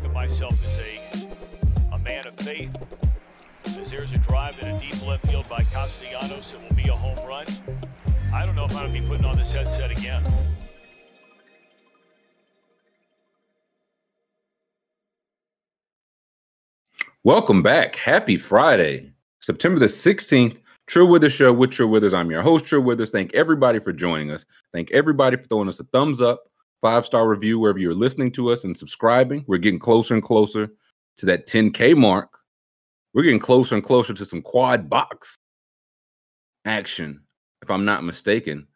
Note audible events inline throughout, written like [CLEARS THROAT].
think of myself as a, a man of faith. As there's a drive in a deep left field by Castellanos, it will be a home run. I don't know if I'm going to be putting on this headset again. Welcome back. Happy Friday, September the 16th. True Withers Show with True Withers. I'm your host, True Withers. Thank everybody for joining us. Thank everybody for throwing us a thumbs up, five star review wherever you're listening to us and subscribing. We're getting closer and closer to that 10K mark. We're getting closer and closer to some quad box action, if I'm not mistaken.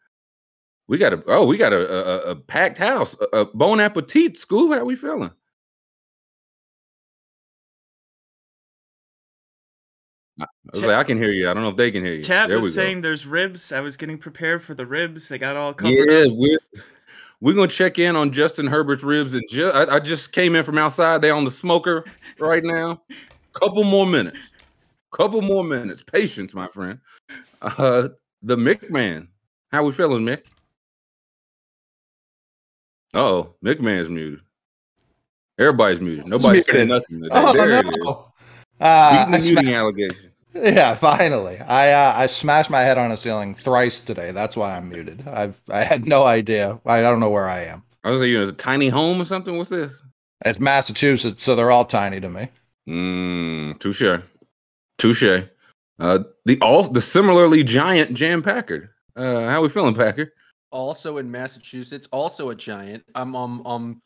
We got a oh, we got a, a, a packed house. A, a bon appetit, school. How we feeling? I, was like, I can hear you. I don't know if they can hear you. Chat There was saying there's ribs. I was getting prepared for the ribs. They got all covered Yeah, up. we're we're gonna check in on Justin Herbert's ribs, and ju- I, I just came in from outside. They on the smoker right now. Couple more minutes. Couple more minutes. Patience, my friend. Uh, the Mick man. How we feeling, Mick? Oh, Mick man's muted. Everybody's muted. Nobody's saying nothing today. Oh there it is. Uh, Beating I the muting allegation. Yeah, finally. I uh, I smashed my head on a ceiling thrice today. That's why I'm muted. I've I had no idea. I don't know where I am. I was like, you know, it's a tiny home or something. What's this? It's Massachusetts, so they're all tiny to me. Mm, touche, touche. Uh, the all the similarly giant Jam Packard. Uh, how we feeling, Packard? also in Massachusetts, also a giant. I'm um um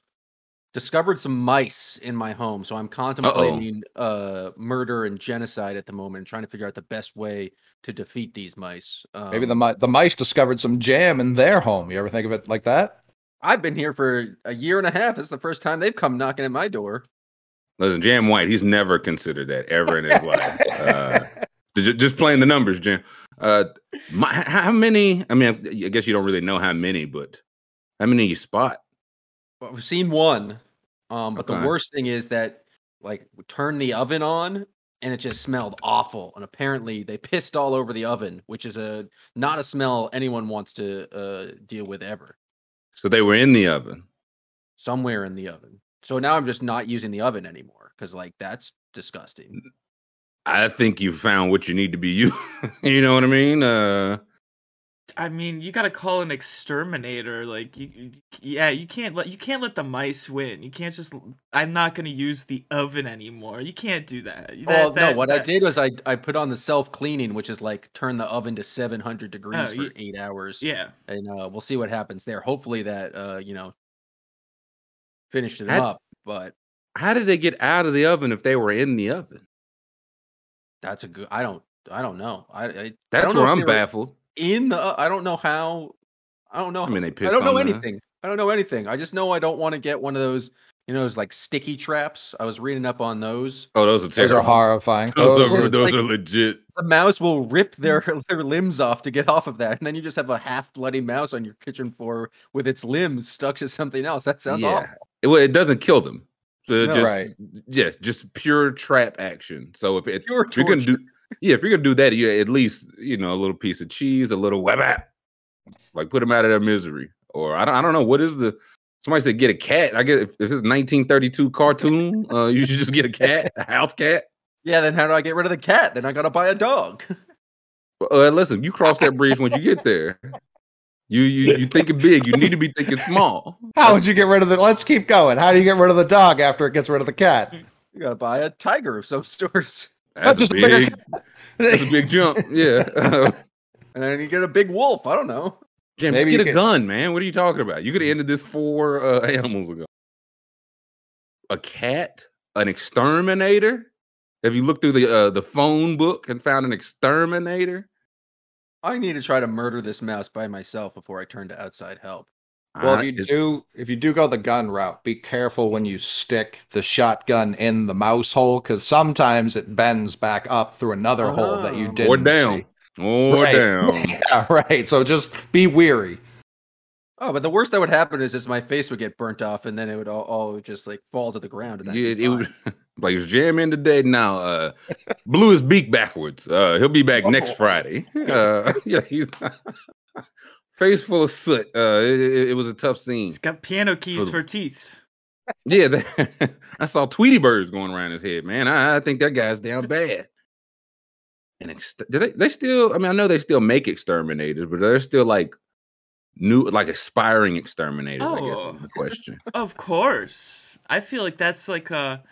discovered some mice in my home, so I'm contemplating uh murder and genocide at the moment, trying to figure out the best way to defeat these mice. Um, Maybe the mi- the mice discovered some jam in their home. You ever think of it like that? I've been here for a year and a half. It's the first time they've come knocking at my door. Listen, Jam White. He's never considered that ever in his life. Uh, [LAUGHS] just playing the numbers, Jam. Uh, my, how many? I mean, I I guess you don't really know how many, but how many you spot? Well, We've seen one, um, but Okay. the worst thing is that like we turned the oven on and it just smelled awful. And apparently they pissed all over the oven, which is a not a smell anyone wants to uh, deal with ever. So they were in the oven. somewhere in the oven. So now I'm just not using the oven anymore because like that's disgusting. I think you found what you need to be you. [LAUGHS] you know what I mean? Uh, I mean, you gotta call an exterminator. Like, you, you- yeah, you can't let you can't let the mice win. You can't just. I'm not gonna use the oven anymore. You can't do that. That- Well, that- no, what I did was I I put on the self cleaning, which is like turn the oven to 700 degrees Oh, for ye- eight hours. Yeah, and uh, we'll see what happens there. Hopefully that uh, you know finished it That- up, but how did they get out of the oven if they were in the oven? that's a good. I don't I don't know. I, I I That's don't know where I'm they were baffled. In the. I don't know how. I don't know. I mean, they I don't know on the- anything. I don't know anything. I just know I don't want to get one of those, you know, those like sticky traps. I was reading up on those. Oh, those are Those are horrifying. Those, Those are, are- those like- are legit. The mouse will rip their mm. [LAUGHS] their limbs off to get off of that, and then you just have a half bloody mouse on your kitchen floor with its limbs stuck to something else. That sounds Yeah. awful. It, well, it doesn't kill them. So No. just, Right. Yeah, just pure trap action. So if, it, Pure if you're gonna do, yeah, if you're gonna do that, you at least you know a little piece of cheese, a little web app, like put them out of their misery. Or I don't, I don't know what is the. Somebody said get a cat. I guess if, if it's 1932 cartoon, uh, you should just get a cat, a house cat. Yeah, then how do I get rid of the cat? Then I gotta buy a dog. Uh, listen, you cross that bridge when you get there. You you you thinking big. You need to be thinking small. How would you get rid of the? Let's keep going. How do you get rid of the dog after it gets rid of the cat? You gotta buy a tiger of some [LAUGHS] sorts, That's just a a bigger big, [LAUGHS] that's a [LAUGHS] big jump. Yeah. [LAUGHS] and then you get a big wolf. I don't know. James, Maybe get a could- gun, man. What are you talking about? You could have ended this four uh, animals ago. A cat, an exterminator. Have you looked through the uh, the phone book and found an exterminator? I need to try to murder this mouse by myself before I turn to outside help. Well, Uh, if you do, if you do go the gun route, be careful when you stick the shotgun in the mouse hole because sometimes it bends back up through another hole that you Oh. didn't or down, see. or Right. down. [LAUGHS] Yeah, right. So just be weary. Oh, but the worst that would happen is, is my face would get burnt off, and then it would all, all just like fall to the ground. And I'd Yeah, it, fine. was [LAUGHS] like his jam in today. Now, uh, blew his beak backwards. Uh, he'll be back next Oh. Friday. Uh, [LAUGHS] yeah, he's face full of soot. Uh, it, it- it was a tough scene. it's got piano keys the- for teeth. [LAUGHS] Yeah, that, [LAUGHS] I saw Tweety birds going around his head, man. I, I think that guy's down bad. And ex- do they, they still, I mean, I know they still make exterminators, but they're still like new, like aspiring exterminators, I guess Oh. is the question. [LAUGHS] Of course. I feel like that's like a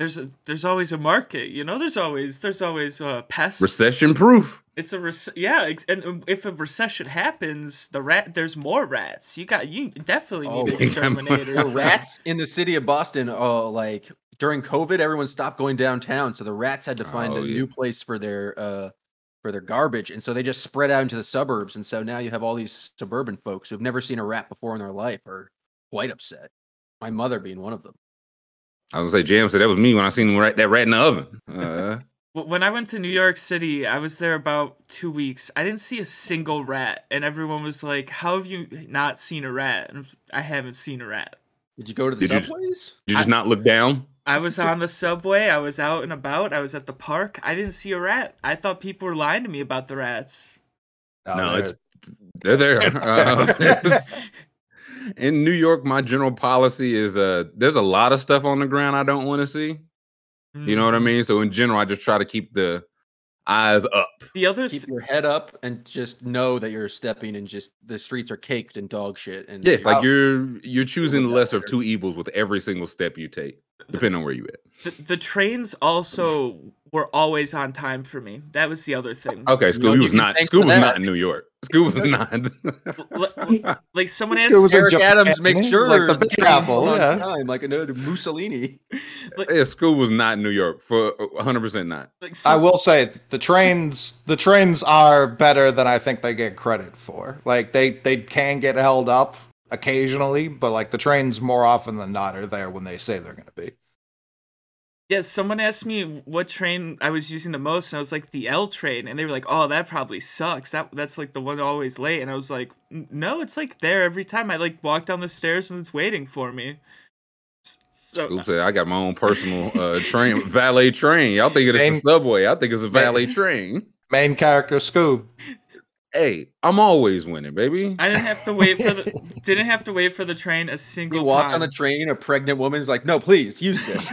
there's a there's always a market, you know. There's always there's always uh pests. Recession proof. It's a rec- yeah, ex- and um, if a recession happens, the rat there's more rats. You got you definitely need Oh, [LAUGHS] exterminators. The rats in the city of Boston, uh, like during COVID, everyone stopped going downtown, so the rats had to find Oh, a yeah. new place for their uh for their garbage, and so they just spread out into the suburbs, and so now you have all these suburban folks who've never seen a rat before in their life are quite upset. My mother being one of them. I was gonna say, Jam said that was me when I seen him right, that rat in the oven. Uh, W- When I went to New York City, I was there about two weeks. I didn't see a single rat, and everyone was like, "How have you not seen a rat?" And I haven't seen a rat. Did you go to the Did you- subways? you just not look down? I was on the subway. I was out and about. I was at the park. I didn't see a rat. I thought people were lying to me about the rats. No, they're- it's they're there. Uh, [LAUGHS] [LAUGHS] in New York, my general policy is uh there's a lot of stuff on the ground I don't want to see. You know what I Mm. mean? So in general, I just try to keep the eyes up. The other Keep th- your head up and just know that you're stepping and just the streets are caked in dog shit. And Yeah, you're- like you're you're choosing the look lesser of two evils with every single step you take, depending on where you at. the, the trains also were always on time for me. That was the other thing. Okay, know, Scooby you was not thank Scooby was not in New York. Scooby was [LAUGHS] not. L- l- [LAUGHS] like someone asked, was Eric Japan, Adams make sure the the Big trains Apple, run on yeah. time, like another Mussolini. [LAUGHS] like, yeah, Scooby was not in New York for uh, 100 percent not. like I will say the trains the trains are better than I think they get credit for. Like they they can get held up occasionally, but like the trains more often than not are there when they say they're going to be. Yeah, someone asked me what train I was using the most, and I was like the L train, and they were like, "Oh, that probably sucks. That that's like the one always late." And I was like, "No, it's like there every time. I like walk down the stairs and it's waiting for me." S- So Scoob said, "I got my own personal uh, train, valet train. Y'all think it's Main- a subway? I think it's a Main- valet train. Main character Scoob. Hey, I'm always winning, baby. I didn't have to wait for the [LAUGHS] didn't have to wait for the train a He single walks time. on the train, a pregnant woman's like, "No, please you [LAUGHS] sit." [LAUGHS]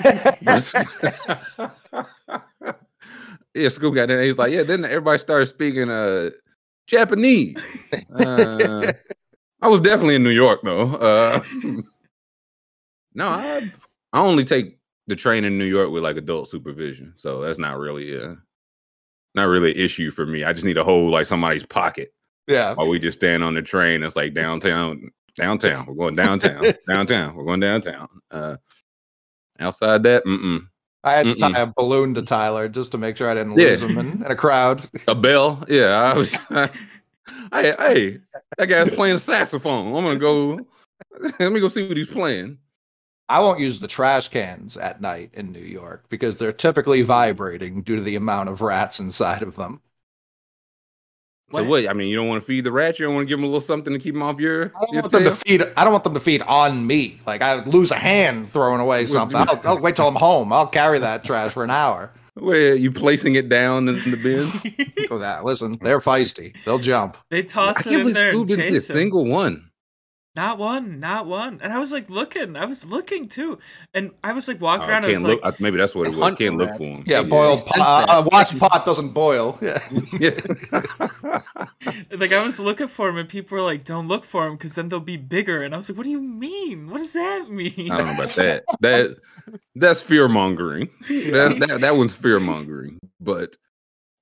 yeah, Scoob got there. He's like, yeah. Then everybody started speaking uh Japanese. Uh, I was definitely in New York though. Uh, no, I I only take the train in New York with like adult supervision, so that's not really uh not really an issue for me. I just need to hold like somebody's pocket Yeah. while we just stand on the train. It's like downtown, downtown. We're going downtown, [LAUGHS] downtown. We're going downtown. Uh, outside that, mm-mm. I had to Mm-mm. tie a balloon to Tyler just to make sure I didn't Yeah. lose him in, in a crowd. [LAUGHS] a bell. Yeah, I was. [LAUGHS] hey, hey, that guy's playing saxophone. I'm gonna go. Let me go see what he's playing. I won't use the trash cans at night in New York because they're typically vibrating due to the amount of rats inside of them. So What? what? I mean, you don't want to feed the rats. You don't want to give them a little something to keep them off your. I don't your want them to feed. I don't want them to feed on me. Like I lose a hand throwing away something. I'll, I'll wait till I'm home. I'll carry that trash for an hour. Where you placing it down in the bin? [LAUGHS] That listen, they're feisty. They'll jump. they I toss it can't in believe there Scoob and didn't see a chase him. single one. Not one, not one. And I was like looking, I was looking too, and I was like walking Oh, around. I can't was look. like, uh, maybe that's what it was. hunt Can't for look rats. for him. Yeah, Yeah, boiled pot. sense Uh, uh, watch pot doesn't boil. [LAUGHS] Yeah. like I was looking for him, and people were like, "Don't look for him, because then they'll be bigger." And I was like, "What do you mean? What does that mean?" I don't know about that. That that's fear mongering. That, that that one's fear mongering. But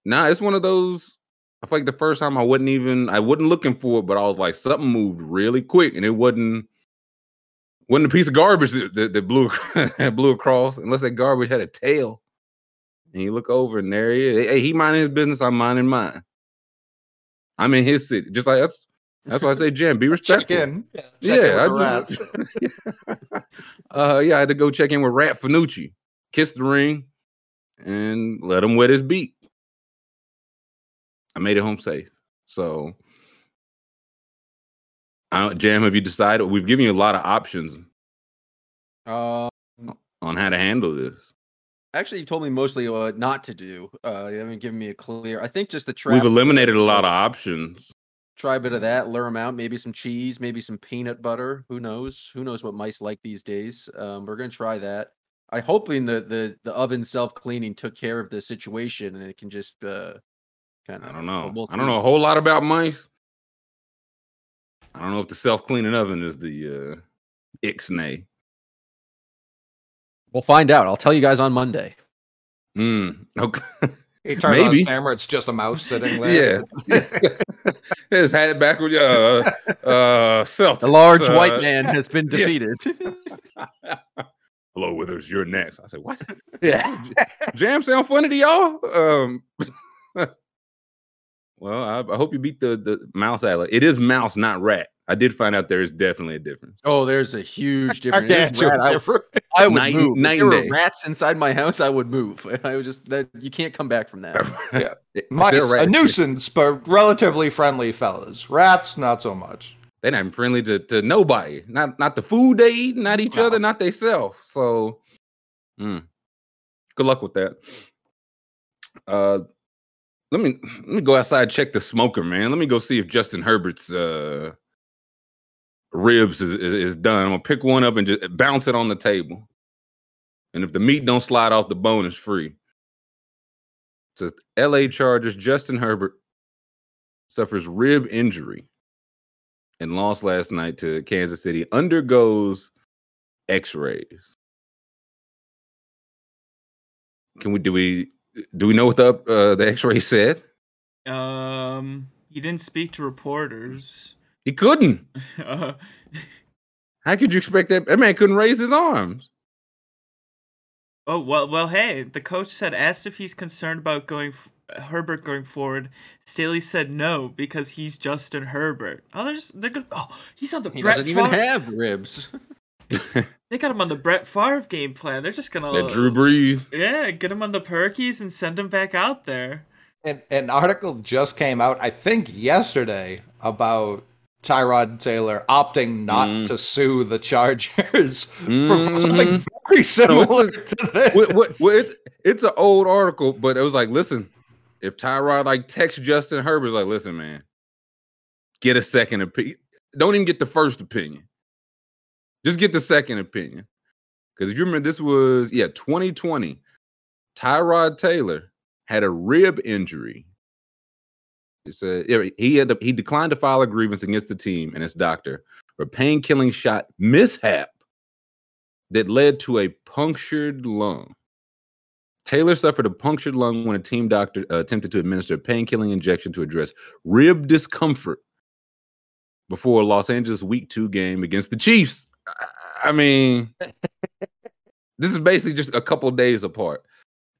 nah, it's one of those. I feel like the first time I wasn't even I wasn't looking for it, but I was like something moved really quick, and it wasn't wasn't a piece of garbage that, that, that blew [LAUGHS] ac- blew across, unless that garbage had a tail. And you look over, and there he is. Hey, he minding his business. I'm minding mine. I'm in his city, just like that's. That's why I say, Jim, be [LAUGHS] respectful. Check in. Yeah, check Yeah, in I just- [LAUGHS] uh, yeah, I had to go check in with Rat Fanucci, kiss the ring, and let him wet his beak. I made it home safe. So, I don't, Jam, have you decided? We've given you a lot of options Uh, on how to handle this. actually, you told me mostly what not to do. Uh, you haven't given me a clear. I think just the trap. We've eliminated a lot of options. Try a bit of that, lure them out. Maybe some cheese, maybe some peanut butter. Who knows? Who knows what mice like these days? Um, we're gonna try that. I hoping the the the oven self cleaning took care of the situation and it can just uh kind of. I don't know. I don't know a whole lot about mice. I don't know if the self cleaning oven is the uh, ixnay. We'll find out. I'll tell you guys on Monday. Mm, okay. [LAUGHS] He turned Maybe. on his camera. It's just a mouse sitting [LAUGHS] there. Yeah. [LAUGHS] his hat backward. Uh, uh, Celtics. The large uh, white man has been defeated. Hello, Withers. You're next. I said, what? Yeah. Jam sound funny to y'all? Um, well, I, I, hope you beat the, the mouse atlas. It is mouse, not rat. I did find out there is definitely a difference. Oh, there's a huge [LAUGHS] difference. rat, different. I, [LAUGHS] I, would night, move. Night if there were rats inside my house, I would move. [LAUGHS] I would just that you can't come back from that. yeah. Mice, a nuisance, but relatively friendly fellas. Rats, not so much. They're not friendly to, to nobody. Not not the food they eat, not each no. other, not they self. So mm, good luck with that. Uh let me let me go outside check the smoker, man. Let me go see if Justin Herbert's uh ribs is, is, is, done. I'm gonna pick one up and just bounce it on the table. And if the meat don't slide off the bone, it's free. It says LA Chargers Justin Herbert suffers rib injury and lost last night to Kansas City, undergoes x-rays. Can we do we do we know what the uh, the x-ray said? Um he didn't speak to reporters. He couldn't. Uh, [LAUGHS] How could you expect that? That man couldn't raise his arms. Oh well, well. Hey, the coach said asked if he's concerned about going Herbert going forward. Staley said no because he's Justin Herbert. Oh, they're just they're gonna. Oh, he's on the. He Brett doesn't Favre. even have ribs. [LAUGHS] they got him on the Brett Favre game plan. They're just gonna let Drew Brees. Yeah, get him on the Perkies and send him back out there. And an article just came out, I think yesterday, about Tyrod Taylor opting not mm. to sue the Chargers mm-hmm. for something very similar no, to this. What, what, it's, it's, an old article, but it was like, listen, if Tyrod like texts Justin Herbert, like, listen, man, get a second opinion. Don't even get the first opinion. Just get the second opinion. Because if you remember, this was, yeah, 2020. Tyrod Taylor had a rib injury said he had to, he declined to file a grievance against the team and its doctor for pain killing shot mishap that led to a punctured lung. Taylor suffered a punctured lung when a team doctor uh, attempted to administer a pain killing injection to address rib discomfort before a Los Angeles Week Two game against the Chiefs. I mean, this is basically just a couple days apart.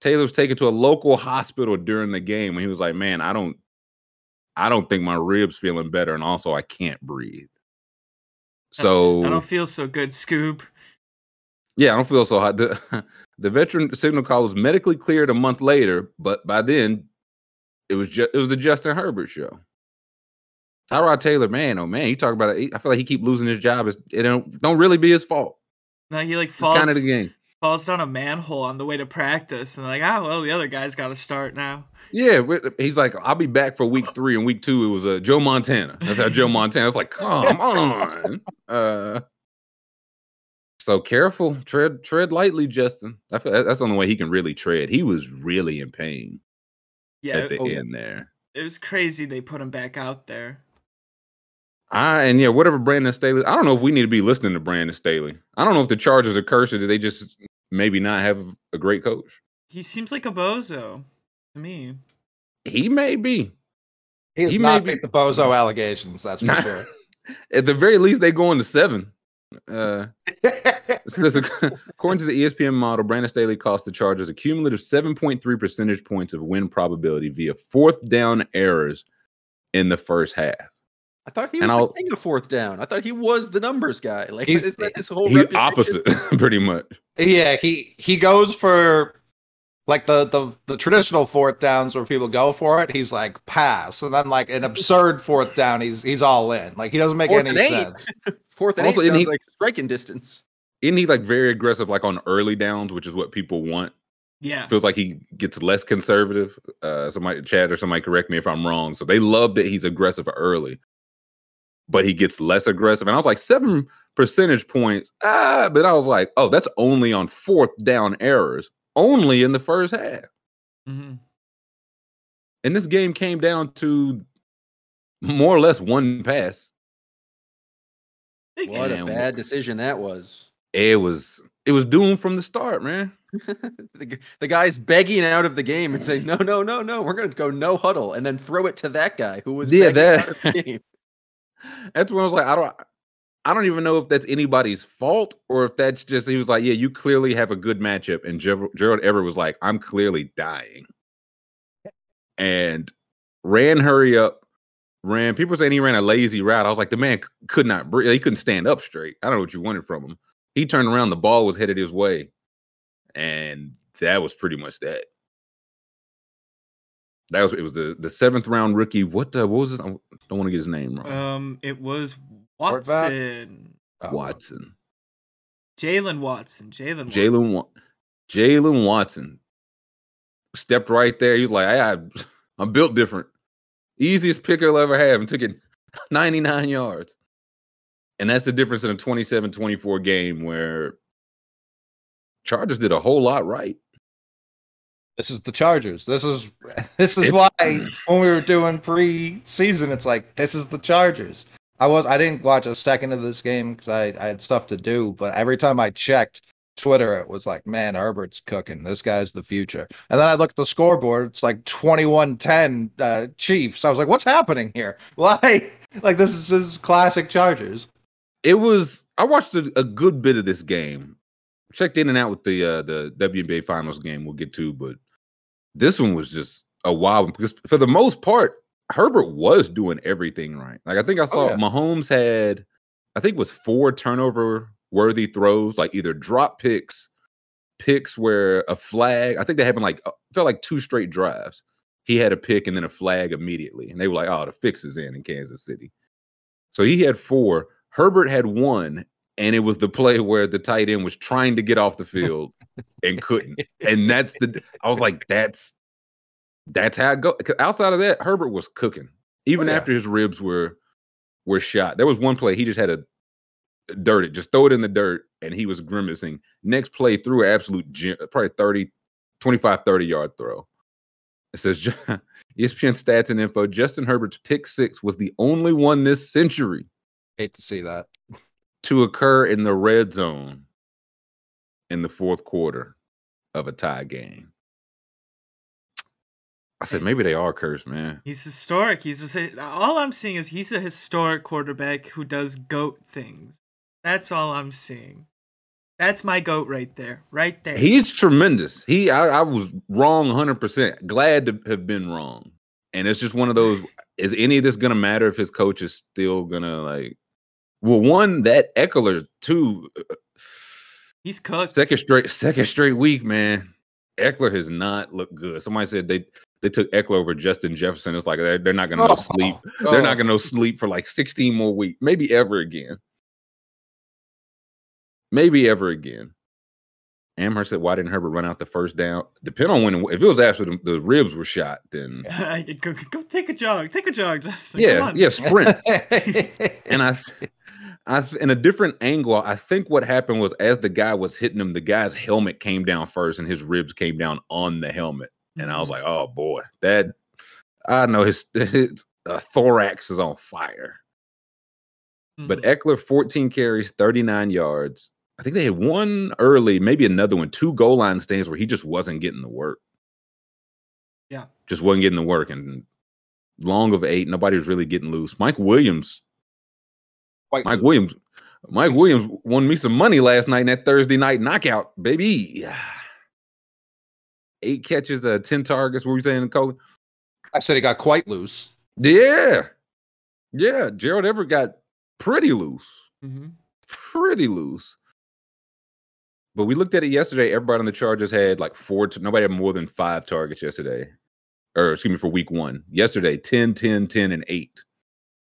Taylor was taken to a local hospital during the game when he was like, "Man, I don't, I don't think my ribs feeling better, and also I can't breathe. So I don't feel so good, Scoop. Yeah, I don't feel so hot. The, [LAUGHS] the veteran signal call was medically cleared a month later, but by then it was just it was the Justin Herbert show. Tyrod Taylor, man, oh man, you talk about it. I feel like he keep losing his job. It don't don't really be his fault. No, he like falls kind of the game. Falls down a manhole on the way to practice, and like, oh well, the other guy's got to start now. Yeah, he's like, I'll be back for week three, and week two it was uh, Joe Montana. That's how Joe [LAUGHS] Montana. was like, come on. Uh, so careful, tread tread lightly, Justin. I feel that's the only way he can really tread. He was really in pain. Yeah, at the end there. It was crazy they put him back out there. I and yeah, whatever Brandon Staley. I don't know if we need to be listening to Brandon Staley. I don't know if the Chargers are cursed or they just maybe not have a great coach. He seems like a bozo to me. He may be. He has he not made the bozo allegations. That's for not, sure. [LAUGHS] At the very least, they go into seven. Uh, [LAUGHS] according to the ESPN model, Brandon Staley cost the Chargers a cumulative 7.3 percentage points of win probability via fourth down errors in the first half. I thought he was and the king of fourth down. I thought he was the numbers guy. Like, he's, is that his whole? He's opposite, [LAUGHS] pretty much. Yeah, he he goes for like the, the the traditional fourth downs where people go for it, he's like pass, and then like an absurd fourth down, he's he's all in. Like he doesn't make fourth any sense. [LAUGHS] fourth and also, eight sounds he, like striking distance. Isn't he like very aggressive, like on early downs, which is what people want? Yeah, feels like he gets less conservative. Uh, somebody, Chad or somebody, correct me if I'm wrong. So they love that he's aggressive early. But he gets less aggressive. And I was like, seven percentage points. Ah, but I was like, oh, that's only on fourth down errors, only in the first half. Mm-hmm. And this game came down to more or less one pass. What a bad decision that was. It was it was doomed from the start, man. [LAUGHS] the, the guy's begging out of the game and saying, "No, no, no, no, we're going to go no huddle," and then throw it to that guy who was Yeah, begging out of that- the [LAUGHS] game. That's when I was like, I don't I don't even know if that's anybody's fault or if that's just he was like, yeah, you clearly have a good matchup. And Ger- Gerald Everett was like, I'm clearly dying. And ran hurry up, ran. People saying he ran a lazy route. I was like, the man could not breathe. He couldn't stand up straight. I don't know what you wanted from him. He turned around, the ball was headed his way. And that was pretty much that. That was it was the the seventh round rookie. What uh, what was his? I don't want to get his name wrong. Um, it was Watson, Oh, Watson. Jaylen Watson, Jaylen, Jaylen Wa- Jaylen Watson stepped right there. He was like, I, I, I'm built different. Easiest pick I'll ever have, and took it [LAUGHS] 99 yards. And that's the difference in a 27-24 game where Chargers did a whole lot right. This is the Chargers. This is [LAUGHS] this is It's- why when we were doing pre-season, it's like this is the Chargers. I was I didn't watch a second of this game because I, I had stuff to do, but every time I checked Twitter, it was like, man, Herbert's cooking. This guy's the future. And then I looked at the scoreboard, it's like 21-10 uh, Chiefs. I was like, what's happening here? [LAUGHS] Why? Like this is this is classic Chargers. It was I watched a, a good bit of this game. Checked in and out with the uh, the WNBA finals game we'll get to, but this one was just a wild one because for the most part, Herbert was doing everything right. Like I think I saw yeah. Mahomes had, I think it was four turnover worthy throws, like either drop picks, picks where a flag. I think they happened like uh, felt like two straight drives. He had a pick and then a flag immediately, and they were like, "Oh, the fix is in in Kansas City." So he had four. Herbert had one, and it was the play where the tight end was trying to get off the [LAUGHS] field and couldn't. And that's the I was like, that's that's how it go. Outside of that, Herbert was cooking. Even oh, yeah. after his ribs were were shot. There was one play he just had to dirt it, just throw it in the dirt, and he was grimacing. Next play threw an absolute probably 30, 25, 30 yard throw. It says [LAUGHS] ESPN stats and info. Justin Herbert's pick six was the only one this century Hate to see that. To occur in the red zone in the fourth quarter of a tie game. I said maybe they are cursed, man. He's historic. He's a, all I'm seeing is he's a historic quarterback who does goat things. That's all I'm seeing. That's my goat right there, right there. He's tremendous. He I, I was wrong 100%. Glad to have been wrong. And it's just one of those is any of this going to matter if his coach is still going to like well one that Ekeler too uh, he's cooked. second straight second straight week, man. Ekeler has not looked good. Somebody said they they took Ekeler over Justin Jefferson. It's like they're, they're not going to Oh, know sleep. They're not going to know sleep for like 16 more weeks, maybe ever again. Maybe ever again. Amherst said, "Why didn't Herbert run out the first down? Depend on when. If it was after the, the ribs were shot, then [LAUGHS] go, go take a jog. Take a jog, Justin. yeah, Come on. yeah, sprint." [LAUGHS] and I, th- [LAUGHS] I, th- in a different angle, I think what happened was as the guy was hitting him, the guy's helmet came down first, and his ribs came down on the helmet, and I was like, "Oh boy, that I know his, [LAUGHS] his uh, thorax is on fire." But Mhm. Ekeler, 14 carries, 39 yards. I think they had one early, maybe another one, two goal line stands where he just wasn't getting the work. Yeah. Just wasn't getting the work. And long of eight, nobody was really getting loose. Mike Williams, Mike. Williams, Mike Williams won me some money last night in that Thursday night knockout, baby. Eight catches, uh, 10 targets. What were you saying, Cole? I said he got quite loose. Yeah. Yeah. Gerald Everett got pretty loose. Mhm. pretty loose. But we looked at it yesterday. Everybody on the Chargers had like four, to, nobody had more than five targets yesterday. Or excuse me, for week one. Yesterday, 10, 10, 10, and 8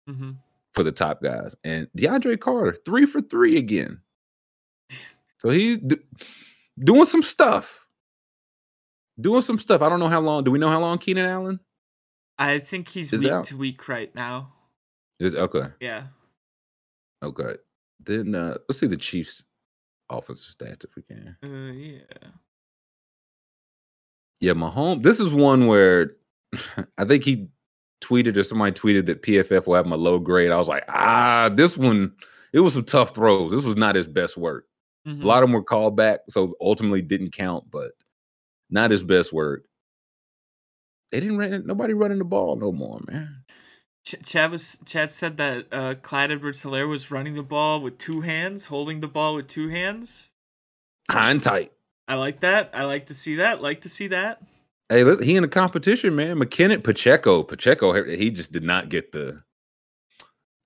Mhm. For the top guys. And DeAndre Carter, three for three again. So he's d- doing some stuff. Doing some stuff. I don't know how long. Do we know how long Keenan Allen I think he's week out. to week right now. is? Okay. Yeah. Okay. Then uh let's see the Chiefs offensive stats if we can. Uh, yeah. Yeah, Mahomes. This is one where [LAUGHS] I think he tweeted or somebody tweeted that PFF will have him a low grade. I was like, ah, this one, it was some tough throws. This was not his best work. Mhm. A lot of them were called back, so ultimately didn't count, but not his best work. They didn't run nobody running the ball no more, man. Ch- Chad was Chad said that uh, Clyde Edwards Helaire was running the ball with two hands, holding the ball with two hands. High and tight. I like that. I like to see that. Like to see that. Hey, listen, he in the competition, man. McKinnon, Pacheco, Pacheco, he just did not get the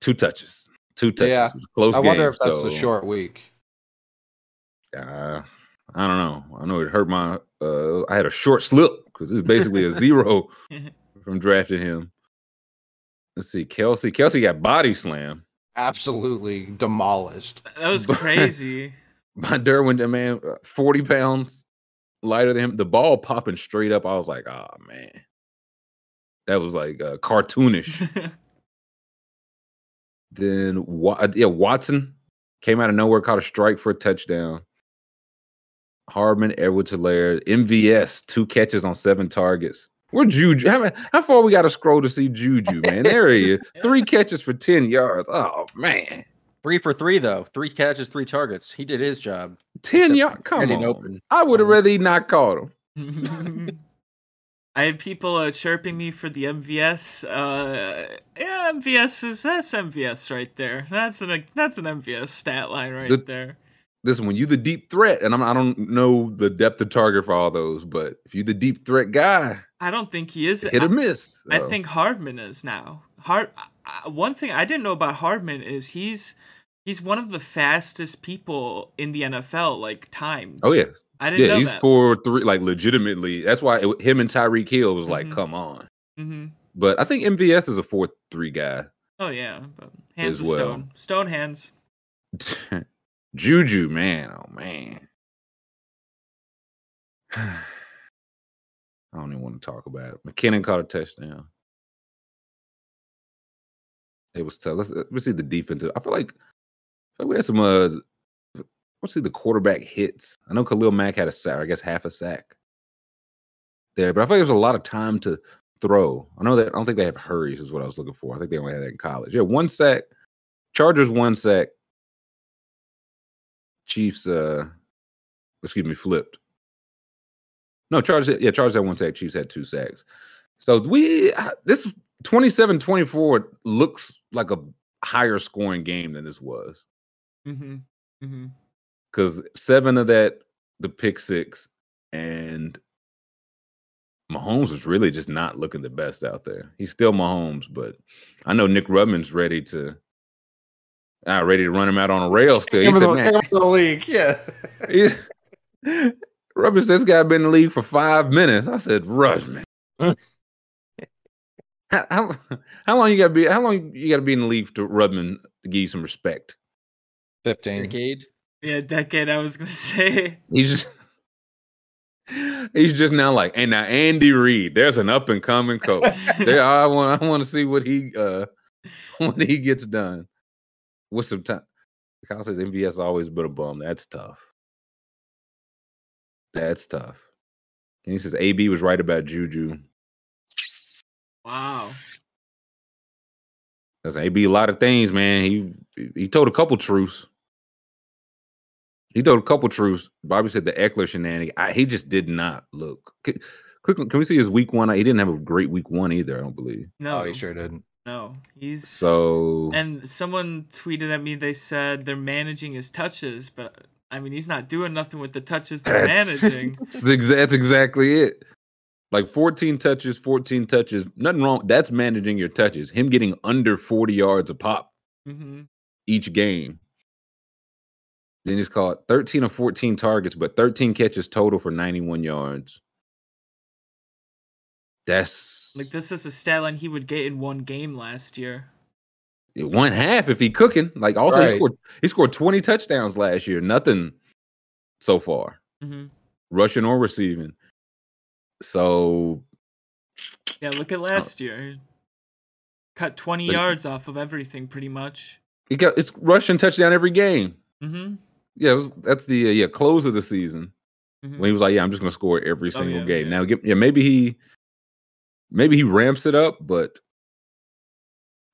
two touches. Two touches. Yeah. It was a close I wonder game, if that's so, a short week. Uh, I don't know. I know it hurt my. Uh, I had a short slip because it's basically a zero [LAUGHS] from drafting him. Let's see, Kelce. Kelce got body slam Absolutely demolished. That was [LAUGHS] crazy. [LAUGHS] by Derwin. Man, uh, forty pounds lighter than him. The ball popping straight up. I was like, oh man, that was like uh, cartoonish. [LAUGHS] then uh, yeah, Watson came out of nowhere, caught a strike for a touchdown. Hardman, Edwards Helaire, MVS, two catches on seven targets. Where Juju? How, how far we got to scroll to see Juju, man? There he is. [LAUGHS] Three catches for 10 yards. Oh, man. Three for three though. Three catches, three targets. He did his job. 10 Except yards. Come on. open. I would have Um, rather he not caught him. [LAUGHS] I had people uh, chirping me for the MVS. Uh, yeah, MVS is that's MVS right there. That's an that's an MVS stat line right The- there. Listen, when you the deep threat, and I'm, I don't know the depth of target for all those, but if you the deep threat guy, I don't think he is. hit I, or miss. I think Hardman is now. Hard. uh, One thing I didn't know about Hardman is he's he's one of the fastest people in the NFL. Like time. Oh yeah, I didn't yeah. know He that. scored three, like legitimately. That's why it, him and Tyreek Hill was like, Mhm. come on. hmm But I think MVS is a four three guy. Oh yeah, but hands of well. stone. Stone hands. [LAUGHS] Juju, man, oh man. [SIGHS] I don't even want to talk about it. McKinnon caught a touchdown. It was tough. Let's let's see the defensive. Like, I feel like we had some uh see the quarterback hits. I know Khalil Mack had a sack, I guess half a sack there, but I feel like there's a lot of time to throw. I know that I don't think they have hurries, is what I was looking for. I think they only had that in college. Yeah, one sack. Chargers one sack. Chiefs, uh, excuse me, flipped. No, Chargers, yeah, Chargers had one sack. Chiefs had two sacks. So we, this 27 24 looks like a higher scoring game than this was Mm-hmm. Mm-hmm. because seven of that, the pick six, and Mahomes is really just not looking the best out there. He's still Mahomes, but I know Nick Rubman's ready to. Uh, ready to run him out on a rail still. He Give said, the, "Man, give him the league. Yeah. He's, [LAUGHS] Rubman said this guy been in the league for five minutes. I said, Rubman. [LAUGHS] how, how, how long you gotta be how long you gotta be in the league to Rubman to give you some respect? 15. Decade. Yeah, decade. I was gonna [LAUGHS] say. He's just he's just now like, and now Andy Reid, there's an up and coming coach. [LAUGHS] there, I want I want to see what he uh [LAUGHS] what he gets done with some time. Kyle says MVS always been a bum. That's tough. That's tough. And he says AB was right about Juju. Wow. That's AB a lot of things, man. He he told a couple truths. He told a couple truths. Bobby said the Ekeler shenanigan. I, he just did not look. Can, click can we see his week one? He didn't have a great week one either. I don't believe. No, Oh, he sure didn't. no. He's So And someone tweeted at me. They said they're managing his touches, but I mean, he's not doing nothing with the touches they're That's, managing. [LAUGHS] that's exa- that's exactly it. Like 14 touches, 14 touches. Nothing wrong. That's managing your touches. Him getting under 40 yards a pop hmm each game. Then he's caught 13 or 14 targets, but 13 catches total for 91 yards. That's Like this is a stat line he would get in one game last year. one half if he cooking. Like also he scored he scored 20 touchdowns last year. Nothing so far. hmm Rushing or receiving. So Yeah, look at last year. Cut 20 But- yards off of everything pretty much. He got it's rushing touchdown every game. Mm-hmm. Yeah, was, that's the uh, yeah close of the season Mhm. when he was like, "Yeah, I'm just gonna score every Oh, single yeah, game." yeah. Now, get- yeah, maybe he maybe he ramps it up, but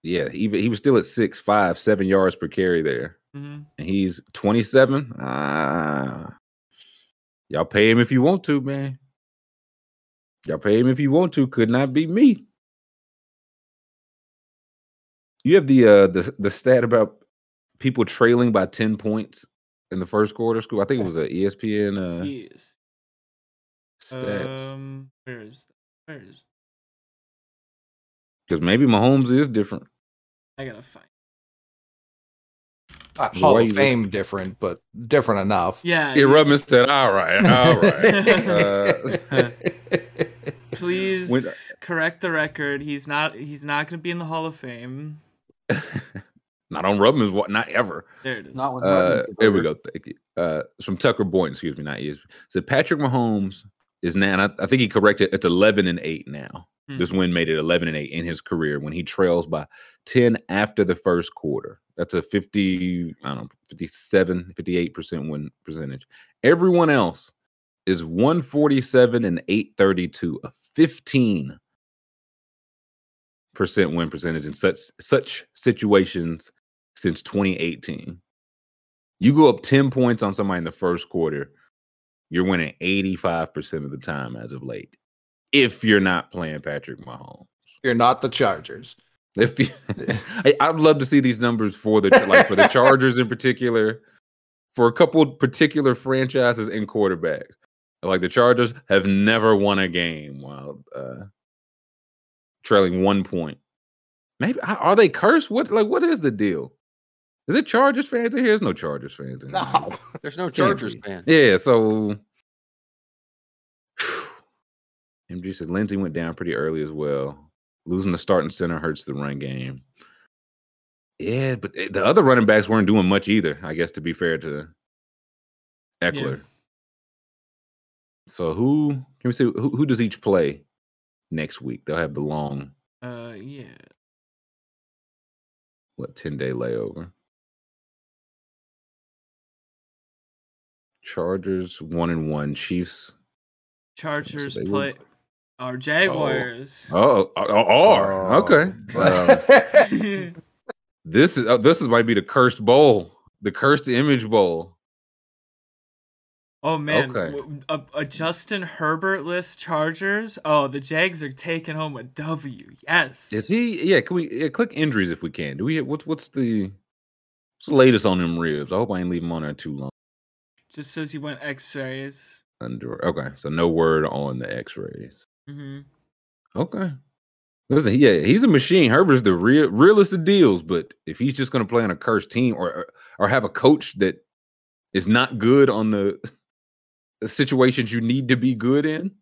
yeah, even he was still at six, five, seven yards per carry there, Mm-hmm. and he's 27. Ah, y'all pay him if you want to, man. Y'all pay him if you want to. Could not be me. You have the uh the the stat about people trailing by 10 points in the first quarter school. I think it was an ESPN uh Yes. stats. Um, where is that? Where is Because maybe Mahomes is different. I gotta find? Not The Hall of you- Fame different, but different enough. Yeah. Yeah, he's- Rubman said, all right, all right. [LAUGHS] uh, [LAUGHS] Please When- correct the record. He's not. He's not gonna be in the Hall of Fame. [LAUGHS] not on Rubman's what not ever. There it is. Not with Uh, here we go. Thank you. Uh, it's from Tucker Boynton, excuse me, not ESPN. Said Patrick Mahomes is now, and I, I think he corrected it's 11 and 8 now. Hmm. This win made it 11 and 8 in his career when he trails by 10 after the first quarter. That's a 50, I don't know, 57, 58% win percentage. Everyone else is 147 and 832, a 15 percent win percentage in such such situations since 2018. You go up 10 points on somebody in the first quarter, you're winning 85% of the time as of late. If you're not playing Patrick Mahomes. You're not the Chargers. If you, [LAUGHS] I, I'd love to see these numbers for the like for the [LAUGHS] Chargers in particular, for a couple particular franchises and quarterbacks. Like the Chargers have never won a game while uh, trailing one point. Maybe are are they cursed? What like what is the deal? Is it Chargers fans in here? There's no Chargers fans in here. No. There's no Chargers be. fan. Yeah, so [SIGHS] MG said Linsley went down pretty early as well. Losing the starting center hurts the run game. Yeah, but eh, the other running backs weren't doing much either, I guess, to be fair to Ekeler. So who can we see who, who does each play next week? They'll have the long, Uh, yeah. what, 10 day layover. Chargers one and one, Chiefs Chargers they will- play our oh, Jaguars. Oh, oh, oh, are okay. [LAUGHS] Well, this is oh, this is might be the cursed bowl, the cursed image bowl. Oh man, Okay. w- a, a Justin Herbert list Chargers. Oh, the Jags are taking home a W. Yes. Is he? Yeah, can we yeah, click injuries if we can? Do we? What's what's the what's the latest on them ribs? I hope I ain't leave him on there too long. Just says he went X-rays. Under okay, so no word on the X-rays. hmm Okay. Listen, yeah, he's a machine. Herbert's the real realest of deals, but if he's just going to play on a cursed team or or have a coach that is not good on the, the situations you need to be good in,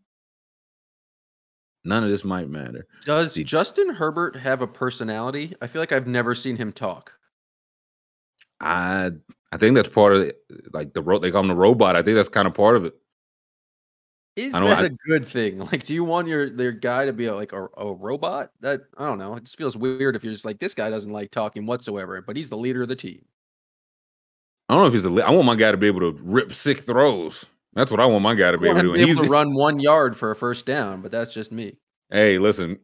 none of this might matter. Does See- Justin Herbert have a personality? I feel like I've never seen him talk. I I think that's part of it. Like the ro- they call him the robot. I think that's kind of part of it. Is that I- a good thing? Like, do you want your your guy to be a, like a, a robot? That I don't know. It just feels weird if you're just like this guy doesn't like talking whatsoever, but he's the leader of the team. I don't know if he's a. I want my guy to be able to rip sick throws. That's what I want my guy to be able to to do. be able to he's- run one yard for a first down, but that's just me. Hey, listen,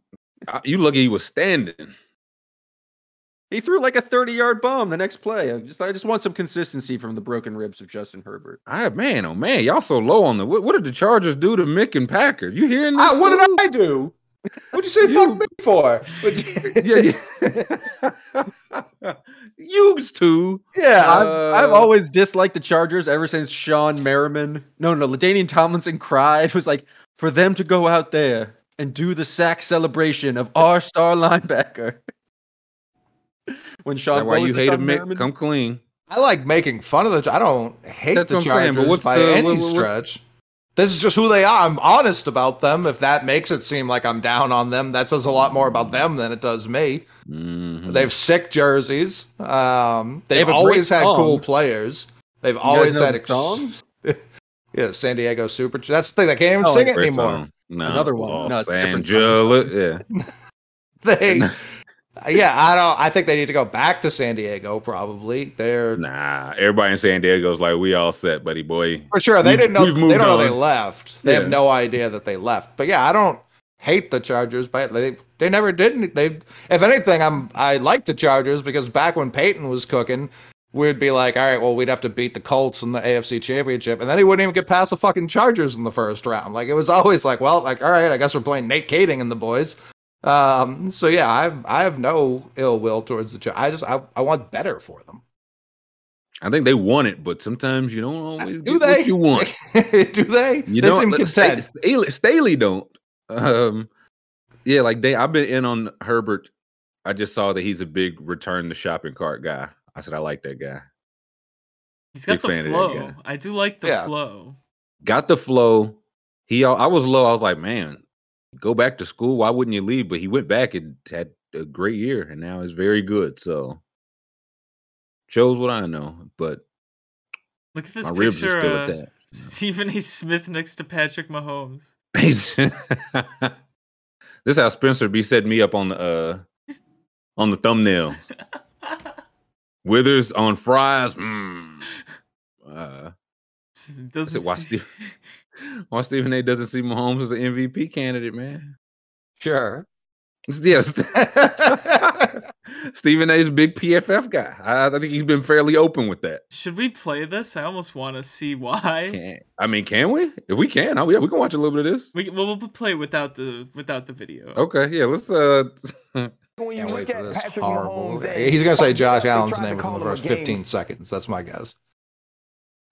I- you lucky he was standing. He threw like a 30 yard bomb the next play. I just I just want some consistency from the broken ribs of Justin Herbert. I man, oh man, y'all so low on the. What, what did the Chargers do to Mick and Packard? You hearing this? Ah, what did I do? What'd you say You- fuck me for? Would [LAUGHS] you- yeah, yeah. [LAUGHS] Used to. yeah. I've, I've Uh, always disliked the Chargers ever since Shawne Merriman. No, no, LaDainian Tomlinson cried. It [LAUGHS] was like for them to go out there and do the sack celebration of our star linebacker. When Shawne, why you hate a Shawne Mick? Merriman? Come clean. I like making fun of the. I don't hate That's the what I'm saying, Chargers but what's by the- any what- what's- stretch. This is just who they are. I'm honest about them. If that makes it seem like I'm down on them, that says a lot more about them than it does me. Mhm. They have sick jerseys. Um, they've have a great always had song. cool players. They've You guys always know had the ex- song? [LAUGHS] yeah, San Diego Super. That's the thing. They can't even Oh, sing it Great anymore. song. No, Another one. No, Los it's a different Angeles. Yeah. [LAUGHS] They Uh, yeah, I don't. I think they need to go back to San Diego. Probably they're Nah, everybody in San Diego's like, we all set, buddy boy. for sure. They We've- didn't know. They don't know they left. They Yeah. have no idea that they left. But yeah, I don't hate the Chargers, but they they never did. They, if anything, I'm I like the Chargers because back when Peyton was cooking, we'd be like, all right, well, we'd have to beat the Colts in the AFC Championship, and then he wouldn't even get past the fucking Chargers in the first round. Like it was always like, well, like all right, I guess we're playing Nate Kaeding and the boys. Um, so yeah, I have, I have no ill will towards the Chargers. I just I, I want better for them. I think they want it, but sometimes you don't always Do get they? what you want. [LAUGHS] Do they? You they know, seem like, content. Sta- Staley, Staley don't. Um, yeah, like they. I've been in on Herbert. I just saw that he's a big return the shopping cart guy. I said I like that guy. He's got Big the flow. I do like the Yeah. flow. Got the flow. He. I was low. I was like, man, go back to school. Why wouldn't you leave? But he went back and had a great year, and now is very good. So shows what I know. But Look at this my ribs picture. are still uh, at that. Stephen A. Smith next to Patrick Mahomes. [LAUGHS] This is how Spencer be setting me up on the uh on the thumbnails. [LAUGHS] Withers on fries. Mm. Uh, Doesn't why see- Steve- [LAUGHS] why Stephen A. doesn't see Mahomes as an MVP candidate, man? Sure. Yes, [LAUGHS] Stephen A. is big PFF guy. I, I think he's been fairly open with that. Should we play this? I almost want to see why. Can, I mean, can we? If we can, oh yeah, we can watch a little bit of this. We well, we'll play without the without the video. Okay, yeah, let's. uh [LAUGHS] When you Can't wait look for at this Patrick horrible. Mahomes, He's gonna say Josh Allen's name call within the first 15 seconds. That's my guess.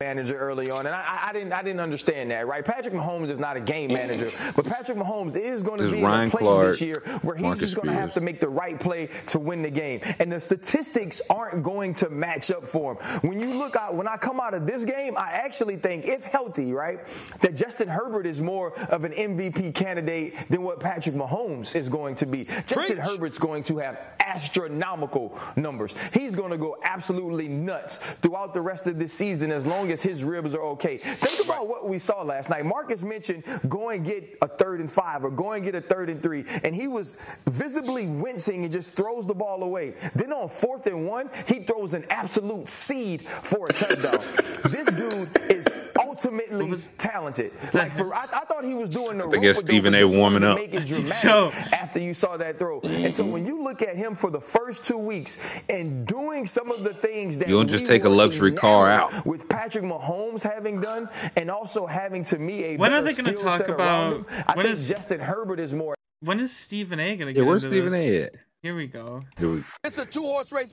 Manager early on, and I, I- didn't I didn't understand that. Right, Patrick Mahomes is not a game mm. manager, but Patrick Mahomes is going to be Ryan in a place Clark, this year where he's Marcus just going to have to make the right play to win the game, and the statistics aren't going to match up for him. When you look out, when I come out of this game, I actually think, if healthy, right, that Justin Herbert is more of an MVP candidate than what Patrick Mahomes is going to be. Justin Herbert's going to have astronomical numbers. He's going to go absolutely nuts throughout the rest of this season as long as his ribs are okay. Think about what we saw last night. Marcus mentioned go and get a third and five or go and get a third and three, and he was visibly wincing and just throws the ball away. Then on fourth and one, he throws an absolute seed for a touchdown. [LAUGHS] this dude is ultimately was- talented. that Like for, I, I thought he was doing the think it's rope-a-dope Stephen A. warming up. Make it [LAUGHS] dramatic So- after you saw that throw. And so mm-hmm. when you look at him for the first two weeks and doing some of the things that You don't just take a luxury car out. with Patrick Mahomes having done, and also having to me a When are they gonna skill talk set around about- him, I when think is- Justin Herbert is more. When is Stephen A. gonna get Yeah, where's into Stephen A. this? at? Here we go. Here we- It's a two horse race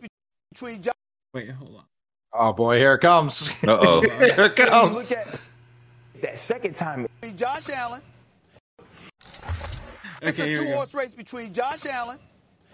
between Josh Wait, hold on. Oh boy, here it comes. [LAUGHS] Uh-oh. [LAUGHS] here it comes. look at that second time, between Josh Allen. It's Okay, a two horse race between Josh Allen.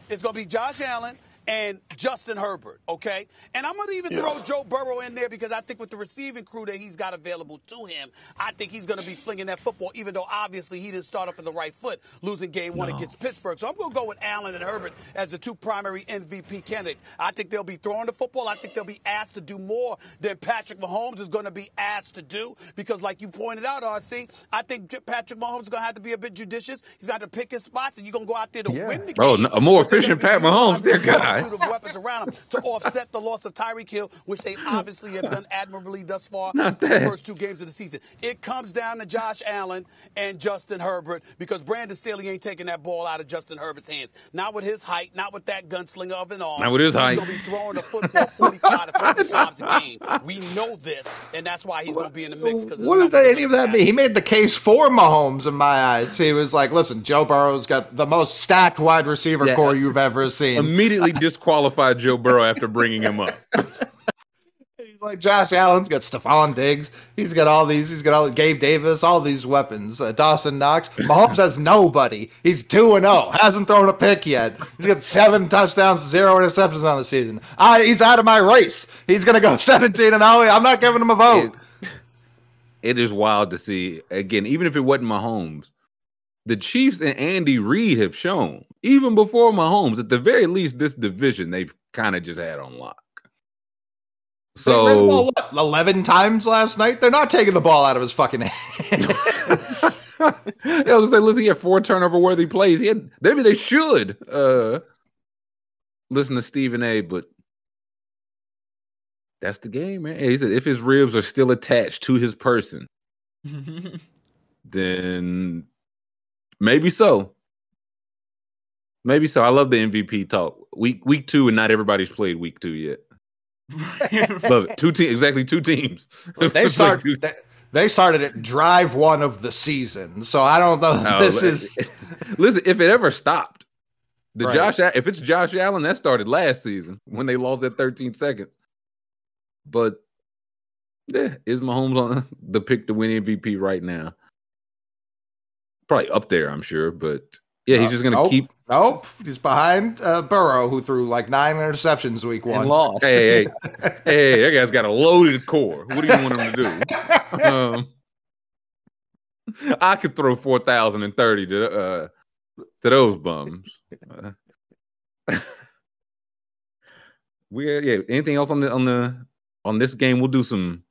It's going to be Josh Allen and Justin Herbert, okay? And I'm going to even throw Joe Burrow in there because I think with the receiving crew that he's got available to him, I think he's going to be flinging that football, even though obviously he didn't start off in the right foot, losing game one against Pittsburgh. So I'm going to go with Allen and Herbert as the two primary MVP candidates. I think they'll be throwing the football. I think they'll be asked to do more than Patrick Mahomes is going to be asked to do because, like you pointed out, RC, I think Patrick Mahomes is going to have to be a bit judicious. He's got to pick his spots, and you're going to go out there to Yeah. win the game. Oh, no, a more efficient Pat be Mahomes, dear utilizing God. Multitude of weapons around him to offset the loss of Tyreek Hill, which they [LAUGHS] obviously have done admirably thus far Not in the first two games of the season. It comes down to Josh Allen and Justin Herbert because Brandon Staley ain't taking that ball out of Justin Herbert's hands. Not with his height, not with that gunslinger of an arm. Not with his he's height. going to be throwing the football 45 to 50 [LAUGHS] times a game. We know this, and that's why he's going to be in the mix. Because What does that, any of that mean? He made the case for Mahomes in my eyes. He was like, "Listen, Joe Burrow's got the most stacked wide receiver Yeah. core uh, you've ever seen." Immediately [LAUGHS] disqualified Joe Burrow after bringing him up. [LAUGHS] He's like Josh Allen's got Stefon Diggs. He's got all these. He's got all Gabe Davis, all these weapons. Uh, Dawson Knox. Mahomes has nobody. He's two and zero. Hasn't thrown a pick yet. He's got seven touchdowns, zero interceptions on the season. I, he's out of my race. He's gonna go [LAUGHS] seventeen and zero. I'm not giving him a vote. it is wild to see again, even if it wasn't Mahomes, the Chiefs and Andy Reid have shown, even before Mahomes, at the very least, this division they've kind of just had on lock. They So ball, what, eleven times last night. They're not taking the ball out of his fucking hands. [LAUGHS] I was gonna say, listen, he had four turnover worthy plays. He had maybe they should. Uh listen to Stephen A, but that's the game, man. He said if his ribs are still attached to his person, [LAUGHS] then maybe so. Maybe so. I love the MVP talk. Week week two, and not everybody's played week two yet. [LAUGHS] love it. Two teams, exactly two teams. They [LAUGHS] It's like start. two- They, they started at drive one of the season, so I don't know. if Oh, this li- is [LAUGHS] listen. If it ever stopped, the Right. Josh, if it's Josh Allen, that started last season when they lost that 13 seconds. But yeah, is Mahomes on the pick to win MVP right now? Probably up there, I'm sure. But yeah, he's Uh, just gonna nope, keep. Nope, he's behind uh, Burrow, who threw like nine interceptions week and one. lost. Hey, hey, [LAUGHS] hey, that guy's got a loaded core. What do you want him to do? [LAUGHS] Um, I could throw four thousand and thirty to uh, to those bums. Uh, [LAUGHS] we uh, yeah. Anything else on the on the on this game? We'll do some.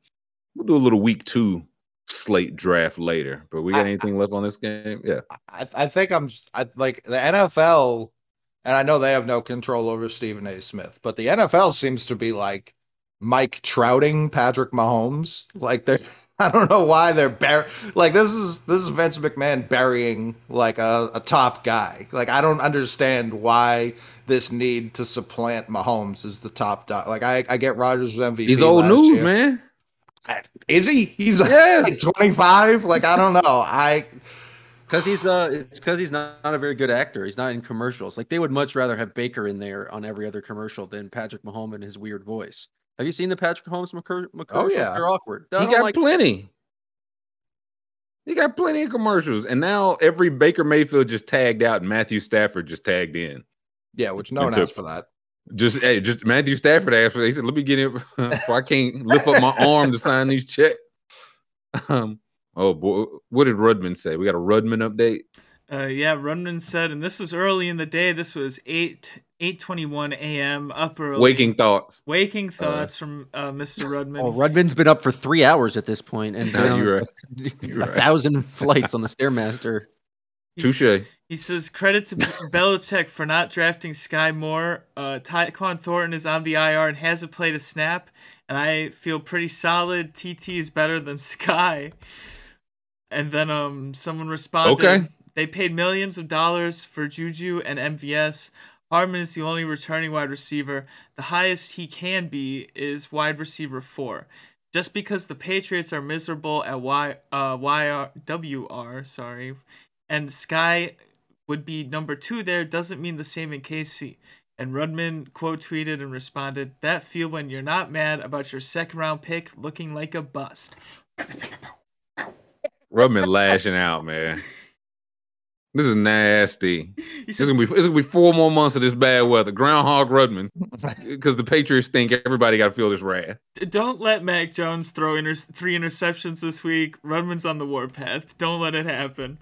We'll do a little week two slate draft later. But we got I- anything left on this game? Yeah. I, I think I'm just, I, like the NFL, and I know they have no control over Stephen A. Smith, but the NFL seems to be like Mike Trouting Patrick Mahomes. Like they're, [LAUGHS] I don't know why they're bur- like this is this is Vince McMahon burying like a, a top guy. Like I don't understand why this need to supplant Mahomes as the top dog. Like I, I get Rodgers was MVP. He's old news, year. man. Is he? He's Yes. like [LAUGHS] 25. Like I don't know. I Because he's uh, it's because he's not, not a very good actor. He's not in commercials. Like they would much rather have Baker in there on every other commercial than Patrick Mahomes and his weird voice. Have you seen the Patrick Mahomes McCur- commercials? yeah. They're awkward. I He got like- plenty. He got plenty of commercials, and now every Baker Mayfield just tagged out, and Matthew Stafford just tagged in. yeah, which no one Until- asked for that. Just hey, just Matthew Stafford asked for. it. He said, "Let me get in, [LAUGHS] for I can't lift up my arm to sign these checks." [LAUGHS] Um. Oh boy, what did Rudman say? We got a Rudman update. Uh, yeah, Rudman said, and this was early in the day. This was eight eight twenty one a.m. up early. Waking thoughts. waking thoughts from uh, Mr. [LAUGHS] Rudman. Oh, Rudman's been up for three hours at this point and No, been you're a- right. a, You're right. thousand flights on the Stairmaster. Touche. He says credit to Belichick for not drafting Skyy Moore. Uh, Tyquan Thornton is on the IR and hasn't played a snap, and I feel pretty solid. TT is better than [LAUGHS] Skyy. And then um, someone responded. Okay. They paid millions of dollars for Juju and MVS. Hardman is the only returning wide receiver. The highest he can be is wide receiver four. Just because the Patriots are miserable at Y uh YR WR, sorry, and Skyy would be number two there doesn't mean the same in KC. And Rudman quote tweeted and responded, That feel when you're not mad about your second round pick looking like a bust. Rudman lashing out, man. This is nasty. He This is gonna be. It's gonna be four more months of this bad weather. Groundhog Rudman, [LAUGHS] because the Patriots think everybody got to feel this wrath. Don't let Mac Jones throw inter- three interceptions this week. Rudman's on the warpath. Don't let it happen.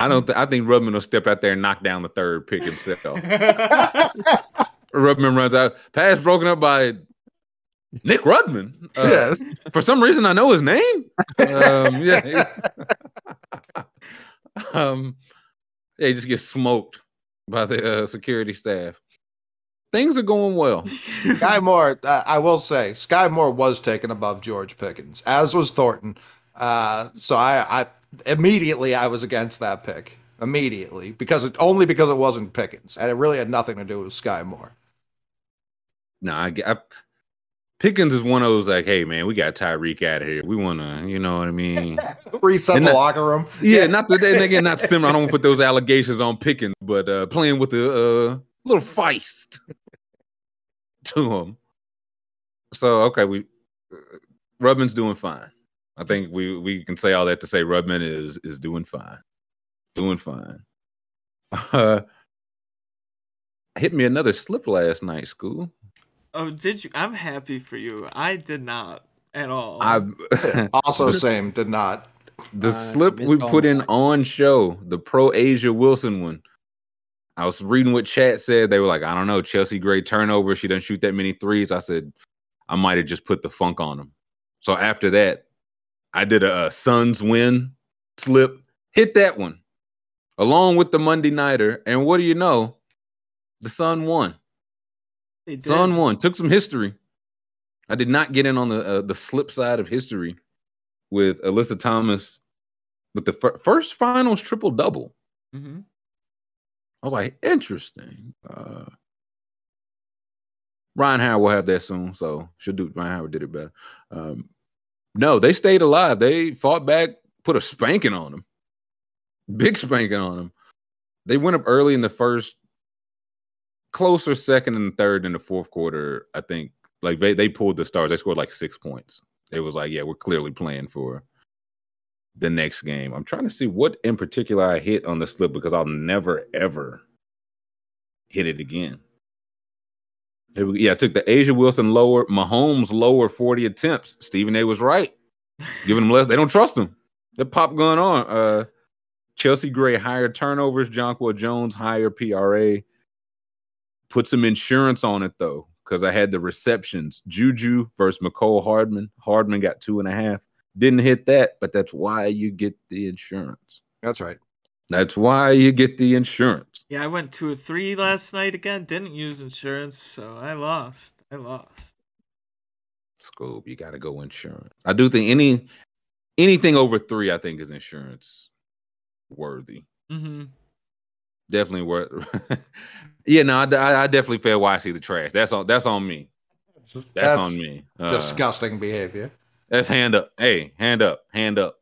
I don't. Th- I think Rudman will step out there and knock down the third pick himself. [LAUGHS] Rudman runs out. Pass broken up by Nick Rudman. Uh, yes. For some reason, I know his name. Um, yeah. [LAUGHS] [LAUGHS] um, yeah, he just gets smoked by the uh, security staff. Things are going well. Skyy Moore, uh, I will say, Skyy Moore was taken above George Pickens, as was Thornton. Uh, so I, I immediately I was against that pick immediately because it only because it wasn't Pickens, and it really had nothing to do with Skyy Moore. No, I, I Pickens is one of those like, hey man, we got Tyreek out of here. We want to, you know what I mean? [LAUGHS] Reset And the locker room. Yeah, not the and again, not similar. I don't want to put those allegations on Pickens, but uh playing with a uh little feist [LAUGHS] to him. So okay, we uh, Rudman's doing fine. I think we we can say all that to say Rudman is is doing fine, doing fine. Uh, [LAUGHS] hit me another slip last night, school. oh, did you? I'm happy for you. I did not at all. I [LAUGHS] Also, same did not. The I slip we put in mine. on show, the pro A'ja Wilson one. I was reading what chat said. They were like, I don't know, Chelsea Gray turnover. She doesn't shoot that many threes. I said, I might have just put the funk on them. So after that, I did a, a Suns win slip, hit that one along with the Monday nighter. And what do you know? The Sun won. Son won. Took some history. I did not get in on the uh, the slip side of history with Alyssa Thomas with the fir- first finals triple double. Mhm. I was like, interesting. Uh, Ryan Howard will have that soon, so she'll do. Ryan Howard did it better. Um, no, they stayed alive. They fought back, put a spanking on them, big spanking on them. They went up early in the first, closer second and third in the fourth quarter. I think like they they pulled the stars. They scored like six points. It was like, yeah, we're clearly playing for the next game. I'm trying to see what in particular I hit on the slip because I'll never ever hit it again. Yeah, I took the A'ja Wilson lower, Mahomes lower 40 attempts. Stephen A was right. Giving them less, they don't trust him. The pop going on. Uh Chelsea Gray higher turnovers, Jonquel Jones higher PRA. Put some insurance on it though, because I had the receptions. Juju versus Mecole Hardman. Hardman got two and a half. Didn't hit that, but that's why you get the insurance. That's right. That's why you get the insurance. Yeah, I went two or three last night again. Didn't use insurance, so I lost. I lost. Scope, you got to go insurance. I do think any anything over three, I think, is insurance worthy. Mm-hmm. Definitely worth. [LAUGHS] yeah, no, I, I- I definitely failed why I see the trash. That's on. That's on me. That's, That's, on me. Uh, Disgusting behavior. That's hand up. Hey, hand up. Hand up.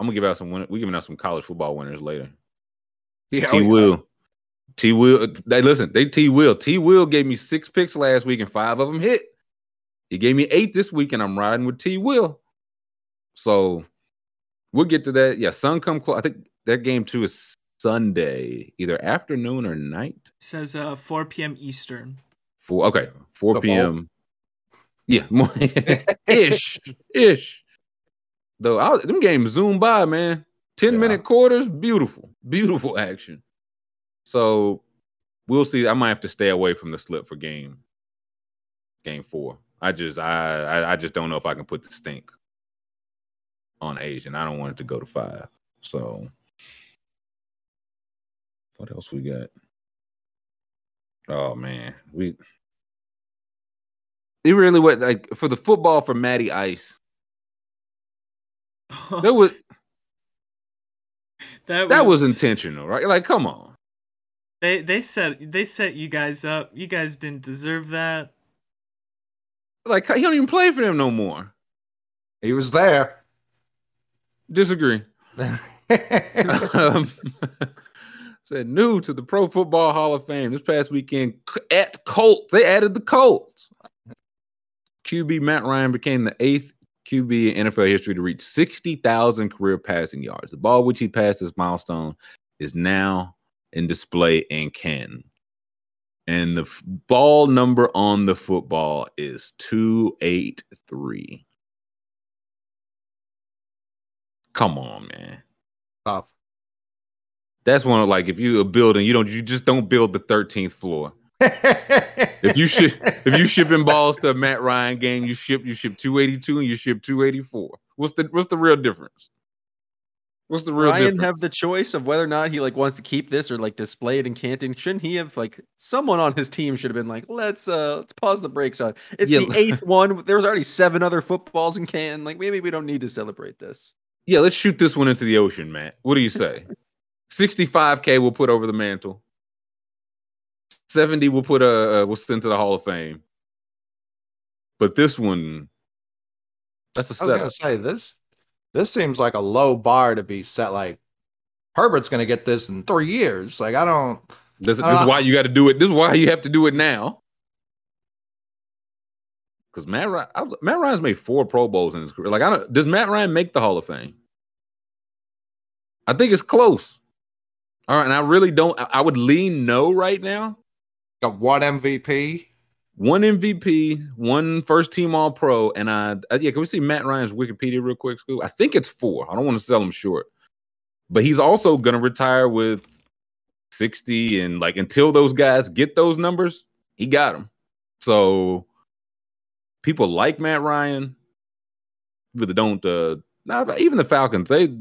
I'm gonna give out some. Win- we giving out some college football winners later. Yeah, T Will. T Will. They listen. They T Will. T Will gave me six picks last week and five of them hit. He gave me eight this week, and I'm riding with T Will. So we'll get to that. Yeah, sun come close. I think that game too is Sunday, either afternoon or night. It says uh 4 p.m. Eastern. Four. Okay, four The p.m. Yeah, more [LAUGHS] ish, ish. Though I, was- them games zoom by, man. Ten Yeah. minute quarters, beautiful, beautiful action. So we'll see. I might have to stay away from the slip for game, game four. I just, I, I, I just don't know if I can put the stink on Asian. I don't want it to go to five. So what else we got? Oh man, we it really was like for the football for Matty Ice. [LAUGHS] That was that that was intentional, right? Like, come on. They they set they set you guys up. You guys didn't deserve that. Like he don't even play for them no more. He was there. Disagree. [LAUGHS] um, [LAUGHS] said new to the Pro Football Hall of Fame this past weekend at Colts. They added the Colts. QB Matt Ryan became the eighth QB in NFL history to reach 60,000 career passing yards. The ball which he passed this milestone is now in display in Canton. And the f- ball number on the football is 283. Come on, man. Tough. That's one of like if you a building, you don't you just don't build the 13th floor. [LAUGHS] If you ship if you [LAUGHS] shipping balls to a Matt Ryan game, you ship you ship 282 and you ship 284. What's the what's the real difference? What's the real Ryan difference? have the choice of whether or not he like wants to keep this or like display it in Canton. Shouldn't he have like someone on his team should have been like, let's uh let's pause the brakes on. It's Yeah. the eighth one. There was already seven other footballs in Canton. Like maybe we don't need to celebrate this. yeah, let's shoot this one into the ocean, Matt. What do you say? [LAUGHS] 65k we'll put over the mantle. 70 we'll put a uh we'll send to the Hall of Fame. But this one that's a I was gonna say this. This seems like a low bar to be set. Like Herbert's gonna get this in three years. Like I don't. This, this is why you got to do it. This is why you have to do it now. Because Matt Ryan, I, Matt Ryan's made four Pro Bowls in his career. Like, I don't. Does Matt Ryan make the Hall of Fame? I think it's close. All right, and I really don't. I, I would lean no right now. Got one MVP. One MVP, one first team All Pro, and I. yeah, can we see Matt Ryan's Wikipedia real quick, Scoop? I think it's four. I don't want to sell him short, but he's also gonna retire with sixty, and like until those guys get those numbers, he got them. So people like Matt Ryan, but don't. Uh, nah, even the Falcons, they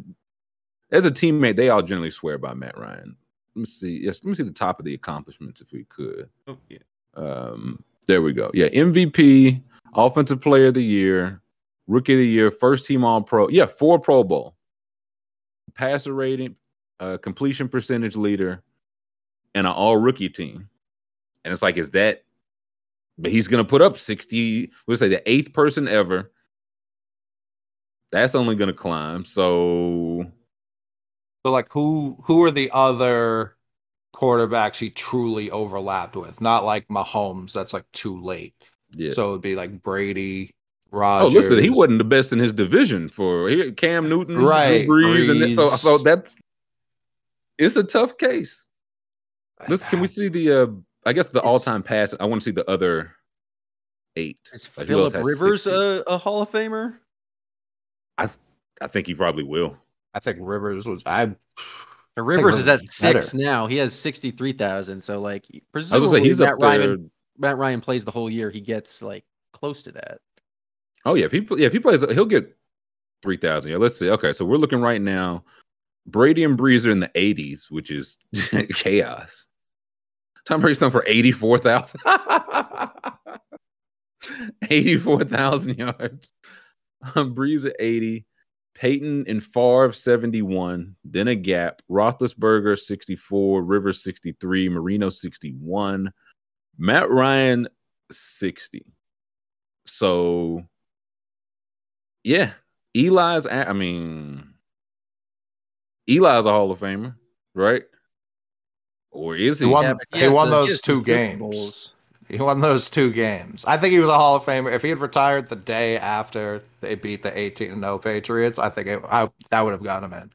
as a teammate, they all generally swear by Matt Ryan. Let me see. Yes, let me see the top of the accomplishments if we could. Oh, yeah. Um, there we go. Yeah, MVP, Offensive Player of the Year, Rookie of the Year, First Team All Pro. Yeah, four Pro Bowl, passer rating, uh, completion percentage leader, and an All Rookie team. And it's like, is that? But he's gonna put up sixty. We'll say the eighth person ever. That's only gonna climb. So So like who who are the other quarterbacks he truly overlapped with? Not like Mahomes, that's like too late. yeah. So it'd be like Brady, Oh, listen, he wasn't the best in his division for he, Cam Newton, Drew Right, Brees, and then- so, so that's it's a tough case. Listen, can we [SIGHS] see the? uh I guess the all-time pass. I want to see the other eight. Is Like, Philip Rivers a, a Hall of Famer? I I think he probably will. I think Rivers was I The Rivers is at Rivers is better. six now. He has sixty three thousand. So like I was presumably he's Matt. Ryan Matt Ryan plays the whole year. He gets like close to that. Oh yeah, if he yeah if he plays, he'll get three thousand. Yeah, let's see. Okay, so we're looking right now. Brady and Brees are in the eighties, which is [LAUGHS] chaos. Tom Brady's done for eighty four thousand. [LAUGHS] eighty four thousand yards. Um, [LAUGHS] Brees at eighty. Peyton and Favre 71, then a gap. Roethlisberger 64, Rivers 63, Marino 61, Matt Ryan 60. So, yeah, Eli's. I mean, Eli's a Hall of Famer, right? Or is he? He won- Yeah, but he won the- those has two games. Bowls. He won those two games. I think he was a Hall of Famer. If he had retired the day after they beat the 18 and 0 Patriots, I think it, I, that would have gotten him in.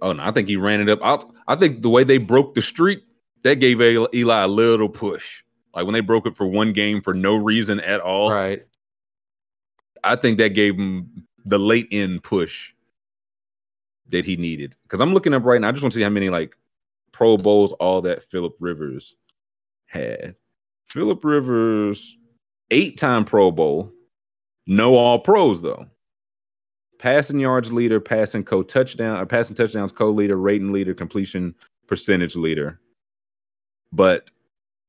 Oh no, I think he ran it up. I, I think the way they broke the streak that gave Eli Eli a little push. Like when they broke it for one game for no reason at all. Right. I think that gave him the late end push that he needed. Because I'm looking up right now. I just want to see how many like Pro Bowls all that Philip Rivers had. Philip Rivers, eight time Pro Bowl, no all pros though. Passing yards leader, passing co touchdown, or passing touchdowns co leader, rating leader, completion percentage leader. But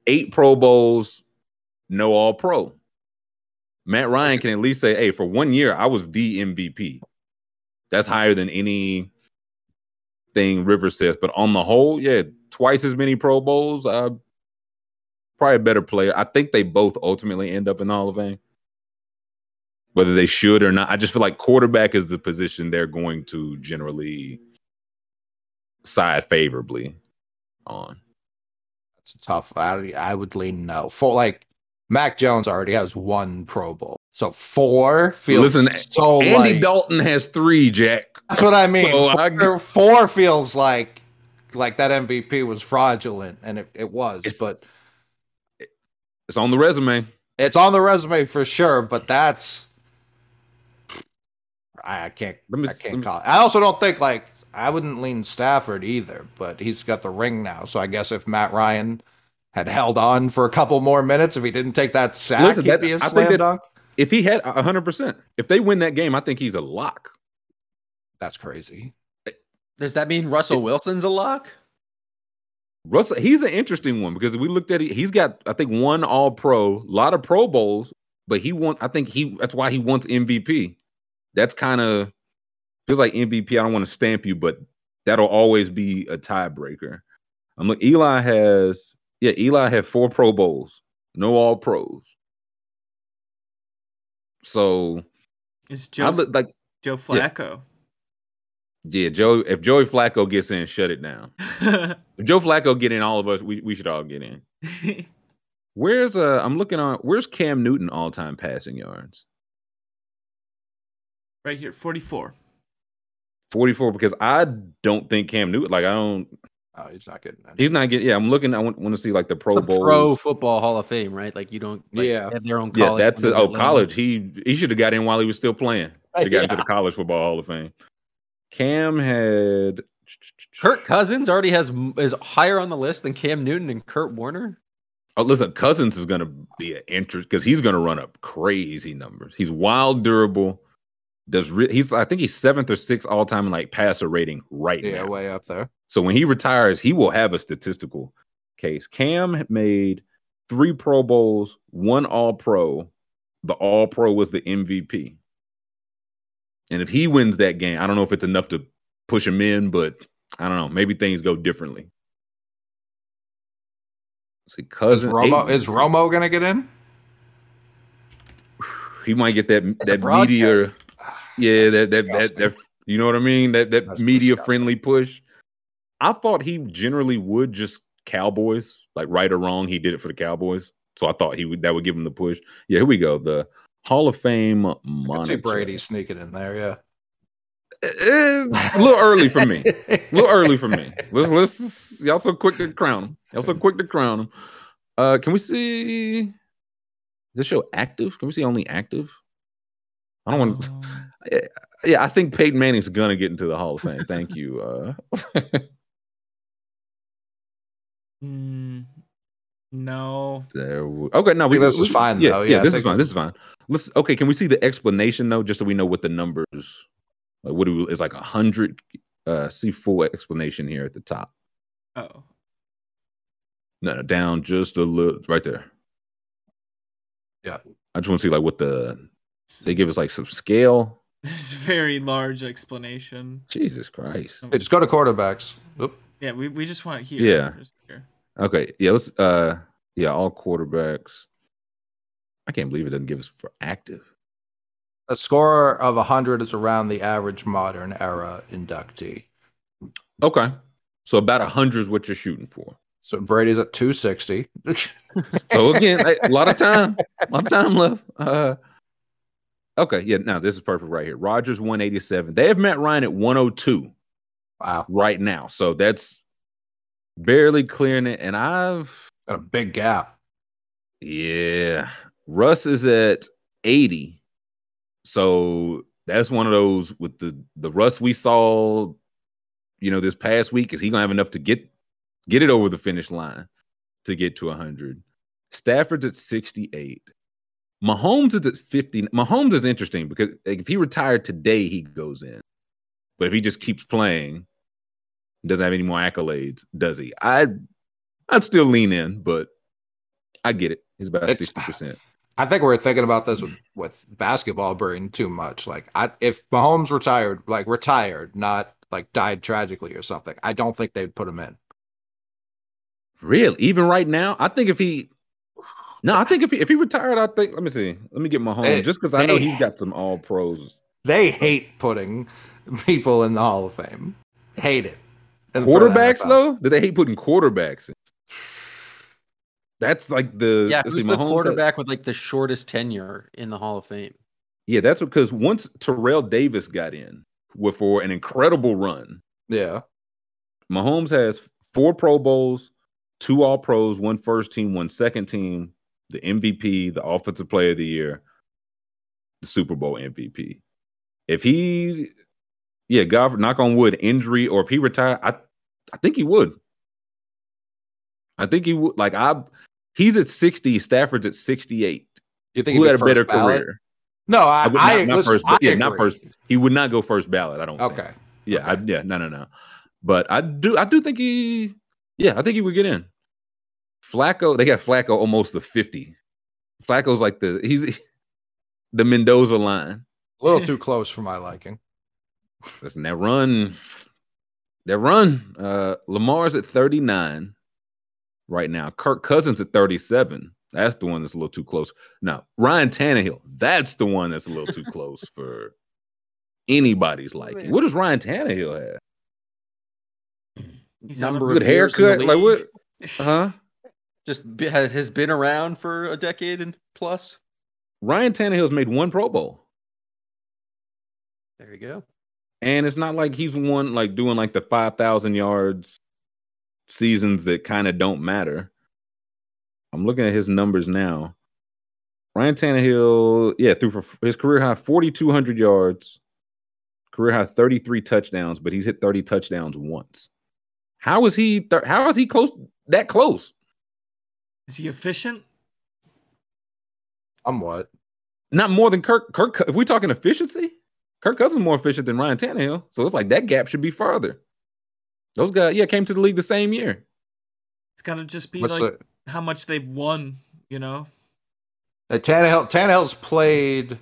eight Pro Bowls, no all pro. Matt Ryan can at least say, hey, for one year, I was the MVP. That's higher than any thing Rivers says. But on the whole, yeah, twice as many Pro Bowls. Uh, probably a better player. I think they both ultimately end up in the Hall of Fame. Whether they should or not, I just feel like quarterback is the position they're going to generally side favorably on. It's a tough. I, I would lean no. For like Mac Jones already has one Pro Bowl. So four feels Listen, so Andy like, Dalton has three, Jack. That's what I mean. So I four, four feels like like that MVP was fraudulent, and it, it was, but It's on the resume. it's on the resume for sure. But that's I, I can't Let me- I can't me- call it. I also don't think like I wouldn't lean Stafford either, but he's got the ring now. So I guess if Matt Ryan had held on for a couple more minutes, if he didn't take that sack, Listen, he'd that- be a I think slam that- dunk. If he had hundred percent, if they win that game, I think he's a lock. That's crazy. Does that mean Russell Wilson's a lock? Russell, he's an interesting one because we looked at it. He's got, I think, one All Pro, a lot of Pro Bowls, but he won. I think he that's why he wants MVP. That's kind of feels like MVP. I don't want to stamp you, but that'll always be a tiebreaker. I'm like Eli has, yeah, Eli had four Pro Bowls, no All Pros. So Is I Joe look like, Joe Flacco? yeah, Joe. If Joey Flacco gets in, shut it down. [LAUGHS] If Joe Flacco get in, all of us, we, we should all get in. [LAUGHS] Where's uh I'm looking on where's Cam Newton all time passing yards? right here, 44. 44 because I don't think Cam Newton like I don't Oh, he's not getting that. he's not getting yeah, I'm looking I want, want to see like the Pro It's a Bowls. Pro Football Hall of Fame, right? Like you don't. Like, Yeah. Have their own. yeah, that's under the, oh college. He he should have got in while he was still playing. Should have got into the college football hall of fame. Cam had Kirk Cousins already has is higher on the list than Cam Newton and Kurt Warner. Oh, listen, Cousins is gonna be an interest because he's gonna run up crazy numbers. He's wild, durable. Does re- he's I think he's seventh or sixth all time in like passer rating right now. Yeah, now. way up there. So when he retires, he will have a statistical case. Cam made three Pro Bowls, one All Pro. The All Pro was the MVP. And if he wins that game, I don't know if it's enough to push him in, but I don't know. Maybe things go differently. See, Is cousin Romo Aiden- is Romo gonna get in? he might get that It's that media, yeah, That's that that, that that you know what I mean? That that That's media disgusting. friendly push. I thought he generally would just Cowboys, like right or wrong, he did it for the Cowboys. So I thought he would that would give him the push. Yeah, here we go. The Hall of Fame I see. Brady sneaking in there. Yeah, Eh, a little early for me. A little early for me. Let's let's y'all so quick to crown him. Y'all so quick to crown him. Uh, can we see this show active? Can we see only active? I don't want. Um, Yeah, I think Peyton Manning's gonna get into the Hall of Fame. Thank you. Uh, [LAUGHS] mm, no. there. we- Okay, no, think this is fine, Yeah, though. yeah, Yeah, this is fine. this This is fine. Let's. Okay, can we see the explanation though, just so we know what the numbers? Like, what do we, it's like a hundred? Uh, see full explanation here at the top. Oh. No, no, down just a little, right there. Yeah. I just want to see like what the they give us like some scale. it's a very large explanation. Jesus Christ. hey, just go to quarterbacks. Oop. Yeah, we, we just want it here. Yeah. Just here. Okay, yeah, let's. Uh, yeah, all quarterbacks. I can't believe it doesn't give us for active. A score of 100 is around the average modern era inductee. Okay, so about a hundred is what you're shooting for. So Brady's at 260. So again, a a lot of time, a lot of time left. Uh, okay, yeah, now this is perfect right here. Rodgers 187. They have Matt Ryan at 102 wow, right now, so that's barely clearing it. And I've got a big gap. Yeah. Russ is at 80. So that's one of those with the the Russ we saw, you know, this past week. Is he gonna have enough to get get it over the finish line to get to 100? Stafford's at 68. Mahomes is at 50. Mahomes is interesting because if he retired today, he goes in. But if he just keeps playing, doesn't have any more accolades, does he? I I'd still lean in, but I get it. He's about sixty percent. I think we're thinking about this with, with basketball brain too much. Like, I, if Mahomes retired, like retired, not like died tragically or something, I don't think they'd put him in. Really? Even right now, I think if he, no, I think if he if he retired, I think. Let me see. Let me get Mahomes Hey, just because I know hey. he's got some All Pros. They hate putting people in the Hall of Fame. Hate it. And Quarterbacks though, do they hate putting quarterbacks in? That's like the Yeah, let's who's see, the Mahomes had- quarterback with like the shortest tenure in the Hall of Fame? yeah, that's because once Terrell Davis got in with for an incredible run, Yeah. Mahomes has four Pro Bowls, two All Pros, one first team, one second team, the MVP, the Offensive Player of the Year, the Super Bowl MVP. If he, yeah, God, knock on wood, injury, or if he retired, I, I think he would. I think he would. Like I, he's at sixty. Stafford's at sixty-eight. You think Who he'd had be a better ballot? career? No, I, I would I, not, not listen, first. I yeah, not first. He would not go first ballot. I don't. think. Okay. Yeah, I, yeah, no, no, no. But I do, I do think he, yeah, I think he would get in. Flacco, they got Flacco almost the fifty. Flacco's like the he's [LAUGHS] the Mendoza line. A little [LAUGHS] too close for my liking. Listen, that run, that run. Uh, Lamar's at thirty nine right now. Kirk Cousins at thirty seven. That's the one that's a little too close. Now Ryan Tannehill, that's the one that's a little too close for anybody's liking. What does Ryan Tannehill have? He's on a Number of Good years in haircut, like what? league. [LAUGHS] Huh? Just be, has been around for a decade and plus. Ryan Tannehill's made one Pro Bowl, There you go. And it's not like he's one like doing like the five thousand yards seasons that kind of don't matter. I'm looking at his numbers now. Ryan Tannehill, yeah, threw for his career high 4,200 yards, career high 33 touchdowns, but he's hit 30 touchdowns once. How is he? Th- how is he close? That close? Is he efficient? I'm what? Not more than Kirk. Kirk. If we're talking efficiency, Kirk Cousins is more efficient than Ryan Tannehill. So it's like that gap should be farther. Those guys, yeah, came to the league the same year. It's got to just be What's like the how much they've won. You know, Uh, Tannehill Tannehill's played.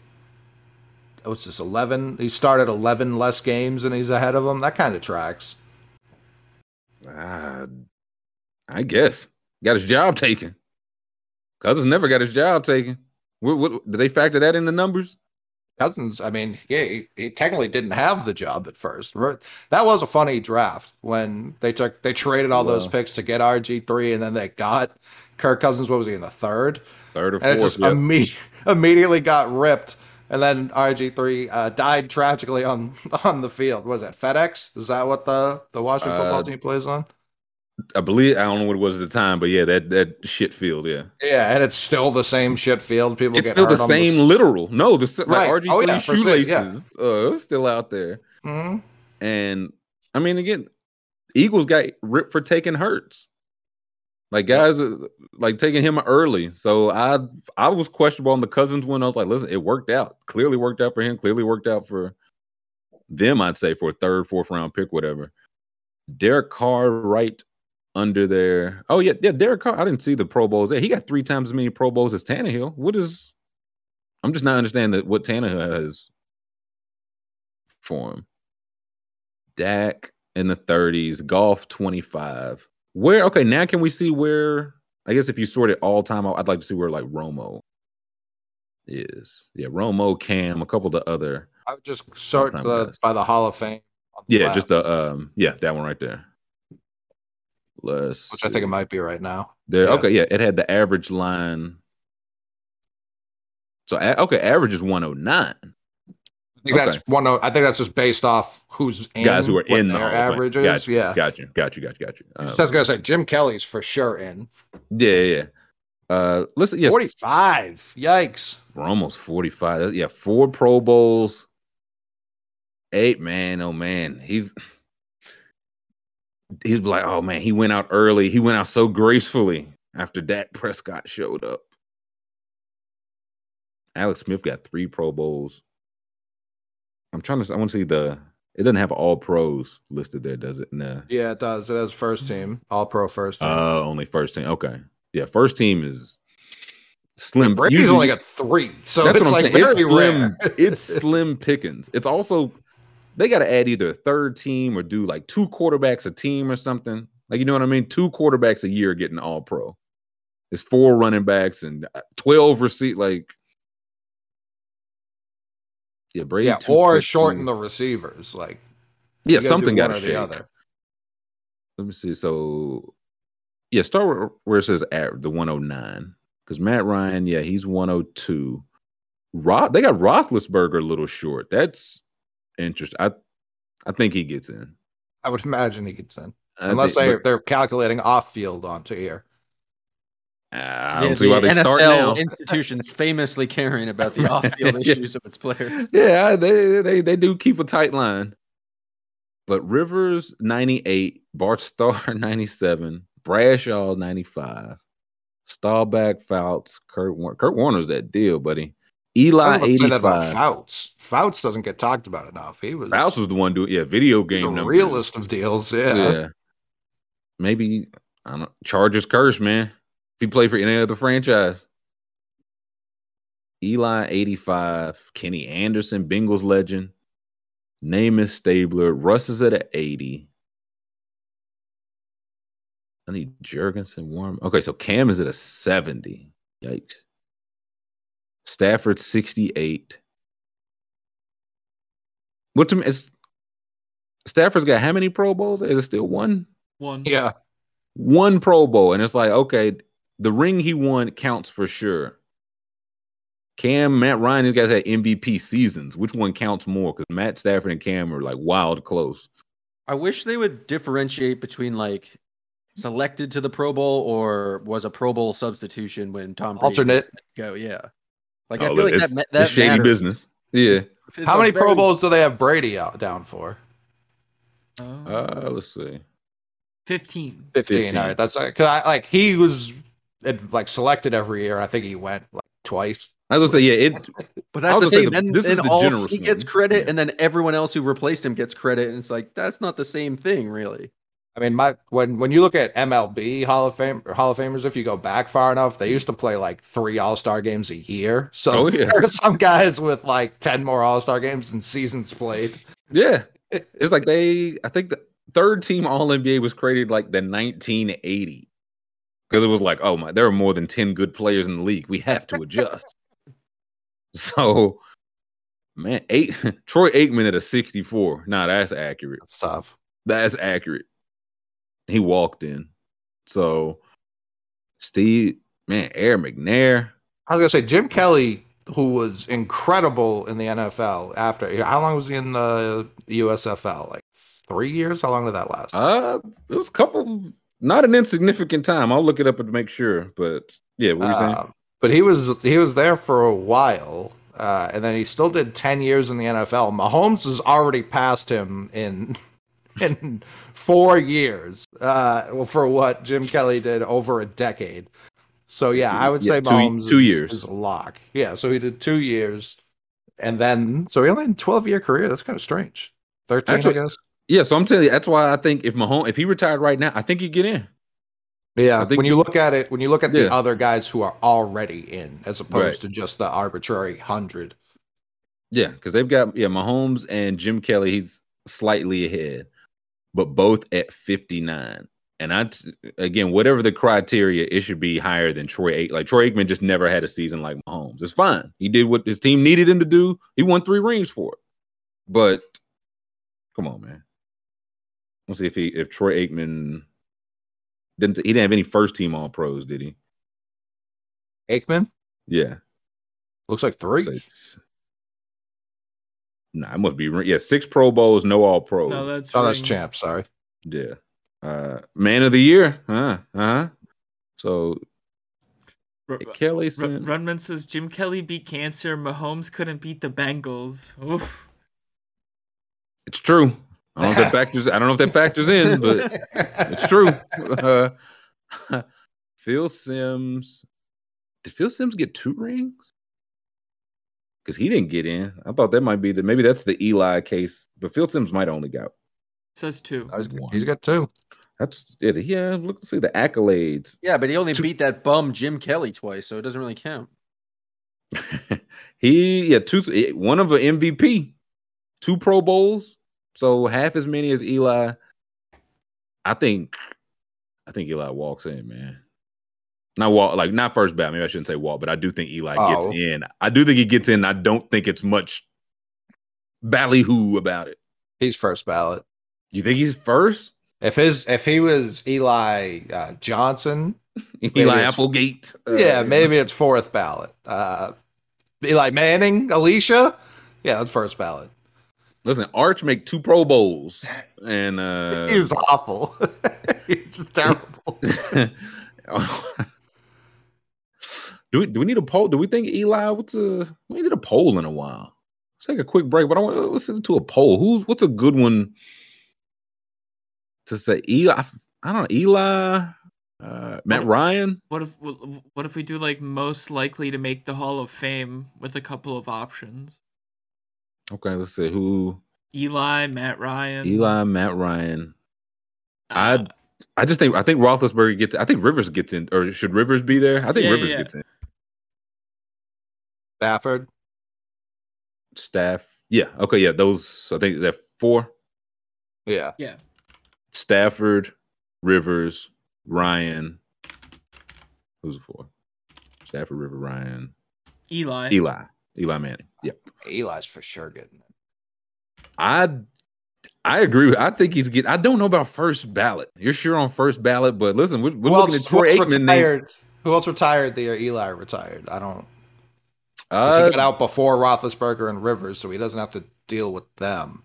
What's this? Eleven. He started eleven less games, and he's ahead of him. That kind of tracks. Uh, I guess got his job taken. Cousins never got his job taken. What, what did they factor that in the numbers? Cousins, I mean, yeah, he, he technically didn't have the job at first. That was a funny draft when they took they traded all those picks to get RG three, and then they got Kirk Cousins. What was he in the third? Third or And it fourth? just yep. imme- [LAUGHS] immediately got ripped. And then RG three uh, died tragically on [LAUGHS] on the field. Was that FedEx? Is that what the the Washington football Uh, team plays on? I believe I don't know what it was at the time, but yeah, that that shit field, yeah. Yeah, and it's still the same shit field. People It's get still the same s- literal. No, the like Right. RG3 Oh, yeah, sure, yeah. shoelaces uh still out there. Mhm. And I mean, again, Eagles got ripped for taking Hurts. Like guys, uh, like taking him early. So I I was questionable on the Cousins one. I was like, listen, it worked out. Clearly worked out for him. Clearly worked out for them. I'd say for a third, fourth round pick, whatever. Derek Carr right under there. Oh yeah, yeah. Derek Carr. I didn't see the Pro Bowls there. He got three times as many Pro Bowls as Tannehill. What is? I'm just not understanding that what Tannehill has for him. Dak in the 30s, Goff 25. Where okay, now can we see where I guess if you sort it all time I'd like to see where like Romo is. Yeah, Romo, Cam, a couple of the other. I would just sort the guys. by the Hall of Fame. Yeah, left, just the um, yeah, that one right there. Let's which I think it might be right now. There, Yeah. okay, yeah, it had the average line. So okay, average is 109. I think that's Okay. one. of- I think that's just based off who's in, Guys who are in the their Fame. averages. Yeah, got you, got you, got you, got you, you. So I Um, was gonna say Jim Kelly's for sure in. yeah, yeah. Uh, listen, yes, Forty-five. Yikes. we're almost 45. Yeah, four Pro Bowls, eight, man. Oh man, he's he's like, oh man, he went out early. He went out so gracefully after Dak Prescott showed up. Alex Smith got three Pro Bowls. I'm trying to. I want to see the. It doesn't have all pros listed there, does it? No. Yeah, it does. It has first team, all pro first team. Uh, only first team. Okay. Yeah, first team is slim. Brady's Usually- only got three, so That's it's what I'm like saying. very It's slim. [LAUGHS] it's slim pickings. It's also they got to add either a third team or do like two quarterbacks a team or something. Like you know what I mean? Two quarterbacks a year getting all pro. It's four running backs and uh, twelve receipt. Like yeah, Brady. yeah, or 260. shorten the receivers. Like yeah you gotta do something got to the other. Let me see. So yeah, start where, where it says at the 109. Because Matt Ryan, yeah, he's 102. Ro- they got Roethlisberger a little short. That's interesting. I I think he gets in. I would imagine he gets in, I unless think- they but, they're calculating off field onto here. uh, I Yeah, don't see why the they start NFL now. [LAUGHS] institution's famously caring about the off-field [LAUGHS] Yeah. issues of its players. yeah, they, they they do keep a tight line. But Rivers 98, Bart Starr [LAUGHS] 97, Bradshaw 95, Staubach, Fouts, Kurt Warner. Kurt Warner's that deal, buddy. I Eli was gonna say that about 85. Fouts. Fouts doesn't get talked about enough. He was, Fouts was the one doing yeah, video game the realest of deals. Yeah. Yeah. Maybe I don't know. Chargers curse, man. If he played for any other franchise. Eli 85, Kenny Anderson, Bengals legend. Name is Stabler. Russ is at an 80. I need Jurgensen warm. Okay, so Cam is at a 70. Yikes. Stafford 68. What to me is Stafford's got how many Pro Bowls? Is it still one? One. Yeah. One Pro Bowl. And it's like, okay, the ring he won counts for sure. Cam, Matt Ryan, these guys had MVP seasons. Which one counts more? Because Matt Stafford and Cam are like wild close. I wish they would differentiate between like selected to the Pro Bowl or was a Pro Bowl substitution when Tom Brady Alternate. go. Yeah, like I Oh, feel like that that shady matters. business. Yeah. It's How a many Pro very- Bowls do they have Brady out down for? Oh. Uh, let's see. 15. 15. 15. All right. That's because I like he was like selected every year. I think he went like twice. I was gonna say, yeah, it [LAUGHS] But that's the thing. the- then this is the all generous he gets credit, Yeah. and then everyone else who replaced him gets credit, and it's like that's not the same thing, really. I mean, my when when you look at MLB Hall of Fame or Hall of Famers, if you go back far enough, they used to play like three All Star games a year. So Oh, yeah. there are some guys with like ten more All Star games and seasons played. Yeah. It's like they I think the third team all NBA was created like the 1980. Because it was like, oh my, there are more than 10 good players in the league. We have to adjust. [LAUGHS] so man, eight [LAUGHS] Troy Aikman at a 64. Nah, that's accurate. That's tough. That's accurate. He walked in. So Steve, man, Air McNair. I was gonna say Jim Kelly, who was incredible in the NFL. After how long was he in the USFL? Like three years? How long did that last? Uh it was a couple not an insignificant time. I'll look it up to make sure. But yeah, what were you saying? Uh, but he was he was there for a while, uh, and then he still did ten years in the NFL. Mahomes has already passed him in [LAUGHS] in four years. Uh, well, for what Jim Kelly did over a decade. So yeah, I would Yeah, say two- Mahomes two years. is a lock. Yeah, so he did two years, and then so he only had a twelve year career. That's kind of strange. Thirteen, Actually- I guess. Yeah, so I'm telling you, that's why I think if Mahomes, if he retired right now, I think he'd get in. Yeah, I think- when you look at it, when you look at the other guys who are already in, as opposed Right. to just the arbitrary hundred. Yeah, because they've got yeah, Mahomes and Jim Kelly, he's slightly ahead, but both at 59. And I t- again, whatever the criteria, it should be higher than Troy Aikman. Like Troy Aikman just never had a season like Mahomes. It's fine. He did what his team needed him to do. He won three rings for it. But come on, man. Let's see if he if Troy Aikman didn't he didn't have any first team all pros, did he? Aikman Yeah. looks like three. So Nah, it must be yeah, six Pro Bowls, no All Pro. No, that's Oh, that's champ. Sorry. yeah, uh, Man of the Year, huh? Uh huh. So R- Kelly R- sent, Runman says Jim Kelly beat cancer. Mahomes couldn't beat the Bengals. Oof. it's true. I don't know if that factors. I don't know if that factors in, but it's true. Uh, [LAUGHS] Phil Simms. Did Phil Simms get two rings? Because he didn't get in. I thought that might be the maybe that's the Eli case, but Phil Simms might only got Says two. He's- he's got two. That's it. Yeah, look to see the accolades. Yeah, but he only Two- beat that bum Jim Kelly twice, so it doesn't really count. [LAUGHS] he yeah, two one of an MVP, two Pro Bowls, so half as many as Eli. I think I think Eli walks in, man. Not walk like not first bat. Maybe I shouldn't say walk, but I do think Eli Oh. gets in. I do think he gets in. I don't think it's much ballyhoo about it. He's first ballot. You think he's first? If his if he was Eli uh, Johnson, [LAUGHS] Eli Applegate. Uh, yeah, maybe it's fourth ballot. Uh, Eli Manning, Alicia, yeah, that's first ballot. Listen, Arch make two Pro Bowls, and [LAUGHS] uh he was awful. [LAUGHS] he was just terrible. Do we do we need a poll? Do we think Eli? What's a we need a poll in a while? Let's take a quick break, but I want to listen to a poll. Who's what's a good one to say? Eli, I don't know. Eli, uh, Matt Ryan. What if what if we do like most likely to make the Hall of Fame with a couple of options? Okay, let's see who. Eli, Matt Ryan. Eli, Matt Ryan. uh, I I just think I think Roethlisberger gets. I think Rivers gets in, or should Rivers be there? I think Yeah, Rivers yeah. gets in. Stafford, Staff. Yeah. Okay. Yeah. Those. I think they're four. yeah, yeah. Stafford, Rivers, Ryan. Who's the four? Stafford, River, Ryan, Eli. Eli, Eli Manning. Yep. Eli's for sure getting it. I I agree. with- I think he's getting. I don't know about first ballot. You're sure on first ballot, but listen, we're, we're Who looking else, at who Troy else Aikman. name. retired? Who else retired the year Eli retired? I don't. 'Cause he Uh, got out before Roethlisberger and Rivers, so he doesn't have to deal with them.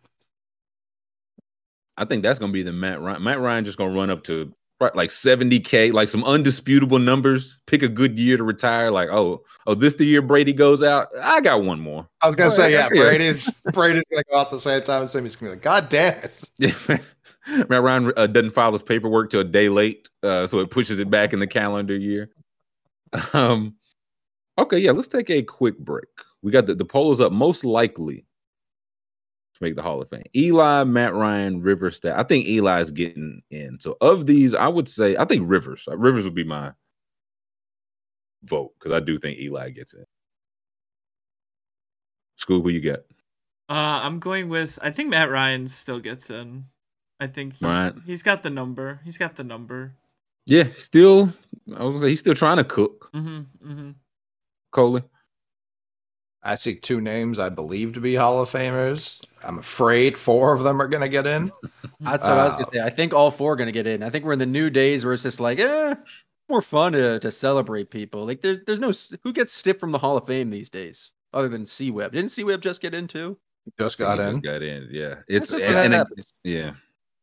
I think that's gonna be the Matt Ryan. Matt Ryan just gonna run up to like 70k, like some undisputable numbers. Pick a good year to retire. Like, oh, oh, this the year Brady goes out. I got one more. I was gonna say, yeah, [LAUGHS] Yeah. Brady's Brady's gonna go out the same time as him. He's gonna be like, God damn it. [LAUGHS] Matt Ryan uh, doesn't file his paperwork till a day late, uh, so it pushes it back in the calendar year. Um, okay, yeah, let's take a quick break. We got the, the poll is up. Most likely to make the Hall of Fame. Eli, Matt Ryan, Rivers. Stat. I think Eli's getting in. So of these, I would say I think Rivers. Uh, Rivers would be my vote because I do think Eli gets in. School, who you got? Uh, I'm going with. I think Matt Ryan still gets in. I think he's, Right. he's got the number. He's got the number. Yeah, still. I was gonna say he's still trying to cook. Mm-hmm. Mm-hmm. Coley. I see two names I believe to be Hall of Famers. I'm afraid four of them are going to get in. [LAUGHS] That's what I was Uh, gonna say. I think all four are gonna get in. I think we're in the new days where it's just like, eh, more fun to, to celebrate people. Like there's there's no who gets stiff from the Hall of Fame these days, other than C Webb. Didn't C Webb just get in too? Just got He just in. Got in. Yeah, it's and, and it- yeah.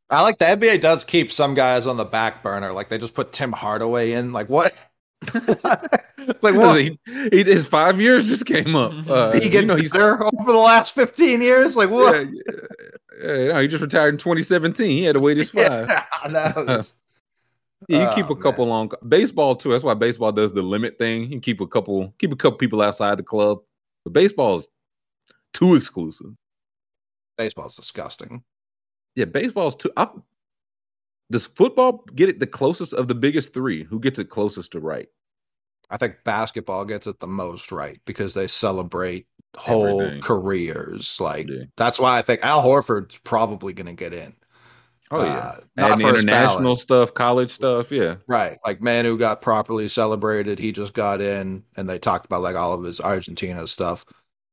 I like the NBA does keep some guys on the back burner. Like they just put Tim Hardaway in. Like what? [LAUGHS] like what? He, he, his five years just came up. [LAUGHS] Uh, he get you know, he's better over the last 15 years? Like what? yeah, yeah, yeah, no, he just retired in 2017. He had to wait his [LAUGHS] five. Yeah, I know. Yeah, you keep Oh, a couple long baseball too. That's why baseball does the limit thing. You keep a couple, keep a couple people outside the club. But baseball is too exclusive. Baseball's disgusting. Yeah, baseball's too. I, does football get it the closest of the biggest three? Who gets it closest to right? I think basketball gets it the most right because they celebrate whole Everything. careers. Like Yeah. that's why I think Al Horford's probably going to get in. Oh yeah, Uh, not and the international ballot. stuff, college stuff. Yeah, Right. Like Manu got properly celebrated. He just got in and they talked about like all of his Argentina stuff.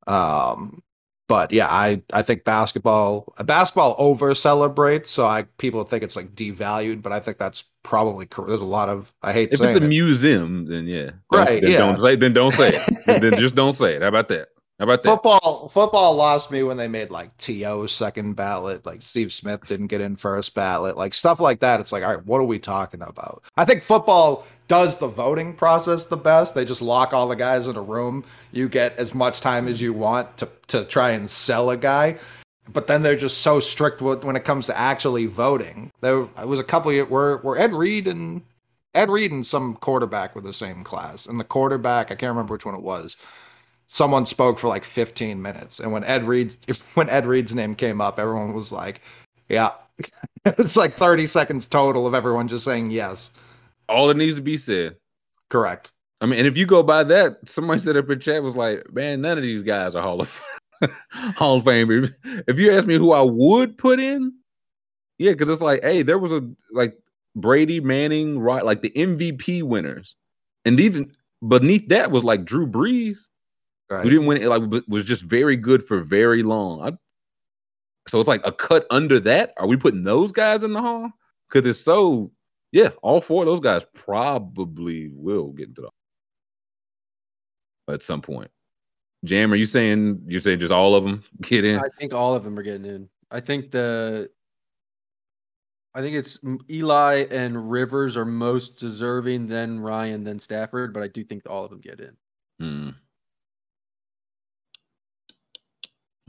Um but yeah, I I think basketball basketball over celebrates, so I people think it's like devalued, but I think that's probably there's a lot of I hate if saying it's a it. museum, then yeah, Don't- Right, Then yeah. don't say. Then don't say it. then just don't say it. How about that? How about that? Football football lost me when they made like TO second ballot, like Steve Smith didn't get in first ballot, like stuff like that. It's like, all right, what are we talking about? I think football does the voting process the best. They just lock all the guys in a room. You get as much time as you want to to try and sell a guy. But then they're just so strict when it comes to actually voting. There was a couple of where where Ed Reed and Ed Reed and some quarterback were the same class, and the quarterback I can't remember which one it was someone spoke for like 15 minutes and when ed reed [LAUGHS] when ed reed's name came up everyone was like yeah [LAUGHS] it was like 30 seconds total of everyone just saying yes All that needs to be said. correct I mean, and if you go by that, somebody said up in chat was like, "Man, none of these guys are Hall of [LAUGHS] Hall of Fame." If you ask me who I would put in, yeah, because it's like, hey, there was a like Brady, Manning, right, like the MVP winners, and even beneath that was like Drew Brees, right who didn't win it, like was just very good for very long. I, so it's like a cut under that. Are we putting those guys in the hall? Because it's so, yeah, all four of those guys probably will get into the at some point. Jam, are you saying you're saying just all of them get in? I think all of them are getting in. I think the I think it's Eli and Rivers are most deserving, then Ryan, then Stafford, but I do think all of them get in. Hmm.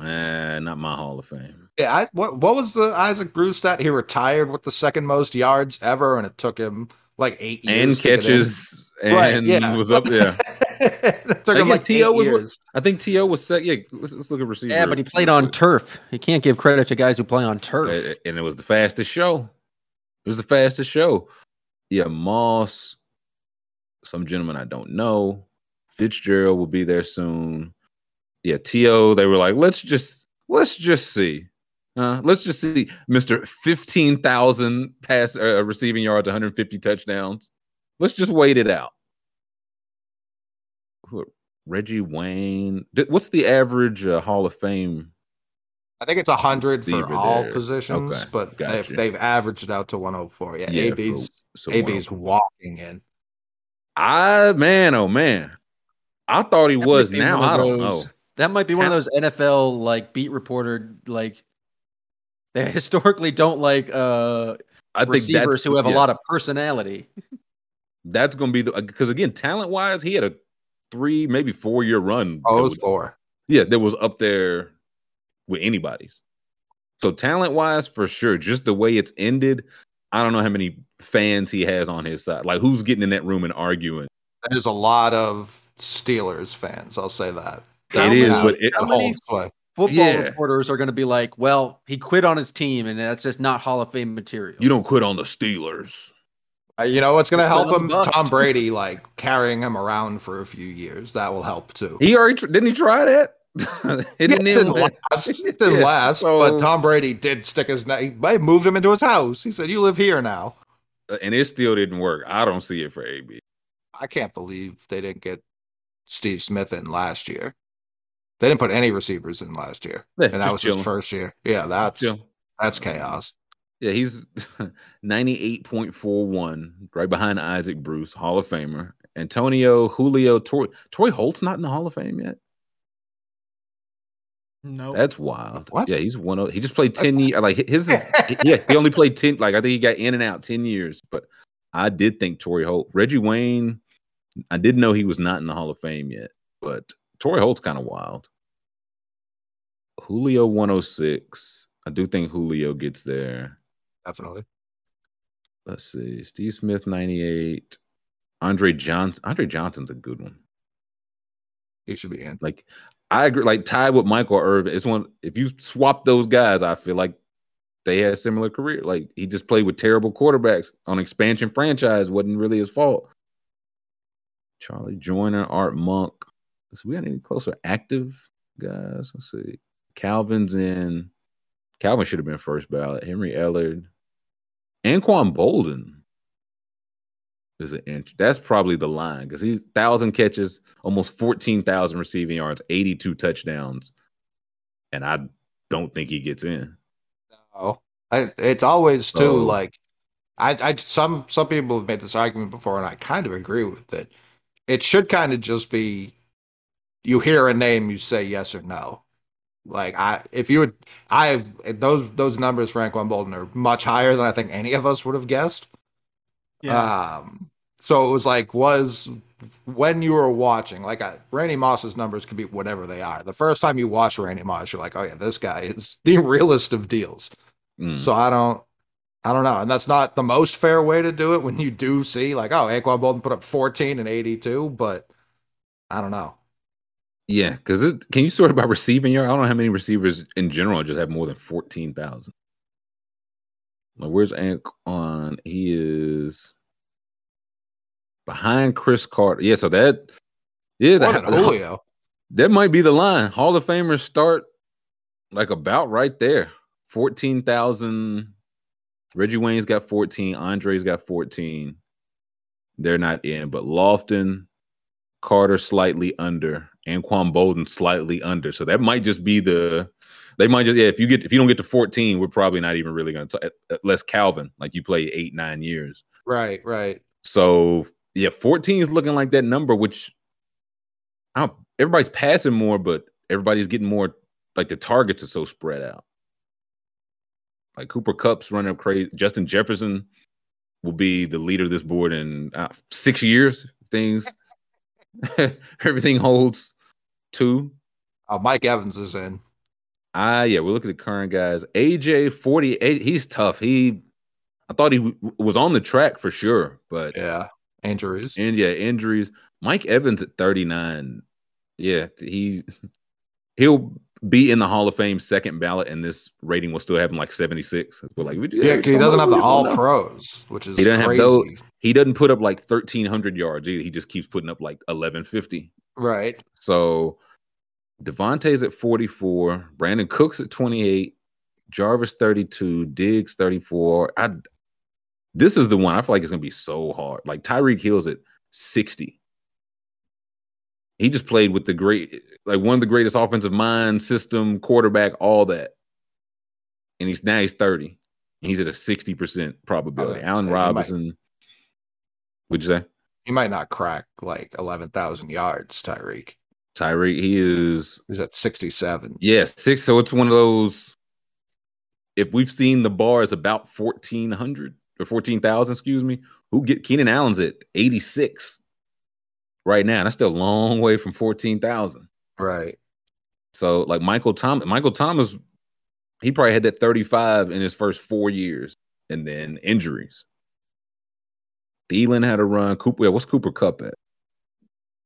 Eh, not my Hall of Fame. yeah I, what, what was the isaac bruce stat he retired with the second most yards ever and it took him like eight years And to get in. catches and Right, yeah. was up there. [LAUGHS] it took him like T.O. eight was years. I think T.O. was set. Yeah, let's, let's look at receiver. Yeah, but he played on turf. You can't give credit to guys who play on turf. And it was the fastest show. It was the fastest show. Yeah, Moss, some gentleman I don't know. Fitzgerald will be there soon. Yeah, To. They were like, let's just let's just see. Uh, let's just see, Mister fifteen thousand pass uh, receiving yards, one hundred fifty touchdowns. Let's just wait it out. Reggie Wayne. What's the average uh, Hall of Fame? I think it's a hundred for Receiver all there. positions, Okay, but gotcha. they've they've averaged it out to 104. Yeah, Yeah, for- AB's so AB's walking in. I man, oh man, I thought he That was. might Now I don't those- know. That might be one of those NFL like beat reporter like they historically don't like uh I think receivers who have yeah, a lot of personality. That's going to be the because again, talent wise, he had a three, maybe four year run. Oh, it was was- four. yeah, that was up there with anybody's. So talent wise, for sure, just the way it's ended, I don't know how many fans he has on his side. Like who's getting in that room and arguing? There's a lot of Steelers fans. I'll say that. It is, Yeah, but it, how It holds. Football Yeah. reporters are going to be like, "Well, he quit on his team, and that's just not Hall of Fame material." You don't quit on the Steelers. Uh, you know what's going to help him? bust. Tom Brady, like carrying him around for a few years. That will help too. He already tr- didn't he try that? [LAUGHS] it didn't, it didn't last. It [LAUGHS] didn't Yeah, last. so- but Tom Brady did stick his neck. He they moved him into his house. He said, "You live here now." and it still didn't work. I don't see it for AB. I can't believe they didn't get Steve Smith in last year. They didn't put any receivers in last year, Yeah, and that was chilling. his first year. Yeah, that's Chill. that's chaos. Yeah, he's [LAUGHS] 98.41, right behind Isaac Bruce, Hall of Famer. Antonio, Julio, Troy, Troy Holt's not in the Hall of Fame yet. Nope. That's wild. What? Yeah, he's one of he just played 10 years. Like his is, [LAUGHS] yeah, he only played 10, like I think he got in and out 10 years. But I did think Torry Holt, Reggie Wayne, I didn't know he was not in the Hall of Fame yet, but Torry Holt's kind of wild. Julio 106. I do think Julio gets there. Definitely. Let's see. Steve Smith 98. Andre Johnson. Andre Johnson's a good one. He should be in. Like I agree, like tied with Michael Irvin. It's one if you swap those guys, I feel like they had a similar career. Like he just played with terrible quarterbacks on expansion franchise, wasn't really his fault. Charlie Joiner, Art Monk. So we got any closer active guys? Let's see. Calvin's in. Calvin should have been first ballot. Henry Ellard. Anquan Boldin is an inch. That's probably the line because he's thousand catches, almost fourteen thousand receiving yards, eighty-two touchdowns, and I don't think he gets in. Oh, I, it's always too like I, I some some people have made this argument before, and I kind of agree with it. It should kind of just be you hear a name, you say yes or no. Like I, if you would, I those those numbers for Anquan Boldin are much higher than I think any of us would have guessed. yeah. Um, so it was like, was when you were watching, like I, Randy Moss's numbers could be whatever they are. The first time you watch Randy Moss, you're like, oh yeah, this guy is [LAUGHS] the realest of deals. Mm. So I don't, I don't know, and that's not the most fair way to do it when you do see like, oh, Anquan Boldin put up 14 and 82, but I don't know. Yeah, because it can you sort it by receiving yard? I don't know how many receivers in general just have more than fourteen thousand. Like, where's Anquan? He is behind Cris Carter. Yeah, so that yeah, that, Julio. that might be the line. Hall of Famers start like about right there. Fourteen thousand. Reggie Wayne's got fourteen. Andre's got fourteen. They're not in, but Lofton, Carter slightly under, Anquan Boldin slightly under. So that might just be the. They might just yeah. If you get if you don't get to fourteen, we're probably not even really going to talk unless Calvin like you play eight nine years. Right, right. So yeah, 14 is looking like that number, which I don't, everybody's passing more, but everybody's getting more like the targets are so spread out. Like Cooper Kupp's running up crazy. Justin Jefferson will be the leader of this board in uh, six years. Things [LAUGHS] everything holds two. Oh, Mike Evans is in. Ah, yeah, we're looking at the current guys. AJ 48, he's tough. He I thought he w- was on the track for sure, but Yeah, injuries. And yeah, injuries. Mike Evans at 39. Yeah, he he'll be in the Hall of Fame second ballot, and this rating will still have him like 76. But like, yeah, he doesn't have the All Pros, which is He doesn't have those. He doesn't put up like 1,300 yards either. He just keeps putting up like 1150. Right. So Davante's at 44, Brandin Cooks at 28, Jarvis 32, Diggs 34. I this is the one I feel like it's gonna be so hard. Like Tyreek Hill's at 60. He just played with the great, like one of the greatest offensive mind, system, quarterback, all that. And he's now he's 30. And he's at a 60% probability. I Allen gonna say, he might- Robinson. What'd you say? He might not crack like 11,000 yards, Tyreek. Tyreek, he is He's at 67. Yes, six. So it's one of those. If we've seen the bar is about fourteen hundred or fourteen thousand, excuse me, who get Keenan Allen's at eighty six right now. That's still a long way from fourteen thousand. Right. So like Michael Thomas, Michael Thomas, he probably had that thirty five in his first four years, and then injuries. Thielen had a run. Cooper, yeah, what's Cooper Kupp at?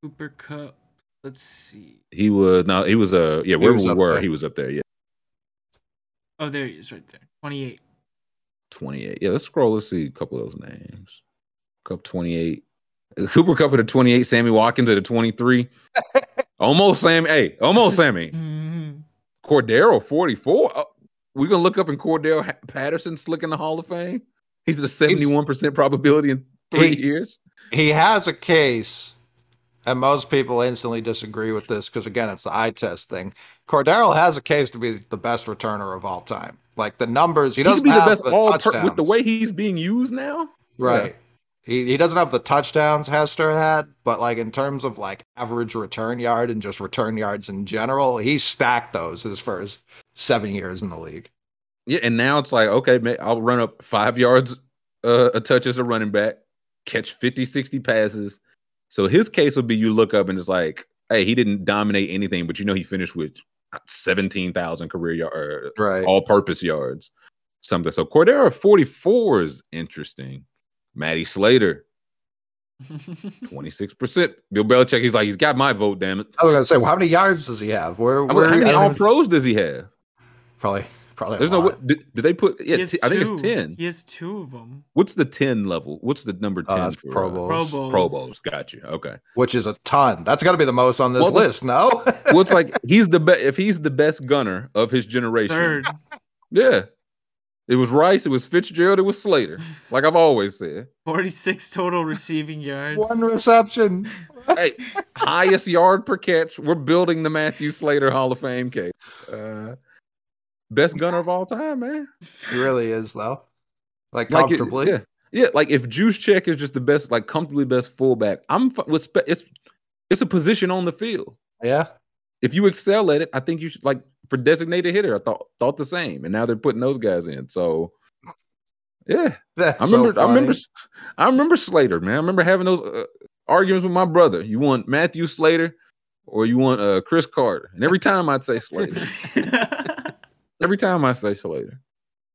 Cooper Kupp Let's see. He was no, he was uh yeah, He wherever we up were, there. he was up there. Yeah, Oh, there he is, right there. Twenty-eight. 28. Yeah, let's scroll. Let's see a couple of those names. Kupp 28. [LAUGHS] Cooper Kupp at a 28, Sammy Watkins at a 23. [LAUGHS] almost Sammy. Hey, almost Sammy. [LAUGHS] Mhm. Cordarrelle 44. Oh, we're gonna look up in Cordarrelle Patterson slick in the Hall of Fame. He's at a 71% probability in three He- years. he has a case, and most people instantly disagree with this because again, it's the eye test thing. Cordarrelle has a case to be the best returner of all time. Like the numbers, he He doesn't be the have best the all per- touchdowns. with the way he's being used now. right. He, he doesn't have the touchdowns Hester had, but like in terms of like average return yard and just return yards in general, he stacked those his first seven years in the league. Yeah, and now it's like, okay, I'll run up five yards uh, a touch as a running back, catch 50, 60 passes. So his case would be you look up and it's like, hey, he didn't dominate anything, but you know he finished with 17,000 career yard, er, Right. all purpose yards, something. So Cordarrelle 44 is interesting. Matty Slater, [LAUGHS] 26%. Bill Belichick, he's like, he's got my vote, damn it. I was gonna say, well, how many yards does he have? Where, How, where how many I all pros does he have? Probably, probably. There's no, lot. what, did, did they put, yeah, He t- I think it's 10. He has two of them. What's the 10 level? What's the number 10 Oh, for Pro uh, Bowls, Pro Bowls. Pro Bowls? Got you. Okay. which is a ton. That's got to be the most on this Well, list. No, [LAUGHS] Well, it's like he's the best. If he's the best gunner of his generation, Third. yeah. It was Rice. It was Fitzgerald. It was Slater. Like I've always said. 46 total receiving yards. one reception. [LAUGHS] Hey, highest yard per catch. We're building the Matthew Slater Hall of Fame case. Uh, best gunner of all time, man. He really is, though. Like Like it- comfortably. yeah, yeah. Like if Juszczyk is just the best, like comfortably best fullback. I'm fi- with spe- it's it's a position on the field. yeah. if you excel at it, I think you should like for designated hitter. I thought thought the same, and now they're putting those guys in. So, yeah, [LAUGHS] That's I so remember. I remember. I remember Slater, man. I remember having those uh, arguments with my brother. You want Matthew Slater, or you want uh, Cris Carter? And every time I'd say Slater. [LAUGHS] every time I say Slater.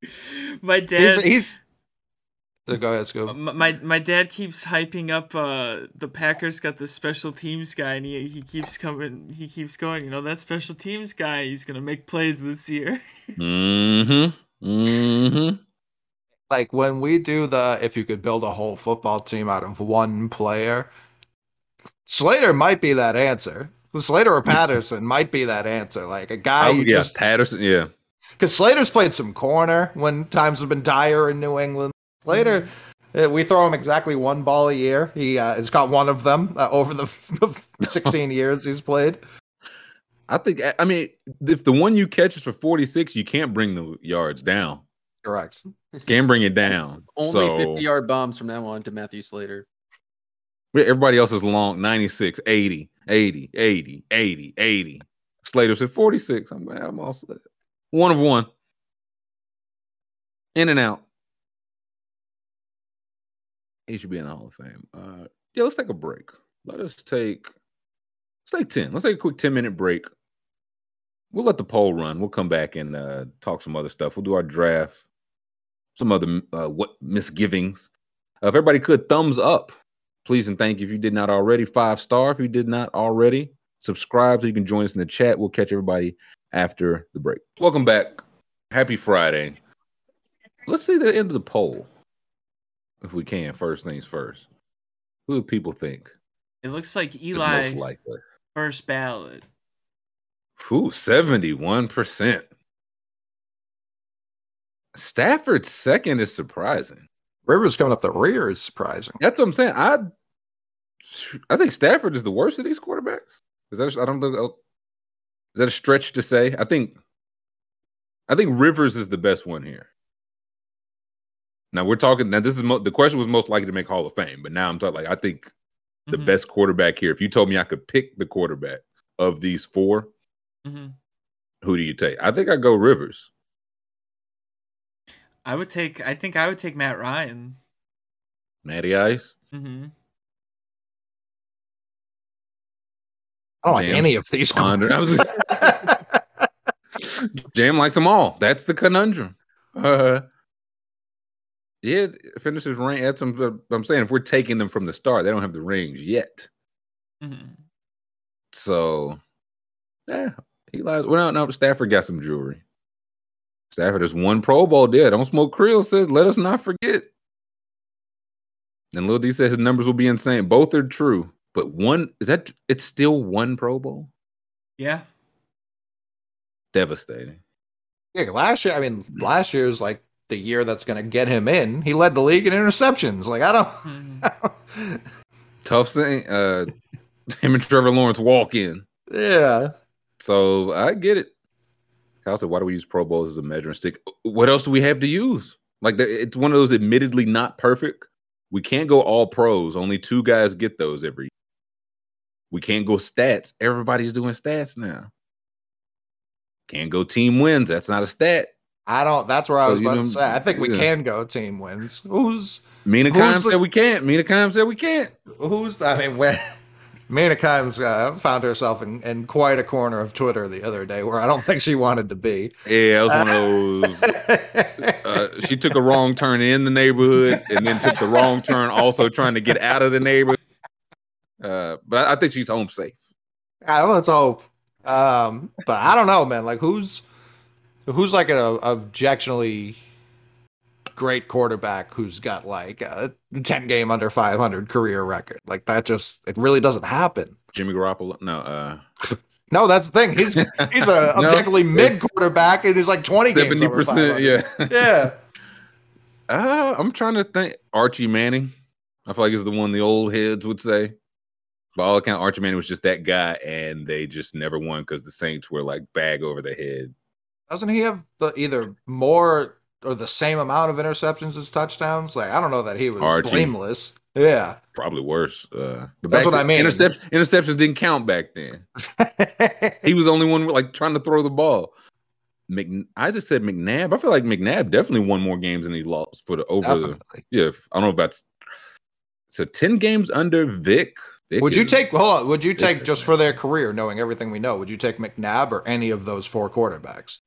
[LAUGHS] my dad he's Uh, Go ahead, Scoob. M- my my dad keeps hyping up uh the Packers got this special teams guy and he, he keeps coming he keeps going you know that special teams guy he's gonna make plays this year [LAUGHS] Mm-hmm. Mm-hmm. Like when we do the if you could build a whole football team out of one player, Slater might be that answer. Slater or [LAUGHS] Patterson might be that answer. Like a guy Oh, you yeah, just Patterson. Yeah. Because Slater's played some corner when times have been dire in New England. Slater, uh, we throw him exactly one ball a year. He uh, has got one of them uh, over the, the [LAUGHS] 16 years he's played. I think. I mean, if the one you catch is for forty six, you can't bring the yards down. Correct. Can't bring it down. [LAUGHS] Only So, 50 yard bombs from now on to Matthew Slater. Everybody else is long 96, 80, 80, 80, 80, 80. Slater said 46. I'm, I'm all set. One of one. In and out. He should be in the Hall of Fame. Uh, yeah, let's take a break. Let us take let's take 10. Let's take a quick 10 minute break. We'll let the poll run. We'll come back and uh, talk some other stuff. We'll do our draft, some other uh, what misgivings. Uh, if everybody could thumbs up, please and thank you. If you did not already, five star. If you did not already, subscribe so you can join us in the chat. We'll catch everybody after the break. Welcome back. Happy Friday. Let's see the end of the poll, if we can. First things first. Who do people think it looks like Eli most likely? first ballot Ooh, 71%. Stafford second is surprising. Rivers coming up the rear is surprising. That's what I'm saying. I I think Stafford is the worst of these quarterbacks. Is that I don't think is that a stretch to say? I think I think Rivers is the best one here. Now we're talking. Now this is mo- the question was most likely to make Hall of Fame, but now I'm talking like I think the Mhm, best quarterback here. If you told me I could pick the quarterback of these four, mhm. who do you take? I think I go Rivers. I would take I think I would take Matt Ryan Matty Ice. hmm I don't like any of these. Under- I [LAUGHS] Jam likes them all. That's the conundrum. Uh, yeah, finishes ring. That's what I'm saying. If we're taking them from the start, they don't have the rings yet. hmm So, yeah, Eli's. Well, no, no, Stafford got some jewelry. Stafford has one Pro Bowl there. Don't smoke Creel says, let us not forget. And Lil D says his numbers will be insane. Both are true, but one is that it's still one Pro Bowl. Yeah. Devastating. Yeah, last year, I mean, last year's like the year that's going to get him in. He led the league in interceptions. Like, I don't. [LAUGHS] Tough thing. Uh, him and Trevor Lawrence walk in. yeah. So I get it. Kyle said, "Why do we use Pro Bowls as a measuring stick? What else do we have to use? Like, it's one of those admittedly not perfect. We can't go all pros. Only two guys get those every. We can't go stats. Everybody's doing stats now. Can't go team wins. That's not a stat. I don't. That's where I was you about to say. I think we yeah. can go team wins. Who's Mina Kimes said we can't. Mina Kimes said we can't. who's? I mean, when [LAUGHS] Mina Kimes uh, found herself in, in quite a corner of Twitter the other day, where I don't think she wanted to be. Yeah, it was one of those. Uh, she took a wrong turn in the neighborhood and then took the wrong turn also trying to get out of the neighborhood. Uh, but I, I think she's home safe. I let's hope. Um, but I don't know, man. Like, who's who's like an objectionably great quarterback who's got like a ten game under five hundred career record? Like that just it really doesn't happen. Jimmy Garoppolo. No, uh, [LAUGHS] No, that's the thing. He's he's a [LAUGHS] No, objectively mid quarterback and he's like twenty 70 percent Yeah. yeah. [LAUGHS] Uh, I'm trying to think. Archie Manning. I feel like it's the one the old heads would say. By all account, Archie Manning was just that guy, and they just never won because the Saints were like bag over the head. Doesn't he have the either more or the same amount of interceptions as touchdowns? Like I don't know that he was Archie. blameless. Yeah. Probably worse. Uh, That's what I mean. Intercept, interceptions didn't count back then. [LAUGHS] He was the only one like trying to throw the ball. Mc, Isaac said McNabb. I feel like McNabb definitely won more games than he lost for the over. Definitely. yeah, I don't know about. So ten games under Vick. Would you is- take hold on, would you take just for their career, knowing everything we know, would you take McNabb or any of those four quarterbacks?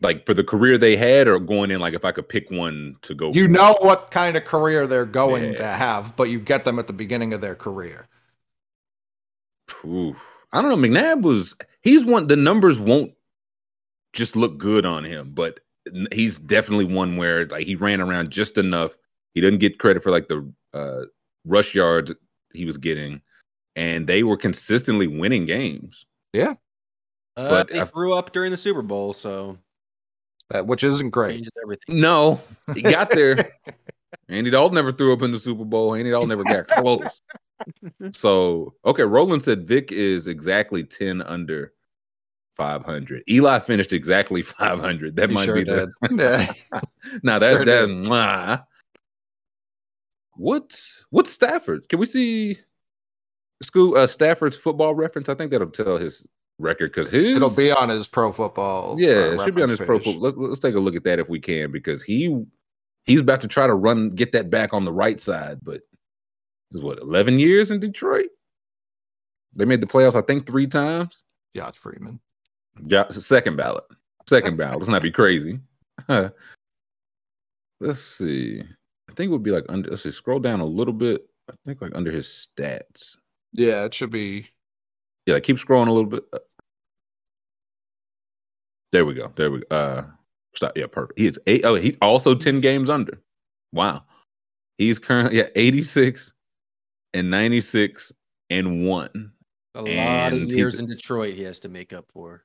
like for the career they had, or going in like if I could pick one to go? You know what kind of career they're going Yeah. to have, but you get them at the beginning of their career. Oof. I don't know. McNabb was he's one. The numbers won't just look good on him, but he's definitely one where like he ran around just enough. He didn't get credit for like the uh, rush yards he was getting, and they were consistently winning games. Uh, But they I- grew up during the Super Bowl, so Uh, which isn't great. changes everything. No, he got there. [LAUGHS] Andy Dalton never threw up in the Super Bowl. Andy Dalton never got close. so okay, Roland said Vick is exactly ten under five hundred. Eli finished exactly [LAUGHS] five hundred. That He might sure be the did. Yeah. [LAUGHS] now that Sure that mwah. What's what's Stafford? Can we see school uh, Stafford's football reference? I think that'll tell his record because his It'll be on his pro football. yeah, uh, it should be on his reference pro football. Let's, let's take a look at that if we can because he he's about to try to run get that back on the right side, but is what eleven years in Detroit. They made the playoffs, I think, three times. Josh Freeman. A second ballot. Second ballot. Let's not be crazy. [LAUGHS] let's see. I think it would be like under. Let's see. Scroll down a little bit. I think like under his stats. Yeah, it should be. Yeah, keep scrolling a little bit. There we go. There we go. Uh, stop. Yeah, perfect. He is eight. Oh, he also ten games under. Wow. He's currently at eighty six and ninety six and one. A lot And of years in Detroit he has to make up for.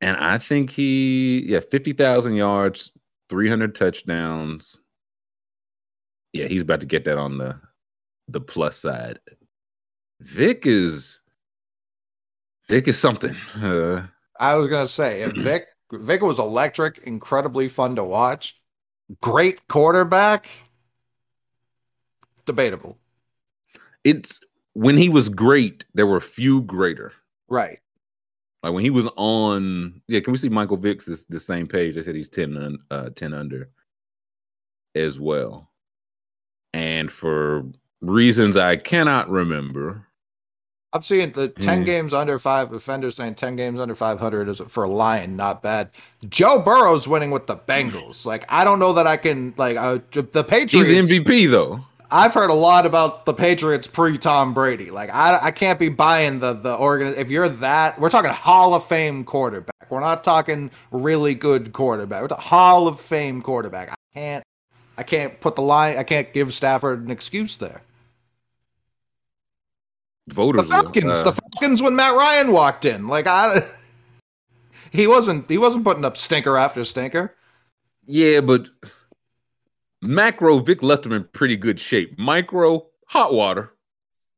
And I think he, yeah, 50,000 yards, 300 touchdowns. Yeah, he's about to get that on the the plus side. Vick is Vick is something. Uh, I was gonna say if [CLEARS THROAT] Vick Vick was electric, incredibly fun to watch, great quarterback. Debatable. it's when he was great, there were few greater. Right. Like when he was on, yeah. Can we see Michael Vick's this the same page? They said he's ten uh, ten under as well, and for reasons I cannot remember. I'm seeing the 10 Yeah. games under five offenders saying 10 games under 500 is for a lion, not bad. Joe Burrow's winning with the Bengals. Like, I don't know that I can, like, uh, the He's Patriots. the MVP though. I've heard a lot about the Patriots pre Tom Brady. Like I, I can't be buying the the organ. If you're that, we're talking Hall of Fame quarterback. We're not talking really good quarterback. We're talking Hall of Fame quarterback. I can't, I can't put the line. I can't give Stafford an excuse there. Voters, The Falcons, uh, the Falcons when Matt Ryan walked in. Like I, [LAUGHS] he wasn't, he wasn't putting up stinker after stinker. yeah, but macro Vick left him in pretty good shape. Micro hot water,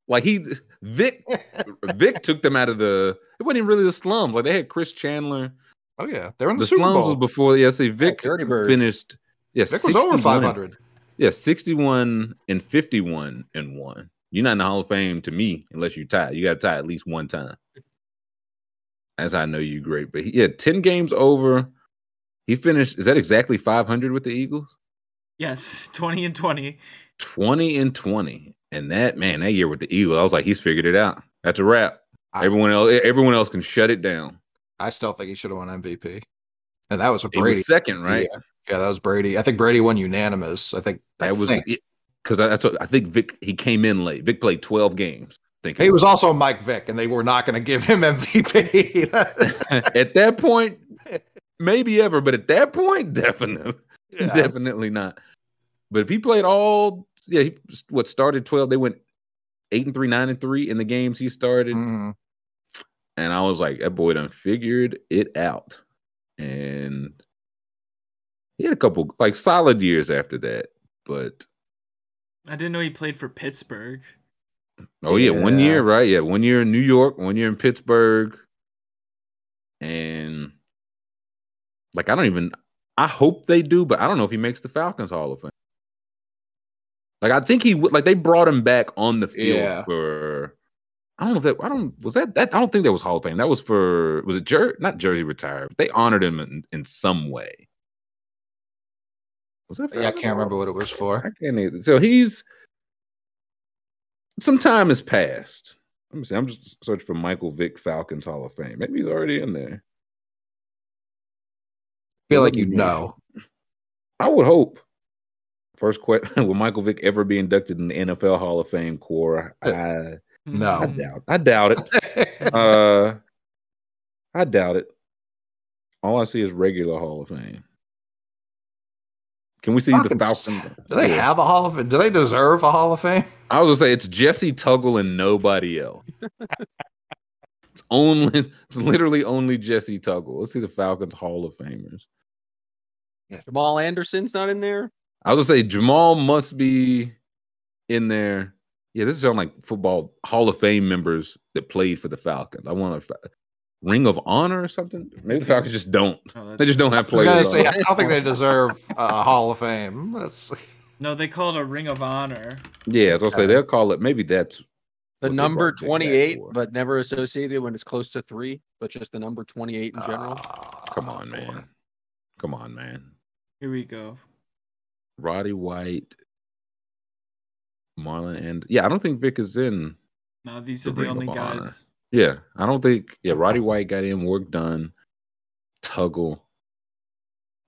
like he Vick [LAUGHS] Vick took them out of the. It wasn't even really the slums. Like they had Chris Chandler. Oh yeah, they're in the, The Super slums Bowl. was before. Yeah, see, Vick Dirty Bird. Finished. Yeah, Vick was over five hundred. Yeah, 61 and 51 and one. You're not in the Hall of Fame to me unless you tie. You got to tie at least one time. As I know you great. But he, yeah, 10 games over. He finished, is that exactly 500 with the Eagles? Yes, 20 and 20. 20 and 20. And that, man, that year with the Eagles, I was like, he's figured it out. That's a wrap. I- Everyone else, everyone else can shut it down. I still think he should have won MVP. And that was a Brady. was second, right? Yeah, yeah, that was Brady. I think Brady won unanimous. I think I That was because that's what I think. Vick he came in late. Vick played 12 games. I think He was also Mike Vick, and they were not going to give him [LAUGHS] MVP. [LAUGHS] at that point, maybe ever, but at that point, [LAUGHS] definitely, Yeah. definitely not. But if he played all, yeah, he what started twelve, they went eight and three, nine and three in the games he started, Mhm. and I was like, that boy done figured it out, and he had a couple like solid years after that. But I didn't know he played for Pittsburgh. oh yeah, one year, right? Yeah, one year in New York, one year in Pittsburgh, and like I don't even. I hope they do, but I don't know if he makes the Falcons Hall of Fame. Like I think he would. Like they brought him back on the field Yeah. for. I don't know if that. I don't. Was that that? I don't think that was Hall of Fame. That was for. Was it Jer? Not Jersey retired. They honored him in, in some way. Was that? Yeah, I can't remember what it was for. I can't either. So he's. Some time has passed. Let me see. I'm just searching for Michael Vick Falcons Hall of Fame. Maybe he's already in there. I feel like you know. I would hope. First question: [LAUGHS] Will Michael Vick ever be inducted in the NFL Hall of Fame core? I, I No. doubt. I doubt it. Uh, I doubt it. All I see is regular Hall of Fame. Can we see the Falcons. Falcons? Do they Yeah. have a Hall of Fame? Do they deserve a Hall of Fame? I was gonna say it's Jessie Tuggle and nobody else. [LAUGHS] it's only, it's literally only Jessie Tuggle. Let's see the Falcons Hall of Famers. Jamal Anderson's not in there. I was gonna say Jamal must be in there. Yeah, this is on like football Hall of Fame members that played for the Falcons. I want a Ring of Honor or something. Maybe the Falcons just don't. Oh, They just don't have I players. say. I don't think they deserve a Hall of Fame. That's, [LAUGHS] No, they call it a Ring of Honor. Yeah, I was gonna say they'll call it. Maybe that's The number brought Vick back 28, but never associated when it's close to three, but just the number 28 in general. Ah, come on, man. Come on, man. Here we go. Roddy White, Marlon, and yeah, I don't think Vick is in. No, these The are the only of Honor. guys. Yeah, I don't think. Yeah, Roddy White got in, Warrick Dunn, Tuggle,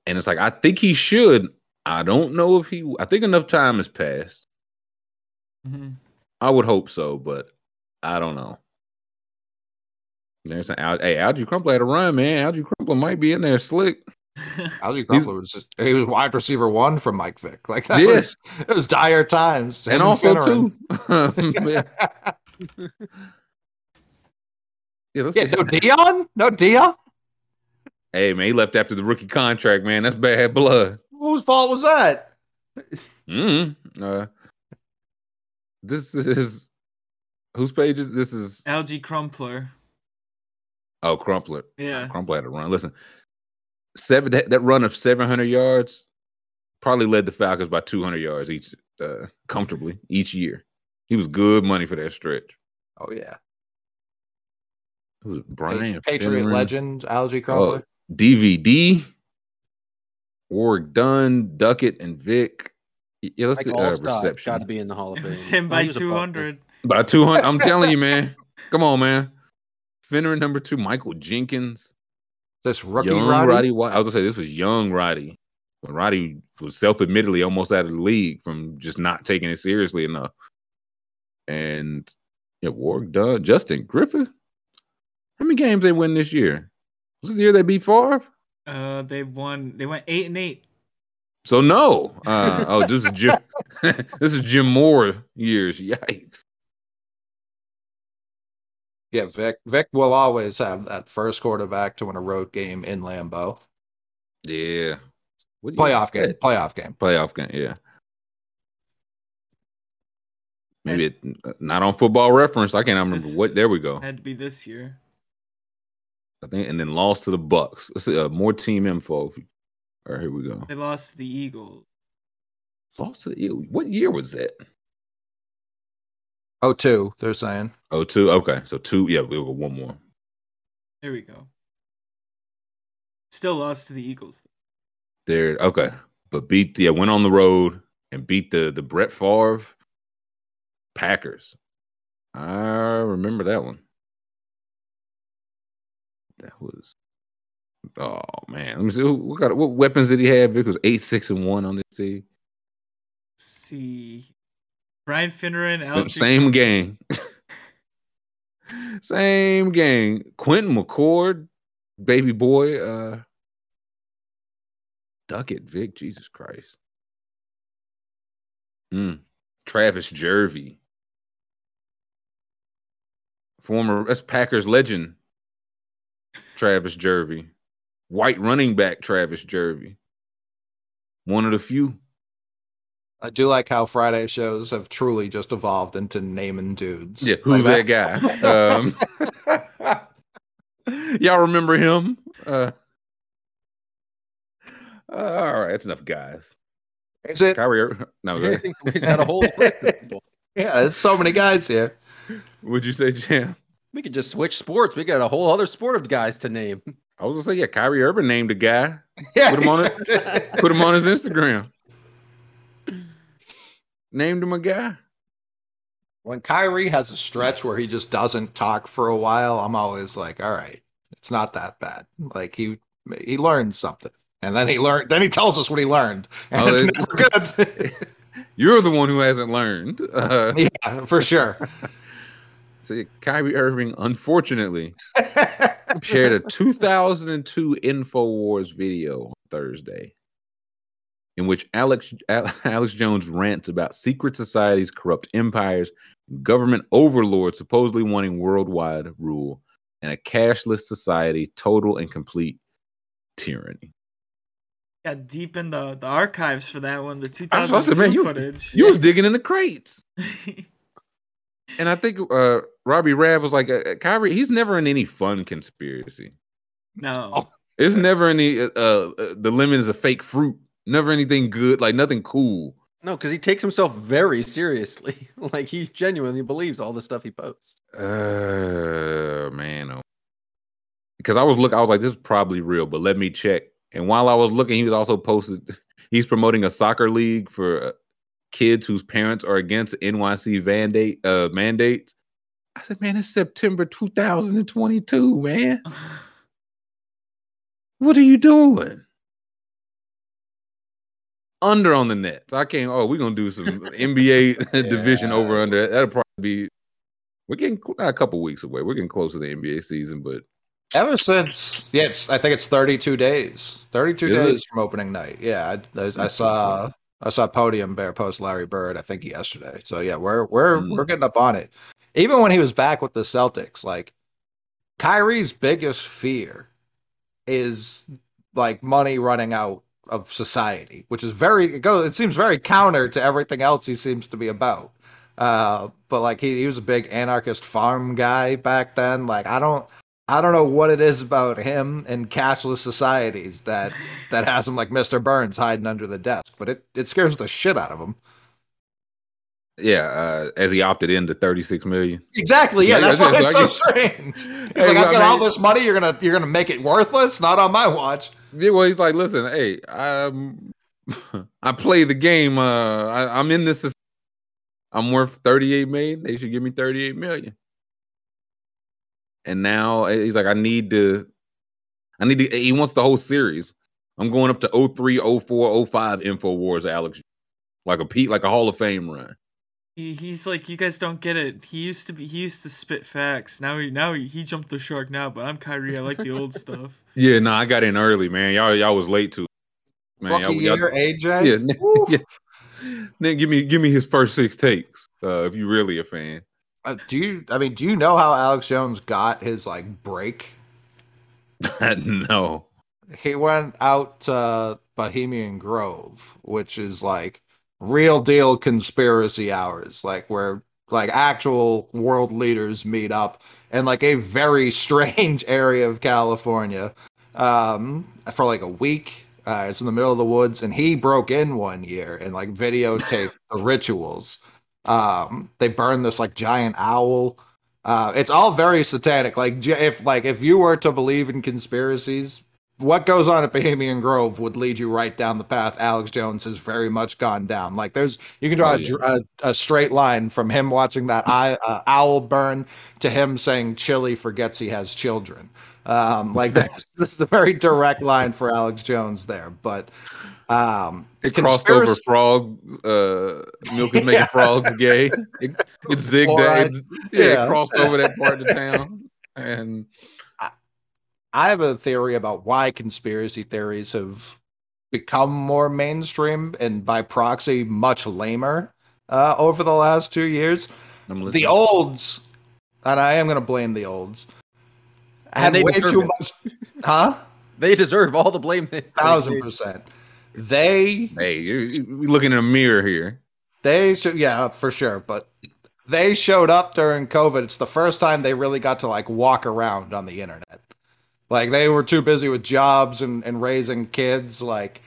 and it's like I think he should. I don't know if he. I think enough time has passed. Mhm. I would hope so, but I don't know. There's an Al- hey Alge Crumpler had a run, man. Alge Crumpler might be in there slick. [LAUGHS] Alge Crumpler was just he was wide receiver one from Mike Vick. [LAUGHS] Like that Yeah. was it was dire times. Him and also too. [LAUGHS] yeah, yeah, let's no Deion? No Deion? Hey man, he left after the rookie contract, man. That's bad blood. Whose fault was that? mm Uh, this is whose page is this? Is Alge Crumpler. oh Crumpler. Yeah. Crumpler had to run. Listen, seven that, that run of seven hundred yards probably led the Falcons by two hundred yards each, uh, comfortably each year. He was good money for that stretch. Oh yeah. It was Brian Patriot Finneran. legend, Alge Crumpler. Oh, DVD, Warrick Dunn, Duckett, and Vick. Yeah, let's Like do all uh, got to reception. be in the Hall of Fame. was him by he was a buck. 200. By 200. I'm telling you, man. [LAUGHS] Come on, man. Finner number two, Michael Jenkins. This rookie young Roddy? Roddy White. I was gonna say this was young Roddy. But Roddy was self-admittedly almost out of the league from just not taking it seriously enough. And yeah, Warrick Dunn, Justin Griffith. How many games they win this year? Was this the year they beat Favre? Uh, they won. They went eight and eight. So no. Uh, oh, this is Jim. [LAUGHS] this is Jim Mora years. Yikes. Yeah, Vick. Vick will always have that first quarterback to win a road game in Lambeau. Yeah. What do you- Playoff game. Playoff game. Playoff game. Yeah. Maybe it, not on football reference. I can't remember This- what. There we go. Had to be this year. I think, and then lost to the Bucks. Let's see, uh, more team info. All right, here we go. They lost to the Eagles. Lost to the Eagles. What year was that? Oh, two. They're saying. Oh, two. Okay, so two. Yeah, we'll go one more. There we go. Still lost to the Eagles. There. Okay, but beat the. Yeah, went on the road and beat the the Brett Favre Packers. I remember that one. That was. Oh man, let me see. Who, what, got, what weapons did he have? It was eight, six, and one on this team. Let's see. Brian Finneran, Alex Same gang. [LAUGHS] Same gang. Quentin McCord, baby boy. Uh Duckett, Vick, Jesus Christ. Hmm. Travis Jervey. Former that's Packers legend. Travis Jervey. White running back Travis Jervey. One of the few. I do like how Friday shows have truly just evolved into naming dudes. Yeah, who's Like that guy? [LAUGHS] Um, [LAUGHS] y'all remember him? Uh, uh, all right, that's enough guys. Is it? Kyrie, no, I that, think he's got a whole list of people. Yeah, there's so many guys here. would you say, Jam? We could just switch sports. We got a whole other sport of guys to name. I was gonna say, yeah, Kyrie Irving named a guy, Yeah, Put him on he it. put him on his Instagram, named him a guy. when Kyrie has a stretch where he just doesn't talk for a while, I'm always like, all right, it's not that bad. Like he he learned something. And then he learned then he tells us what he learned. And Oh, it's it- never good. [LAUGHS] You're the one who hasn't learned. Uh, [LAUGHS] yeah, for sure. [LAUGHS] see, Kyrie Irving, unfortunately, shared a 2002 InfoWars video on Thursday in which Alex [LAUGHS] Alex Jones rants about secret societies, corrupt empires, government overlords supposedly wanting worldwide rule, and a cashless society, total and complete tyranny. Got deep in the, the archives for that one, the I was 2002 say, man, you- footage. You was [LAUGHS] digging in the crates. [LAUGHS] And I think uh, Robbie Rav was like, uh, Kyrie, he's never in any fun conspiracy. no. Oh. It's never any, uh, uh, the lemon is a fake fruit. Never anything good, like nothing cool. No, because he takes himself very seriously. [LAUGHS] like he genuinely believes all the stuff he posts. Uh, man. Oh. Because I was looking, I was like, this is probably real, but let me check. And while I was looking, he was also posted, [LAUGHS] he's promoting a soccer league for uh, kids whose parents are against NYC mandate, uh, mandates. I said, man, it's September 2022, man. [LAUGHS] What are you doing? Under on the Nets. I can't. Oh, we're gonna do some NBA [LAUGHS] [LAUGHS] division over under. That'll probably be. We're getting a couple weeks away. We're getting close to the NBA season, but Ever since, yeah, it's, I think it's 32 days. 32 Is it? days from opening night. Yeah, I, I, I saw I saw Podium Bear post Larry Bird. I think yesterday. So yeah, we're we're Mm. we're getting up on it. Even when he was back with the Celtics, like Kyrie's biggest fear is like money running out of society, which is very it goes. It seems very counter to everything else he seems to be about. Uh, but like he, he was a big anarchist farm guy back then. Like I don't. I don't know what it is about him and cashless societies that that has him like Mr. Burns hiding under the desk, but it, it scares the shit out of him. yeah, uh, as he opted into 36 million. Exactly. Yeah, that's why so it's so strange. He's Hey, like, I've got all this money. You're gonna you're gonna make it worthless? Not on my watch. Yeah, well, he's like, listen, hey, I'm, [LAUGHS] I play the game. Uh, I, I'm in this. I'm worth 38 million. They should give me 38 million. And now eh, he's like, I need to, I need to. He wants the whole series. I'm going up to 03, 04, 05 Infowars Alex. Like a Pete, like a Hall of Fame run. He, he's like, you guys don't get it. He used to be. He used to spit facts. Now he now he, he jumped the shark now. But I'm Kyrie. I like the old [LAUGHS] stuff. Yeah, no, I got in early, man. Y'all y'all was late too. Man, Rookie y'all, year, AJ. yeah, [LAUGHS] yeah. Then [LAUGHS] give me give me his first six takes. Uh, if you're really a fan. Uh, do you? I mean, do you know how Alex Jones got his like break? [LAUGHS] no. He went out to Bohemian Grove, which is like real deal conspiracy hours, like where like actual world leaders meet up in like a very strange [LAUGHS] area of California um, for like a week. Uh, it's in the middle of the woods, and he broke in one year and like videotaped the rituals. Um, they burned this like giant owl. Uh, it's all very satanic. Like if like if you were to believe in conspiracies, what goes on at Bohemian Grove would lead you right down the path Alex Jones has very much gone down. Like there's you can draw Oh, a, yeah. a, a straight line from him watching that eye, uh, owl burn to him saying Chili forgets he has children. Um, like this, this is a very direct line for Alex Jones there, but um, It crossed over conspiracy- frog. Uh, milk is making [LAUGHS] Yeah. frogs gay. It, it zigged. It, yeah, Yeah. it crossed over that part of town. And I have a theory about why conspiracy theories have become more mainstream and by proxy much lamer uh, over the last two years. The olds, and I am going to blame the olds, had they way too it. much, huh? They deserve all the blame. They, Thousand percent. They Hey, you, you we looking in a mirror here. They should, yeah, for sure. But they showed up during COVID. It's the first time they really got to like walk around on the internet. Like they were too busy with jobs and, and raising kids. Like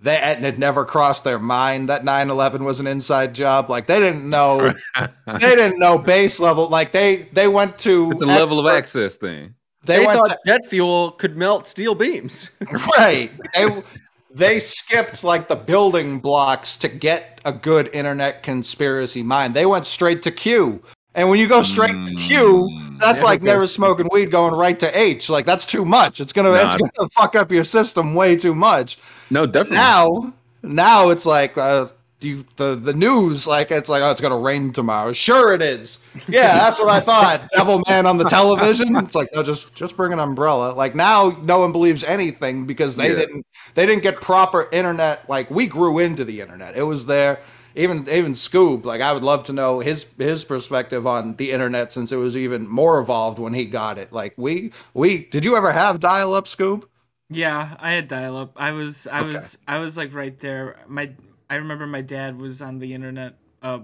that and it never crossed their mind that 9-11 was an inside job. Like they didn't know [LAUGHS] they didn't know base level. Like they they went to It's a level of access thing. They, They, thought to, jet fuel could melt steel beams. [LAUGHS] right. They [LAUGHS] they skipped like the building blocks to get a good internet conspiracy mind. They went straight to Q. And when you go straight to Q, Mm. that's Yeah, like okay. never smoking weed going right to H. Like that's too much. It's gonna Nah. it's gonna fuck up your system way too much. No, definitely. Now now it's like uh you, the the news like it's like oh it's gonna rain tomorrow. Sure it is. Yeah, that's what I thought. [LAUGHS] Devil man on the television. It's like no, just just bring an umbrella. Like now no one believes anything because they Yeah. didn't they didn't get proper internet. Like we grew into the internet. It was there. Even even Scoob, like I would love to know his his perspective on the internet since it was even more evolved when he got it. Like we we did you ever have dial up Scoob? Yeah, I had dial up. I was I Okay. was I was like right there. My I remember my dad was on the internet. Uh,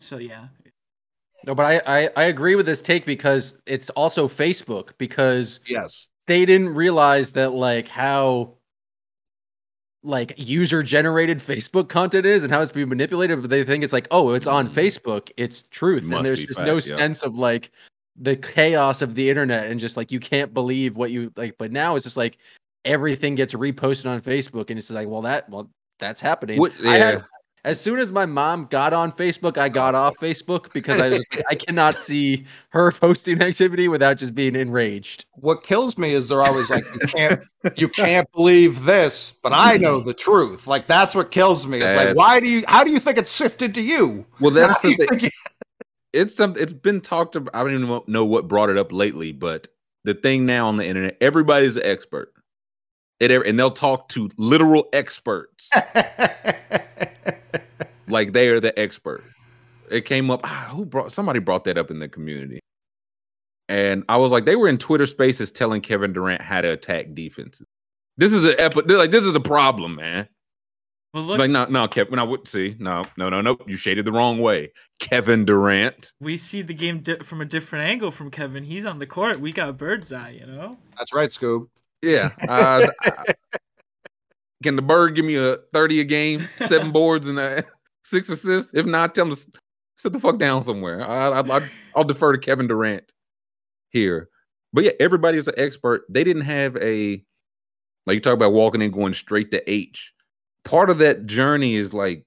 so yeah. No, but I, I I agree with this take because it's also Facebook because Yes. they didn't realize that like how like user generated Facebook content is and how it's being manipulated, but they think it's like, oh, it's on Mhm. Facebook, it's truth. Must and there's just fact, no yeah. sense of like the chaos of the internet and just like you can't believe what you like. But now it's just like everything gets reposted on Facebook and it's just like, well, that well, that's happening. What- I had- yeah. As soon as my mom got on Facebook, I got off Facebook because I I cannot see her [LAUGHS] posting activity without just being enraged. what kills me is they're always like you can't you can't believe this but i know the truth like that's what kills me it's like why do you how do you think it's sifted to you Well, that's do the thing. it- It's something. It's been talked about. I don't even know- know what brought it up lately, but the thing now on the internet, everybody's an expert. It, and they'll talk to literal experts [LAUGHS] like they are the expert. It came up. ah, who brought? Somebody brought that up in the community, and I was like, they were in Twitter Spaces telling Kevin Durant how to attack defenses. This is an epi- Like this is a problem, man. Well, look, like no, no, Kevin. I would see. No, no, no, no. You shaded the wrong way, Kevin Durant. we see the game di- from a different angle from Kevin. He's on the court. We got bird's eye, you know. that's right scoob Yeah. Uh, [LAUGHS] I- can the bird give me a 30 a game, seven [LAUGHS] boards, and uh, six assists? If not, tell him to sit the fuck down somewhere. I, I, I, I'll defer to Kevin Durant here. But yeah, everybody is an expert. They didn't have a, like you talk about walking in going straight to H. Part of that journey is like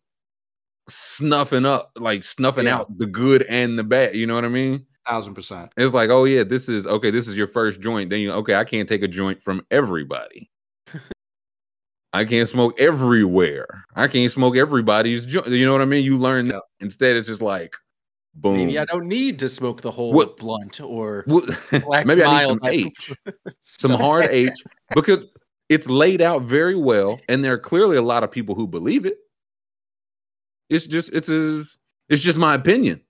snuffing up, like snuffing Yeah. out the good and the bad. You know what I mean? thousand percent It's like, oh yeah, this is okay. This is your first joint. Then you okay, I can't take a joint from everybody. I can't smoke everywhere. I can't smoke everybody's. jo- You know what I mean? You learn that. Instead, it's just like, boom. Maybe I don't need to smoke the whole What- blunt or [LAUGHS] What- maybe I need some H, [LAUGHS] some hard H, [LAUGHS] because it's laid out very well, and there are clearly a lot of people who believe it. It's just it's a it's just my opinion.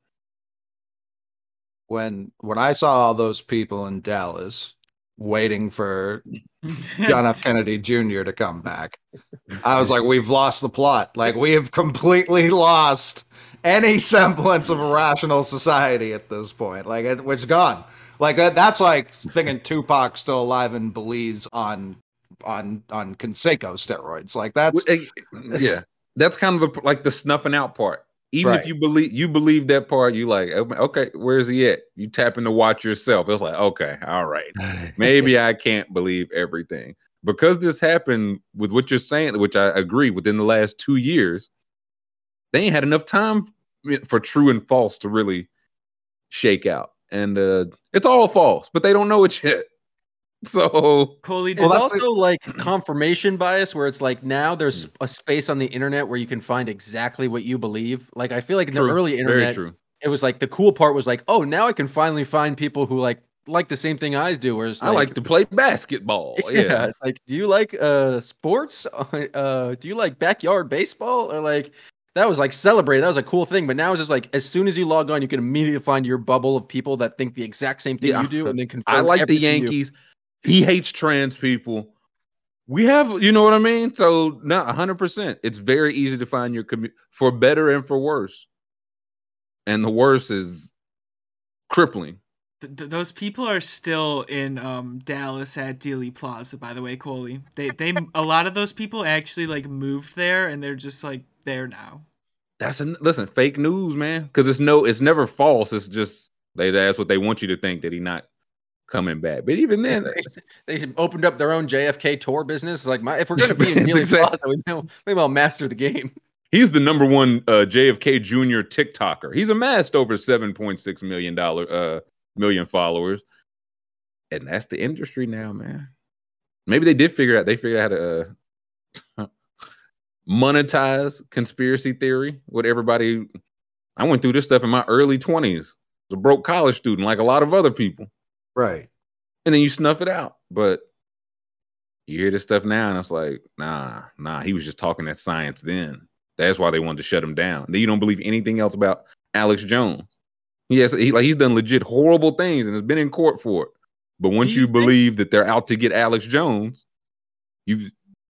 when when I saw all those people in Dallas waiting for [LAUGHS] John F. Kennedy Jr. to come back, I was like, we've lost the plot. Like we have completely lost any semblance of a rational society at this point. Like it, it's gone. Like that, that's like thinking Tupac's still alive and believes on on on Conseco steroids. Like that's eh, yeah, that's kind of the like the snuffing out part. Even if you believe you believe that part, you like okay, where's he at? You tap in to watch yourself. It's like okay, all right, [LAUGHS] maybe I can't believe everything because this happened with what you're saying, which I agree. Within the last two years, they ain't had enough time for true and false to really shake out, and uh it's all false, but they don't know it yet. [LAUGHS] So Coley, It's did that's also like [CLEARS THROAT] confirmation bias where it's like now there's a space on the internet where you can find exactly what you believe. Like I feel like in the true, early very internet, true. it was like the cool part was like, oh, now I can finally find people who like like the same thing I do. Where it's I like to play basketball. [LAUGHS] yeah, Yeah, like, do you like uh sports? [LAUGHS] Uh, do you like backyard baseball? Or like that was like celebrated. That was a cool thing. But now it's just like as soon as you log on, you can immediately find your bubble of people that think the exact same thing Yeah. you do, and then confirm. I like the everything you- Yankees. He hates trans people. We have, you know what I mean? So, not 100%. It's very easy to find your community for better and for worse. And the worst is crippling. th- th- those people are still in um, Dallas at Dealey Plaza. By the way, Coley, they they [LAUGHS] a lot of those people actually like moved there, and they're just like there now. That's a, listen, fake news, man. Because it's no, it's never false. It's just they that's what they want you to think that he not coming back. But even then, they, they opened up their own JFK tour business. It's like, my, if we're going [LAUGHS] to be in Dealey exact- Plaza, we know, maybe I'll master the game. [LAUGHS] He's the number one uh, JFK Jr. TikToker. He's amassed over seven point six million dollar uh, million followers, and that's the industry now, man. Maybe they did figure out. They figured out how to uh, [LAUGHS] monetize conspiracy theory. What everybody, I went through this stuff in my early twenties. A broke college student, like a lot of other people, right. and then you snuff it out. But you hear this stuff now, and it's like, nah, nah. He was just talking that science then. That's why they wanted to shut him down. Then you don't believe anything else about Alex Jones. Yes, he like he's done legit horrible things and has been in court for it. But once you, you believe that they're out to get Alex Jones, you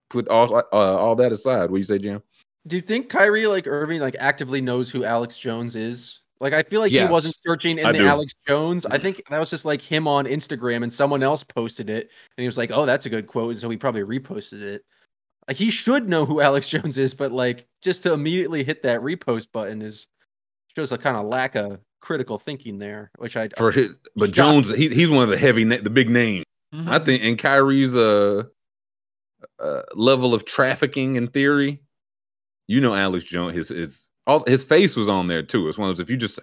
put all uh, all that aside. What do you say, Jim? Do you think Kyrie like Irving like actively knows who Alex Jones is? Like I feel like Yes. he wasn't searching in I the do. Alex Jones. I think that was just like him on Instagram and someone else posted it and he was like, "Oh, that's a good quote." And so he probably reposted it. Like he should know who [LAUGHS] Alex Jones is, but like just to immediately hit that repost button is shows a kind of lack of critical thinking there, which I For his, but Shocked. Jones, he, he's one of the heavy, na- the big names. Mm-hmm. I think, and Kyrie's uh, uh level of trafficking in theory, you know, Alex Jones, his his all his face was on there too. It's one of those if you just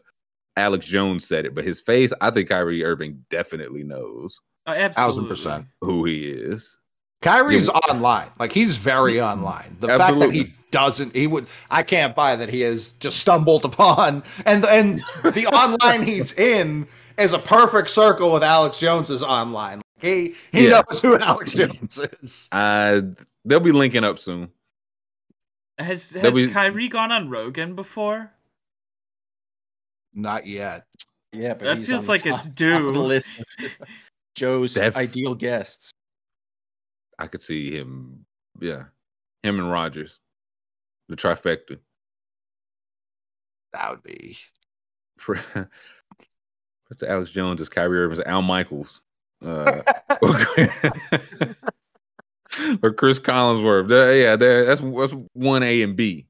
Alex Jones said it, but his face, I think Kyrie Irving definitely knows Uh, absolutely. Thousand percent. who he is. Kyrie's Yeah. online. Like he's very online. The fact that he doesn't, he would. I can't buy that he has just stumbled upon, [LAUGHS] and and the online he's in is a perfect circle with Alex Jones's online. Like He he Yeah. knows who Alex Jones is. Uh they'll be linking up soon. Has has we- Kyrie gone on Rogan before? Not yet. yeah, but That he's feels on like the it's top- top the due. list of [LAUGHS] Joe's Def- ideal guests. I could see him, yeah, him and Rodgers, the trifecta. That would be. For [LAUGHS] what's Alex Jones is Kyrie Irving's Al Michaels. Uh, [LAUGHS] or Cris Collinsworth. There- yeah, there. That's that's one A and B.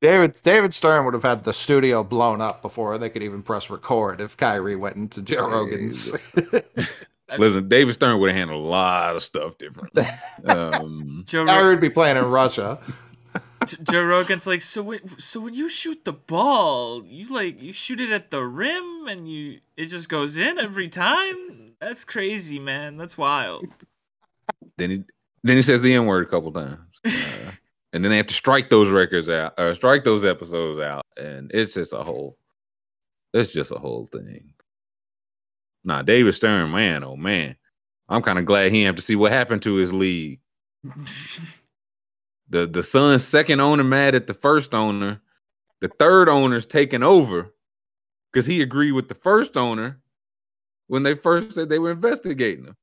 David David Stern would have had the studio blown up before they could even press record if Kyrie went into Joe Rogan's. [LAUGHS] [LAUGHS] Listen, David Stern would have handled a lot of stuff differently. [LAUGHS] Um, Joe, Kyrie Ro- would be playing in Russia. Joe Rogan's like, so when, so when you shoot the ball, you like you shoot it at the rim and you it just goes in every time. That's crazy, man. That's wild. then he then he says the N word a couple times. [LAUGHS] Uh, and then they have to strike those records out or strike those episodes out, and it's just a whole, it's just a whole thing. Nah, David Stern, man, oh man, I'm kind of glad he didn't have to see what happened to his league. [LAUGHS] the the Suns' second owner mad at the first owner. The third owner's taking over because he agreed with the first owner when they first said they were investigating him.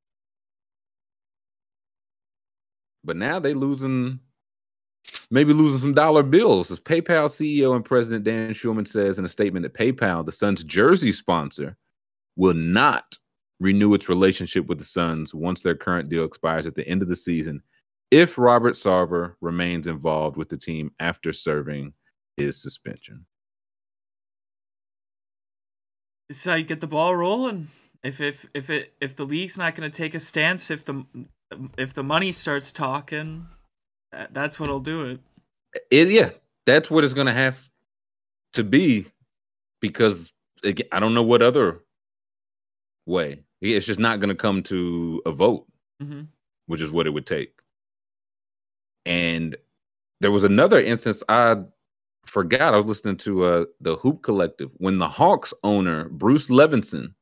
But now they losing maybe losing some dollar bills. As PayPal CEO and President Dan Schulman says in a statement that PayPal, the Suns' jersey sponsor, will not renew its relationship with the Suns once their current deal expires at the end of the season if Robert Sarver remains involved with the team after serving his suspension. It's how you get the ball rolling. If if if it if the league's not going to take a stance, if the if the money starts talking, that's what'll do it. It yeah, that's what it's going to have to be because again, I don't know what other way. It's just not going to come to a vote, mm-hmm. which is what it would take. And there was another instance I forgot. I was listening to uh, the Hoop Collective when the Hawks owner Bruce Levenson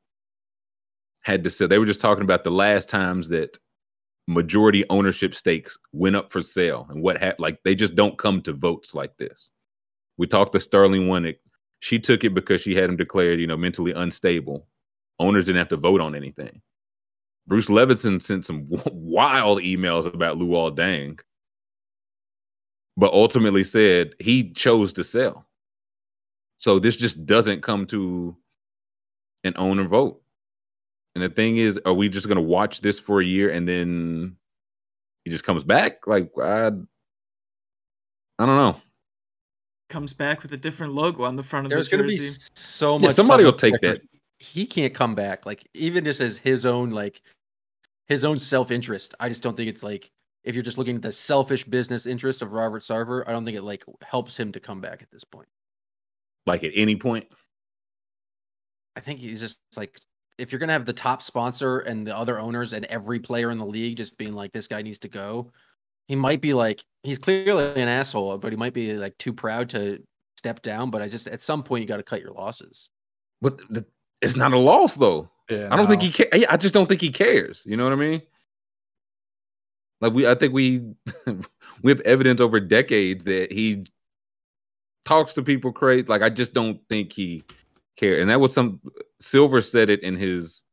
had to say they were just talking about the last times that majority ownership stakes went up for sale and what happened. Like they just don't come to votes like this. We talked to Sterling Winnick. She took it because she had him declared, you know, mentally unstable. Owners didn't have to vote on anything. Bruce Levenson sent some [LAUGHS] wild emails about Luol Deng but ultimately said he chose to sell. So this just doesn't come to an owner vote. And the thing is, are we just going to watch this for a year and then he just comes back? Like, I, I don't know. Comes back with a different logo on the front of There's the jersey. There's going to be so much. Yeah, somebody will take that. He can't come back. Like, even just as his own, like, his own self interest. I just don't think it's like if you're just looking at the selfish business interest of Robert Sarver, I don't think it like helps him to come back at this point. Like at any point, I think he's just like if you're gonna have the top sponsor and the other owners and every player in the league just being like this guy needs to go, he might be like he's clearly an asshole, but he might be like too proud to step down. But I just at some point you got to cut your losses. But the, it's not a loss though. Yeah, I don't no. think he. Ca- I just don't think he cares. You know what I mean? Like we, I think we [LAUGHS] we have evidence over decades that he talks to people crazy. Like I just don't think he cared. And that was some Silver said it in his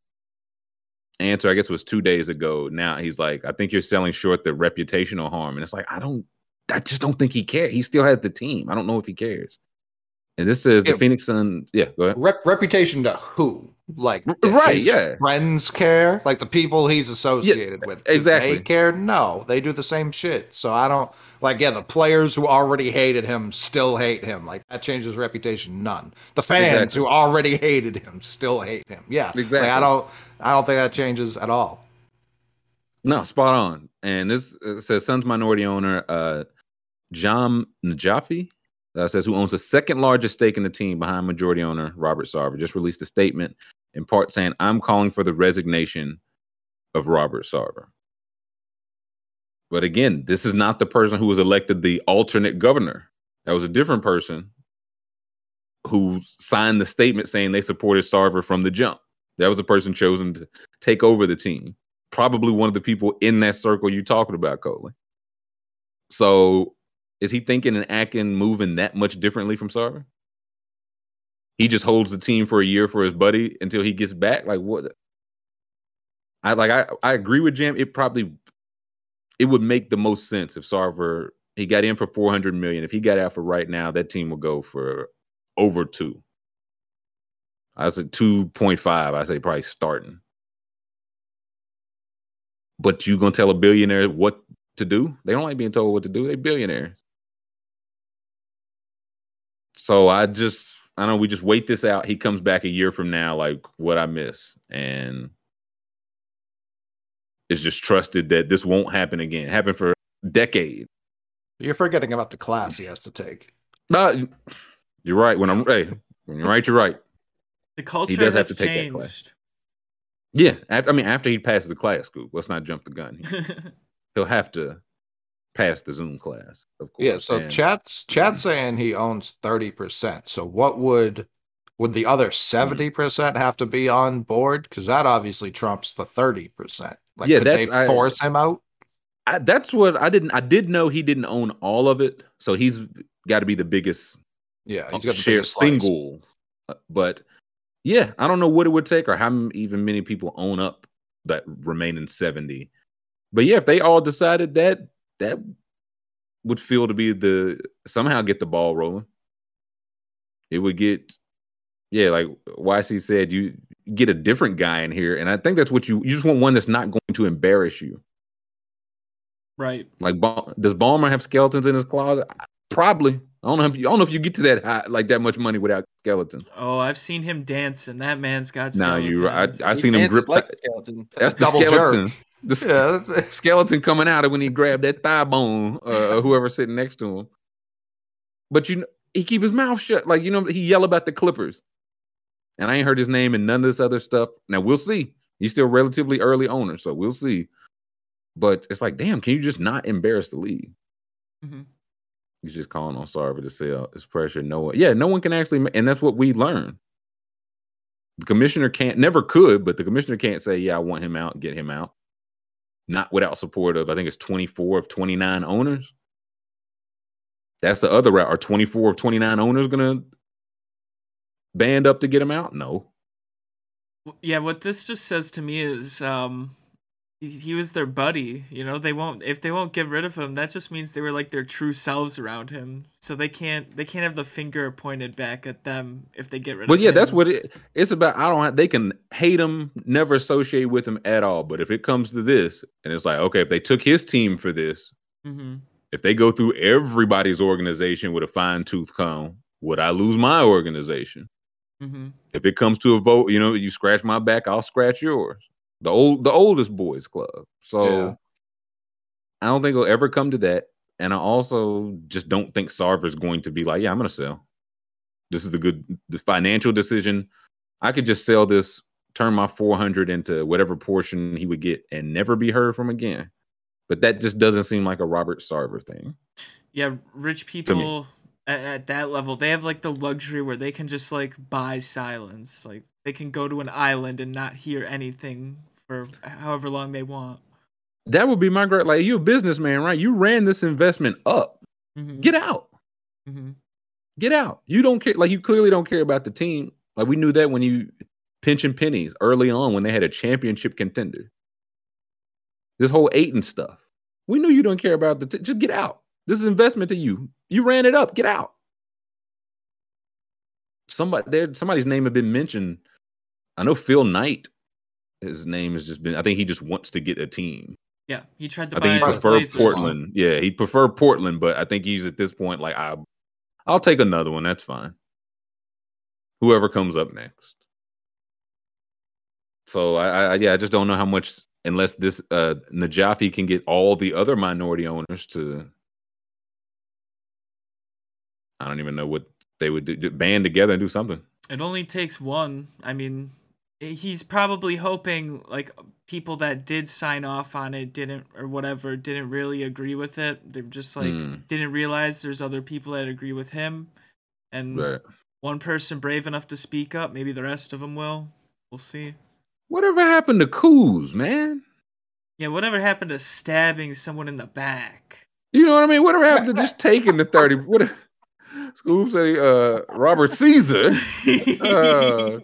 answer. I guess it was two days ago. Now he's like, I think you're selling short the reputational harm. And it's like, I don't, I just don't think he cares. He still has the team. I don't know if he cares. And this is the Phoenix Suns. Yeah, go ahead. Rep- reputation to who? Like right? Yeah. Friends care. Like the people he's associated yeah, with. Do exactly. They care. No, they do the same shit. So I don't like. Yeah, the players who already hated him still hate him. Like that changes reputation. None. The fans exactly. who already hated him still hate him. Yeah. Exactly. Like, I don't. I don't think that changes at all. No, spot on. And this says Suns minority owner uh Jahm Najafi uh, says who owns the second largest stake in the team behind majority owner Robert Sarver, just released a statement in part saying, I'm calling for the resignation of Robert Sarver. But again, this is not the person who was elected the alternate governor. That was a different person who signed the statement saying they supported Sarver from the jump. That was a person chosen to take over the team. Probably one of the people in that circle you're talking about, Coley. So is he thinking and acting, moving that much differently from Sarver? He just holds the team for a year for his buddy until he gets back. Like what? I like. I I agree with Jim. It probably it would make the most sense if Sarver he got in for four hundred million. If he got out for right now, that team will go for over two. I said two point five. I say probably starting. But you gonna tell a billionaire what to do? They don't like being told what to do. They billionaires. So I just I know, we just wait this out. He comes back a year from now, like what I miss. And it's just trusted that this won't happen again. Happen for decades. You're forgetting about the class he has to take. No, you're right. When I'm right, when you're right, you're right. The culture he does have to take changed. that class. Yeah, after, I mean, after he passes the class, school. Let's not jump the gun. [LAUGHS] He'll have to past the Zoom class, of course. Yeah, so and- chat's chat's saying he owns 30%. So what would would the other 70% have to be on board? Because that obviously trumps the 30%. Like Yeah, could they that's- I- force him out? I, that's what I didn't. I did know he didn't own all of it, so he's got to be the biggest Yeah, he's got the share slice. single. Uh, But yeah, I don't know what it would take or how even many people own up that remaining seventy. But yeah, if they all decided that, that would feel to be the somehow get the ball rolling. It would get, yeah, like YC said, you get a different guy in here, and I think that's what you you just want one that's not going to embarrass you. Right. Like, does Ballmer have skeletons in his closet? Probably. I don't know if you, I don't know if you get to that high, like that much money without skeletons. Oh, I've seen him dance, and that man's got. Now you, I, skeletons. I He seen him grip. like that- a skeleton. that's the Double jerk. Skeleton. The Yeah, [LAUGHS] skeleton coming out of when he grabbed that thigh bone, uh, or [LAUGHS] whoever sitting next to him. But you know, he keep his mouth shut. Like you know, he yell about the Clippers, and I ain't heard his name and none of this other stuff. Now we'll see. He's still relatively early owner, so we'll see. But it's like, damn, can you just not embarrass the league? Mhm. He's just calling on Sarver to sell. It's pressure. No one, yeah, no one can actually, and that's what we learn. The commissioner can't, never could, but the commissioner can't say, yeah, I want him out, get him out. Not without support of, I think it's 24 of 29 owners. That's the other route. Are 24 of 29 owners going to band up to get him out? No. Yeah, what this just says to me is um he, he was their buddy, you know, they won't if they won't get rid of him, that just means they were like their true selves around him. So they can't they can't have the finger pointed back at them if they get rid But of yeah, him. that's what it, it's about. I don't have, they can hate him, never associate with him at all. But if it comes to this, and it's like, okay, if they took his team for this, hmm if they go through everybody's organization with a fine tooth comb, would I lose my organization? mm-hmm. If it comes to a vote, you know, you scratch my back, I'll scratch yours. The old, the oldest boys club. So Yeah. I don't think it'll ever come to that. And I also just don't think Sarver's going to be like, yeah, I'm going to sell. This is the good, the financial decision. I could just sell this, turn my 400 into whatever portion he would get, and never be heard from again. But that just doesn't seem like a Robert Sarver thing. Yeah, rich people at, at that level, they have like the luxury where they can just like buy silence. Like they can go to an island and not hear anything for however long they want. That would be my great. Like you, a businessman, right? You ran this investment up. hmm Get out. hmm Get out. You don't care. Like you clearly don't care about the team. Like we knew that when you pinching pennies early on when they had a championship contender. This whole Ayton stuff. We knew you don't care about the. T- just get out. This is investment to you. You ran it up. Get out. Somebody there. Somebody's name had been mentioned. I know Phil Knight. His name has just been. I think he just wants to get a team. Yeah, he tried to I buy think he the prefer Blazers. Portland. Yeah, he prefer Portland, but I think he's at this point like I, I'll take another one. That's fine. Whoever comes up next. So I, I yeah, I just don't know how much unless this uh Najafi can get all the other minority owners to. I don't even know what they would do. Band together and do something. It only takes one. I mean, he's probably hoping like people that did sign off on it didn't or whatever didn't really agree with it. They're just like Mm. didn't realize there's other people that agree with him, and Right. one person brave enough to speak up. Maybe the rest of them will. We'll see. Whatever happened to Coos, man? Yeah, whatever happened to stabbing someone in the back? You know what I mean? Whatever happened to [LAUGHS] just taking the 30? What Scoob said uh Robert Caesar uh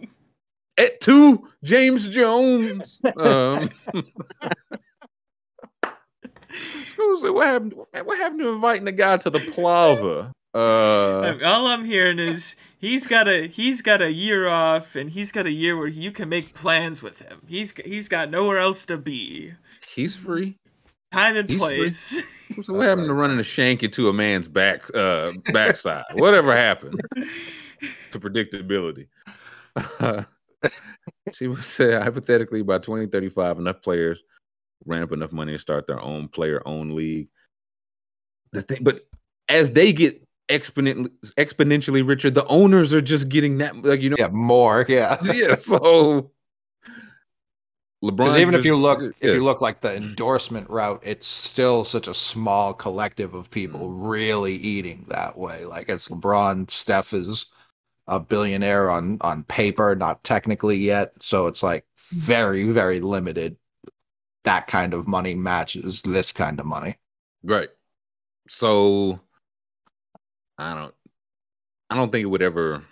at two James Jones. Um [LAUGHS] Scoob said, what happened what happened to inviting the guy to the plaza? Uh All I'm hearing is he's got a he's got a year off, and he's got a year where you can make plans with him. He's he's got nowhere else to be. he's free. Time and He's free. place. [LAUGHS] [LAUGHS] So what happened to running a shank into a man's back uh backside? Whatever happened to predictability? [LAUGHS] she would say hypothetically by 2035 enough players ran up enough money to start their own player owned league. The thing but as they get exponentially exponentially richer, the owners are just getting that like you know yeah, more. Yeah. yeah, so LeBron. Because even if you look, yeah. if you look like the endorsement route, it's still such a small collective of people Mm. really eating that way. Like it's LeBron, Steph is a billionaire on on paper, not technically yet. So it's like very, very limited. That kind of money matches this kind of money. Right. So I don't I don't think it would ever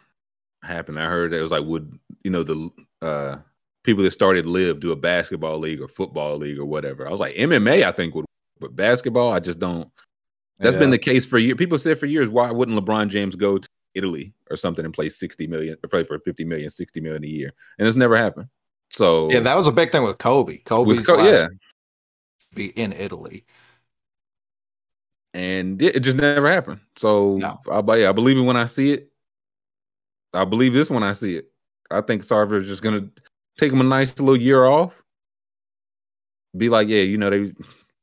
happen. I heard it was like would you know the uh people that started live do a basketball league or football league or whatever. I was like MMA I think would but basketball I just don't That's been the case for years. People said for years why wouldn't LeBron James go to Italy or something and play 60 million or play for 50 million, 60 million a year. And it's never happened. So yeah, that was a big thing with Kobe. Kobe's Co- yeah. be in Italy. and it, it just never happened. So No. I, yeah, I believe it when I see it. I believe this when I see it. I think Sarver is just gonna take them a nice little year off. Be like, yeah, you know they,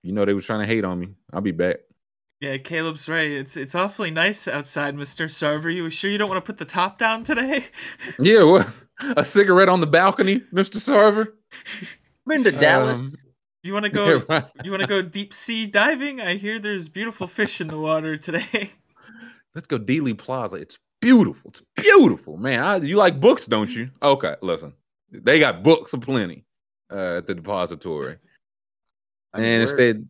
you know they was trying to hate on me. I'll be back. Yeah, Caleb's right. It's it's awfully nice outside, Mister Sarver. You sure you don't want to put the top down today? [LAUGHS] Yeah, what? A cigarette on the balcony, Mister Sarver. Been to Dallas. Um, You want to [LAUGHS] yeah, go? right. You want to go deep sea diving? I hear there's beautiful fish in the water today. [LAUGHS] Let's go Dealey Plaza. It's beautiful. It's beautiful, man. I, you like books, don't you? Okay, listen. They got books aplenty uh, at the depository. I mean, and instead,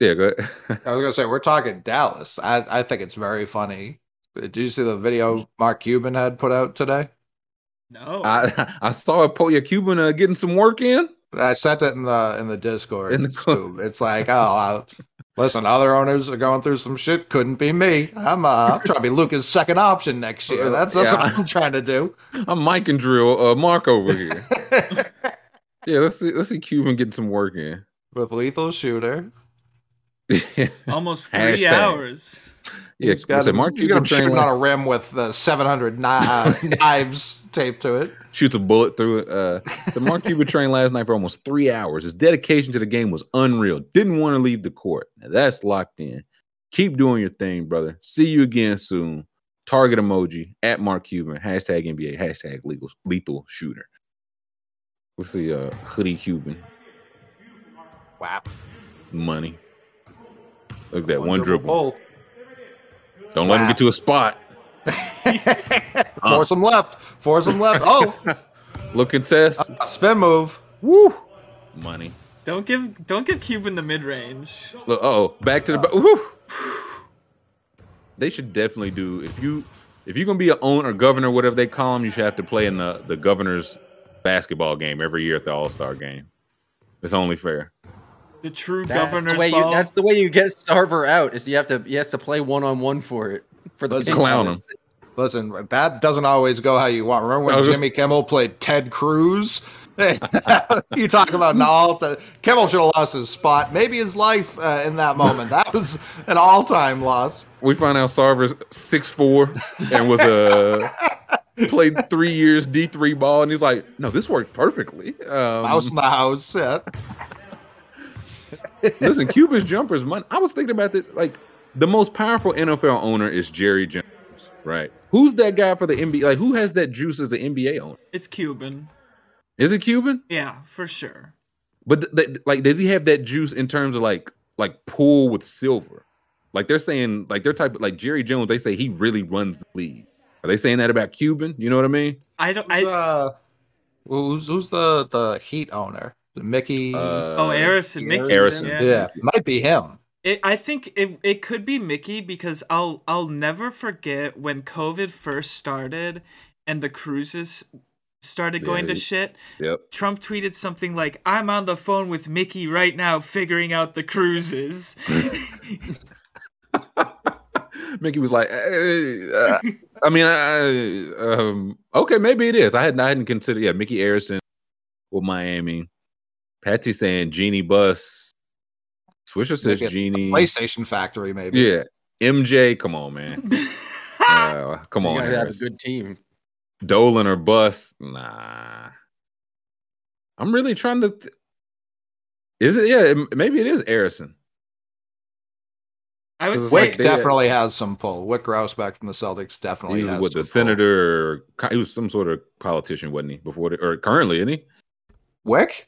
yeah, go ahead. [LAUGHS] I was gonna say we're talking Dallas. I I think it's very funny. Did you see the video Mark Cuban had put out today? No. I I saw a Poya Cuban uh, getting some work in. I sent it in the in the Discord. In the co- [LAUGHS] it's like, oh, uh, listen, other owners are going through some shit. Couldn't be me. I'm uh, I'm trying to be Luka's second option next year. That's that's what I'm trying to do. I'm Mike and Drew uh, Mark over here. [LAUGHS] yeah, let's see, let's see Cuban getting some work in. With lethal shooter, [LAUGHS] Almost three Hashtag. hours. yeah, he's got said him, Mark he's got him Cuban trained on a rim with uh, 700 kni- uh, [LAUGHS] knives taped to it. shoots a bullet through it. Uh, the Mark Cuban trained last night for almost three hours. His dedication to the game was unreal. Didn't want to leave the court. Now that's locked in. Keep doing your thing, brother. See you again soon. Target emoji at Mark Cuban. Hashtag NBA. Hashtag legal lethal shooter. Let's see. Uh, hoodie Cuban Wow. money. Look at that one, dribble. pull. Don't let him get to a spot. [LAUGHS] Force him left. Force him left. Oh, [LAUGHS] Look contest. a spin move. Woo. Money. Don't give don't give Cuban the mid range. Oh, back to the. ba- Woo. They should definitely do if you if you're gonna be an owner, governor, whatever they call them, you should have to play in the the governor's basketball game every year at the All Star game. It's only fair. The true That's the governor's way you. ball. That's the way you get Starver out. Is you have to. He has to play one on one for it. For the Let's clown him. Listen, that doesn't always go how you want. Remember I when was just- Jimmy Kimmel played Ted Cruz? [LAUGHS] you talk about an all time. Kimmel should have lost his spot, maybe his life uh, in that moment. That was an all-time loss. We find out Sarver's six four and was a [LAUGHS] played three years D three ball, and he's like, no, this worked perfectly. Um, Mouse in the house. Yeah. [LAUGHS] Listen, Cuba's jumpers money. I was thinking about this. Like the most powerful NFL owner is Jerry Jones, right? Who's that guy for the NBA? Like who has that juice as an NBA owner? it's Cuban. Is it Cuban? Yeah, for sure. But th- th- like, does he have that juice in terms of like like pool with silver? Like they're saying, like they're type like Jerry Jones. They say he really runs the league. Are they saying that about Cuban? You know what I mean? I don't. Who's, I uh, who's who's the the Heat owner? Mickey. Uh, oh, Arison, Mickey. Arison. Yeah. yeah, might be him. It, I think it, it could be Mickey because I'll I'll never forget when COVID first started and the cruises started going Yeah, to shit. Yep. Trump tweeted something like, "I'm on the phone with Mickey right now, figuring out the cruises." [LAUGHS] Mickey was like, "Hey, uh, I mean, I, um, okay, maybe it is. I hadn't, I hadn't considered. Yeah, Mickey Arison with Miami. Patsy saying Jeanie Buss. Swisher says Make Genie. PlayStation Factory, maybe. Yeah, MJ. Come on, man. [LAUGHS] Uh, come You on, gotta have a good team. Dolan or Buss. Nah. I'm really trying to. Th- is it? Yeah, it- maybe it is Arison. I would Because say like Wyc definitely has some pull. Wyc Rouse Grousbeck from the Celtics definitely He was has with some the pull. senator. Or, he was some sort of politician, wasn't he? Before, the, or currently, isn't he? Wyc?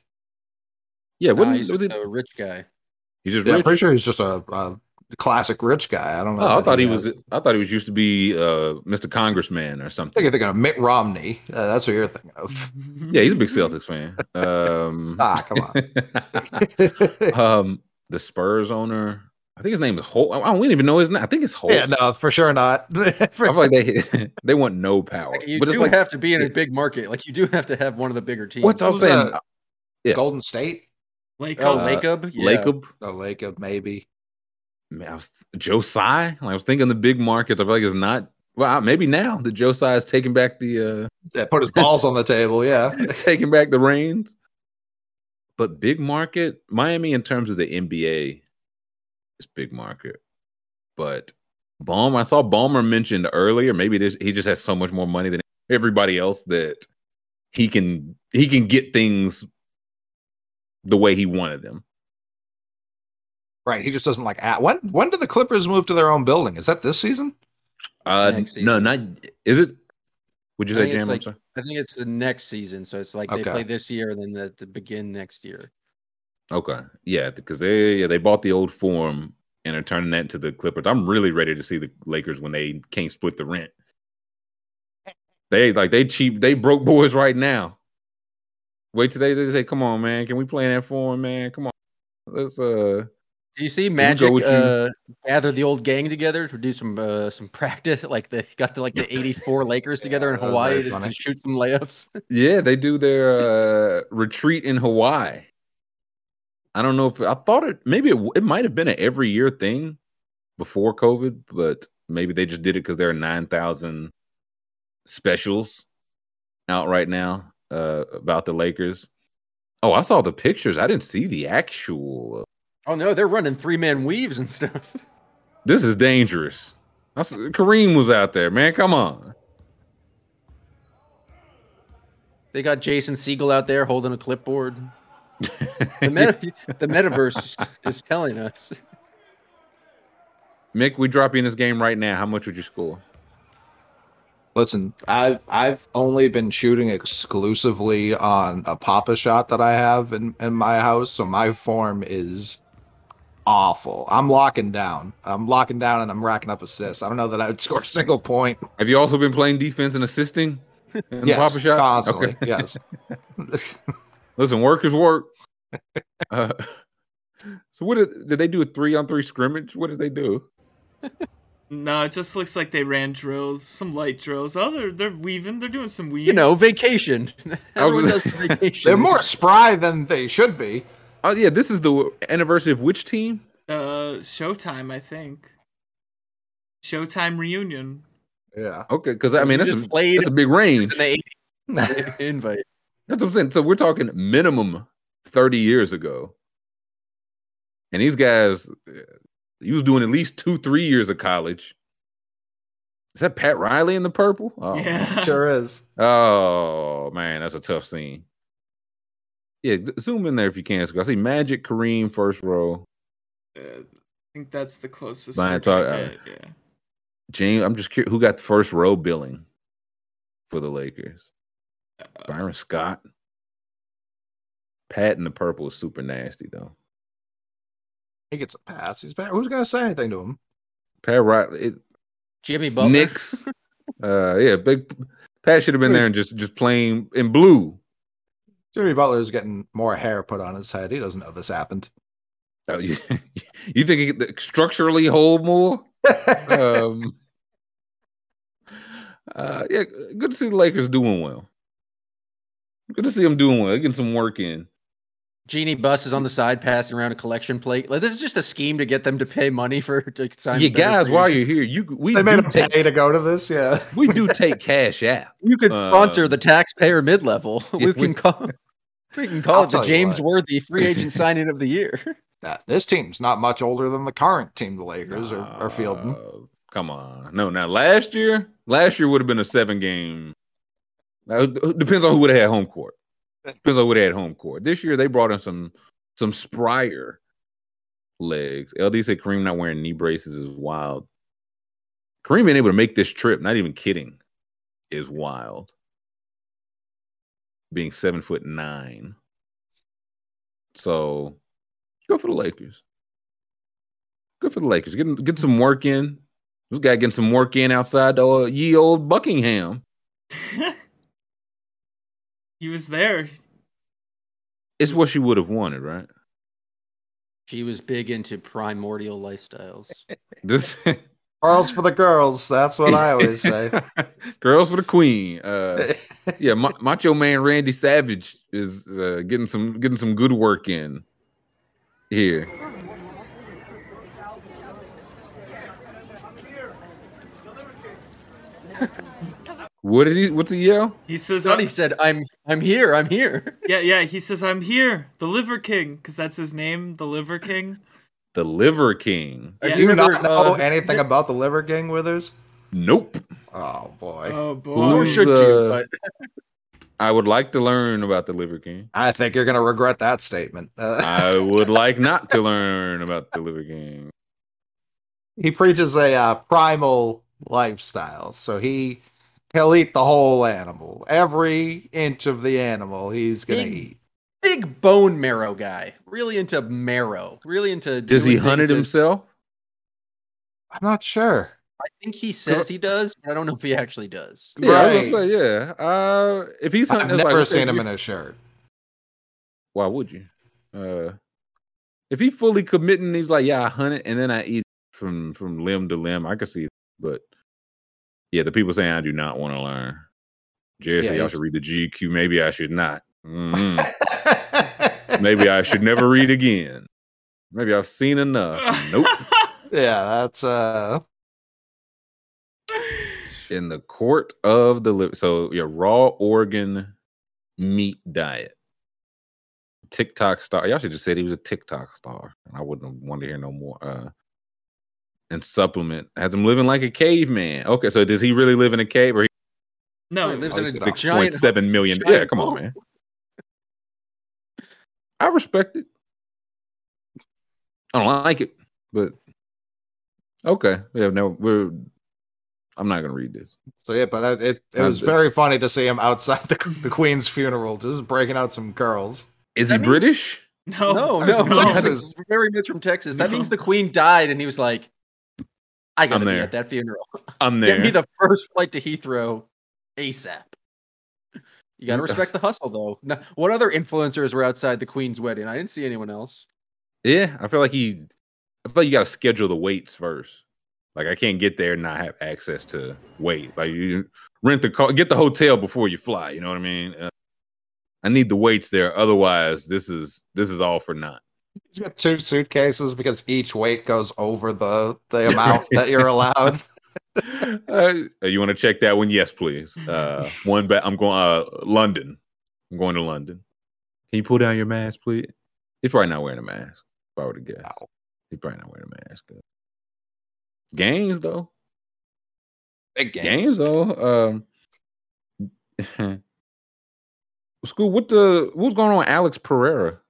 Yeah, Nah, wasn't, he's was just it? a rich guy. He's just Yeah, I'm pretty sure he's just a, a classic rich guy. I don't know. Oh, I thought he uh, was. I thought he was used to be uh, Mr. Congressman or something. I something. think you're thinking of Mitt Romney. Uh, that's what you're thinking of. [LAUGHS] Yeah, he's a big Celtics fan. Um, [LAUGHS] Ah, come on. [LAUGHS] um, the Spurs owner. I think his name is Holt. I don't even know his name. I think it's Holt. yeah, no, for sure not. I feel like they they want no power. Like, you but it's do like have to be in a big market. Like you do have to have one of the bigger teams. what's I Who's was saying. that? Yeah. Golden State, Like, Oh, Uh, Lacob? Yeah. Lacob. oh, Lacob maybe. Man, I was Josiah. I was thinking the big markets. I feel like it's not. Well, maybe now that Josiah is taking back the uh Yeah, put his balls on the table. Yeah, [LAUGHS] taking back the reins. But big market, Miami in terms of the NBA is big market. But Baum, I saw Ballmer mentioned earlier. Maybe this he just has so much more money than everybody else that he can he can get things the way he wanted them. right. He just doesn't like. At when when did the Clippers move to their own building? Is that this season? Uh Next no, not is it? Would you I say think, Jam? it's I'm like. I think it's the next season. So it's like they play this year and then the, the begin next year. Okay, yeah, because they yeah they bought the old Forum and are turning that into the Clippers. I'm really ready to see the Lakers when they can't split the rent. They like they cheap they broke boys right now. Wait till they, they say, "Come on, man, can we play in that Forum, man? Come on, let's uh." Do you see Magic you. uh, gather the old gang together to do some uh, some [LAUGHS] practice? Like they got the like the '84 Lakers [LAUGHS] together in Hawaii just to shoot some layups. [LAUGHS] Yeah, they do their uh retreat in Hawaii. I don't know if I thought it maybe it, it might have been an every year thing before COVID, but maybe they just did it because there are nine thousand specials out right now uh about the Lakers. Oh, I saw the pictures. I didn't see the actual. Oh no, they're running three man weaves and stuff. [LAUGHS] This is dangerous. I s- Kareem was out there, man. Come on. They got Jason Segel out there holding a clipboard. [LAUGHS] The, meta- the metaverse is telling us. Mick, we drop you in this game right now. How much would you score? Listen, I've I've only been shooting exclusively on a Pop-A-Shot that I have in, in my house, so my form is awful. I'm locking down. I'm locking down and I'm racking up assists. I don't know that I would [LAUGHS] score a single point. Have you also been playing defense and assisting? In the yes, Pop-A-Shot? constantly. Okay. Yes. [LAUGHS] Listen, work is work. Uh, [LAUGHS] so what did, did they do a three on three scrimmage? What did they do? No, it just looks like they ran drills, some light drills. Oh, they're they're weaving. They're doing some weaves. You know, vacation. [LAUGHS] Everyone does vacation. They're more spry than they should be. Oh yeah, this is the anniversary of which team? uh, Showtime, I think. Showtime reunion. Yeah. Okay, because I mean You that's a, just that's a big range. in the 80s [LAUGHS] invite. That's what I'm saying. So we're talking minimum 30 years ago. And these guys, he was doing at least two, three years of college. Is that Pat Riley in the purple? Oh, yeah. [LAUGHS] Sure is. Oh man, that's a tough scene. Yeah, zoom in there if you can. So I see Magic, Kareem, first row. Uh, I think that's the closest. Lion we're gonna talk- uh, get, yeah. James, I'm just curious who got the first row billing for the Lakers. Uh, Byron Scott. Pat in the purple is super nasty though. He gets a pass. He's bad. Who's gonna say anything to him? Pat Riley, it, Jimmy Butler. Knicks. [LAUGHS] uh, yeah, big Pat should have been there and just just playing in blue. Jimmy Butler's getting more hair put on his head. He doesn't know this happened. Oh, [LAUGHS] you, you think he could structurally hold more? [LAUGHS] um, uh, yeah, good to see the Lakers doing well. Good to see them doing well, getting some work in. Jeanie Buss is on the side passing around a collection plate. Like this is just a scheme to get them to pay money for [LAUGHS] to sign. Yeah, better guys, free while you're here, you we they made do take pay to go to this. Yeah. [LAUGHS] we do take [LAUGHS] cash out. you could sponsor Um, the taxpayer mid level. yeah, we we- can call. We can call I'll it the James. Worthy free agent signing of the year. That this team's not much older than the current team the Lakers are, are fielding. Uh, come on, no. Now last year, last year would have been a seven game. Now, it depends on who would have had home court. Depends on who have had home court. This year they brought in some some sprier legs. LD said Kareem not wearing knee braces is wild. Kareem being able to make this trip, not even kidding, is wild. Being seven foot nine. So go for the Lakers. Good for the Lakers. Get get some work in. This guy getting some work in outside the uh, ye old Buckingham. [LAUGHS] he was there. It's what she would have wanted, right? She was big into primordial lifestyles. [LAUGHS] This [LAUGHS] Girls for the girls. That's what I always say. [LAUGHS] girls for the queen. Uh, yeah, Ma- Macho Man Randy Savage is uh, getting some getting some good work in here. What did he? What's he yell? He says, Sonny uh, said, "I'm I'm here. I'm here." [LAUGHS] "Yeah, yeah." He says, "I'm here, the Liver King," because that's his name, the Liver King. The Liver King. Yeah. Do you never, not know uh, anything about the Liver King Withers? Nope. Oh boy. Oh boy. Who's, should you? uh, But [LAUGHS] I would like to learn about the Liver King. I think you're gonna regret that statement. Uh, [LAUGHS] I would like not to learn about the Liver King. he preaches a uh, primal lifestyle, so he he'll eat the whole animal, every inch of the animal. He's gonna Big- eat. big bone marrow guy, really into marrow, really into. Does he hunt it that- himself? I'm not sure. I think he says he does, but I don't know if he actually does. Yeah, I was Right. say yeah. Uh, if he's hunting, I've it's like, never seen him you- in a shirt. Why would you? Uh, if he fully committing, he's like, yeah, I hunt it and then I eat from from limb to limb. I could see, that. but yeah, the people saying I do not want to learn. Jared Yeah, said y'all should read the GQ. Maybe I should not. Mhm. [LAUGHS] Maybe I should never read again. Maybe I've seen enough. Nope. [LAUGHS] yeah, that's uh In the court of the liver. So yeah, raw organ meat diet. TikTok star. Y'all should just said he was a TikTok star. And I wouldn't want to hear no more. Uh and supplement. Has him living like a caveman. Okay, so does he really live in a cave or he no, He lives Oh, in a got a six point giant. seven million? giant Yeah, come on, man. I respect it. I don't like it, but okay. Yeah, no, we're I'm not gonna read this. so yeah, but uh, it it, it was Sounds- very funny to see him outside the the Queen's funeral, just breaking out some girls. Is he means- British? no, No, [LAUGHS] no, was no. Texas. Very much from Texas. That means the queen died, and he was like, "I gotta I'm be there. at that funeral. [LAUGHS] I'm there. Get me the first flight to Heathrow ASAP." You gotta [LAUGHS] respect the hustle, though. Now, what other influencers were outside the queen's wedding? I didn't see anyone else. Yeah, I feel like he. I feel like you got to schedule the waits first. Like I can't get there and not have access to wait. Like you rent the car, get the hotel before you fly. You know what I mean? Uh, I need the weights there. Otherwise, this is this is all for naught. He's got two suitcases because each weight goes over the the [LAUGHS] amount that you're allowed. [LAUGHS] uh, you want to check that one? Yes, please. Uh, one back. I'm going. Uh, London. I'm going to London. Can you pull down your mask, please? He's probably not wearing a mask. If I were to guess, No. he's probably not wearing a mask. Games though. Big games though. Um, [LAUGHS] school. What the? What's going on, with Alex Pereira?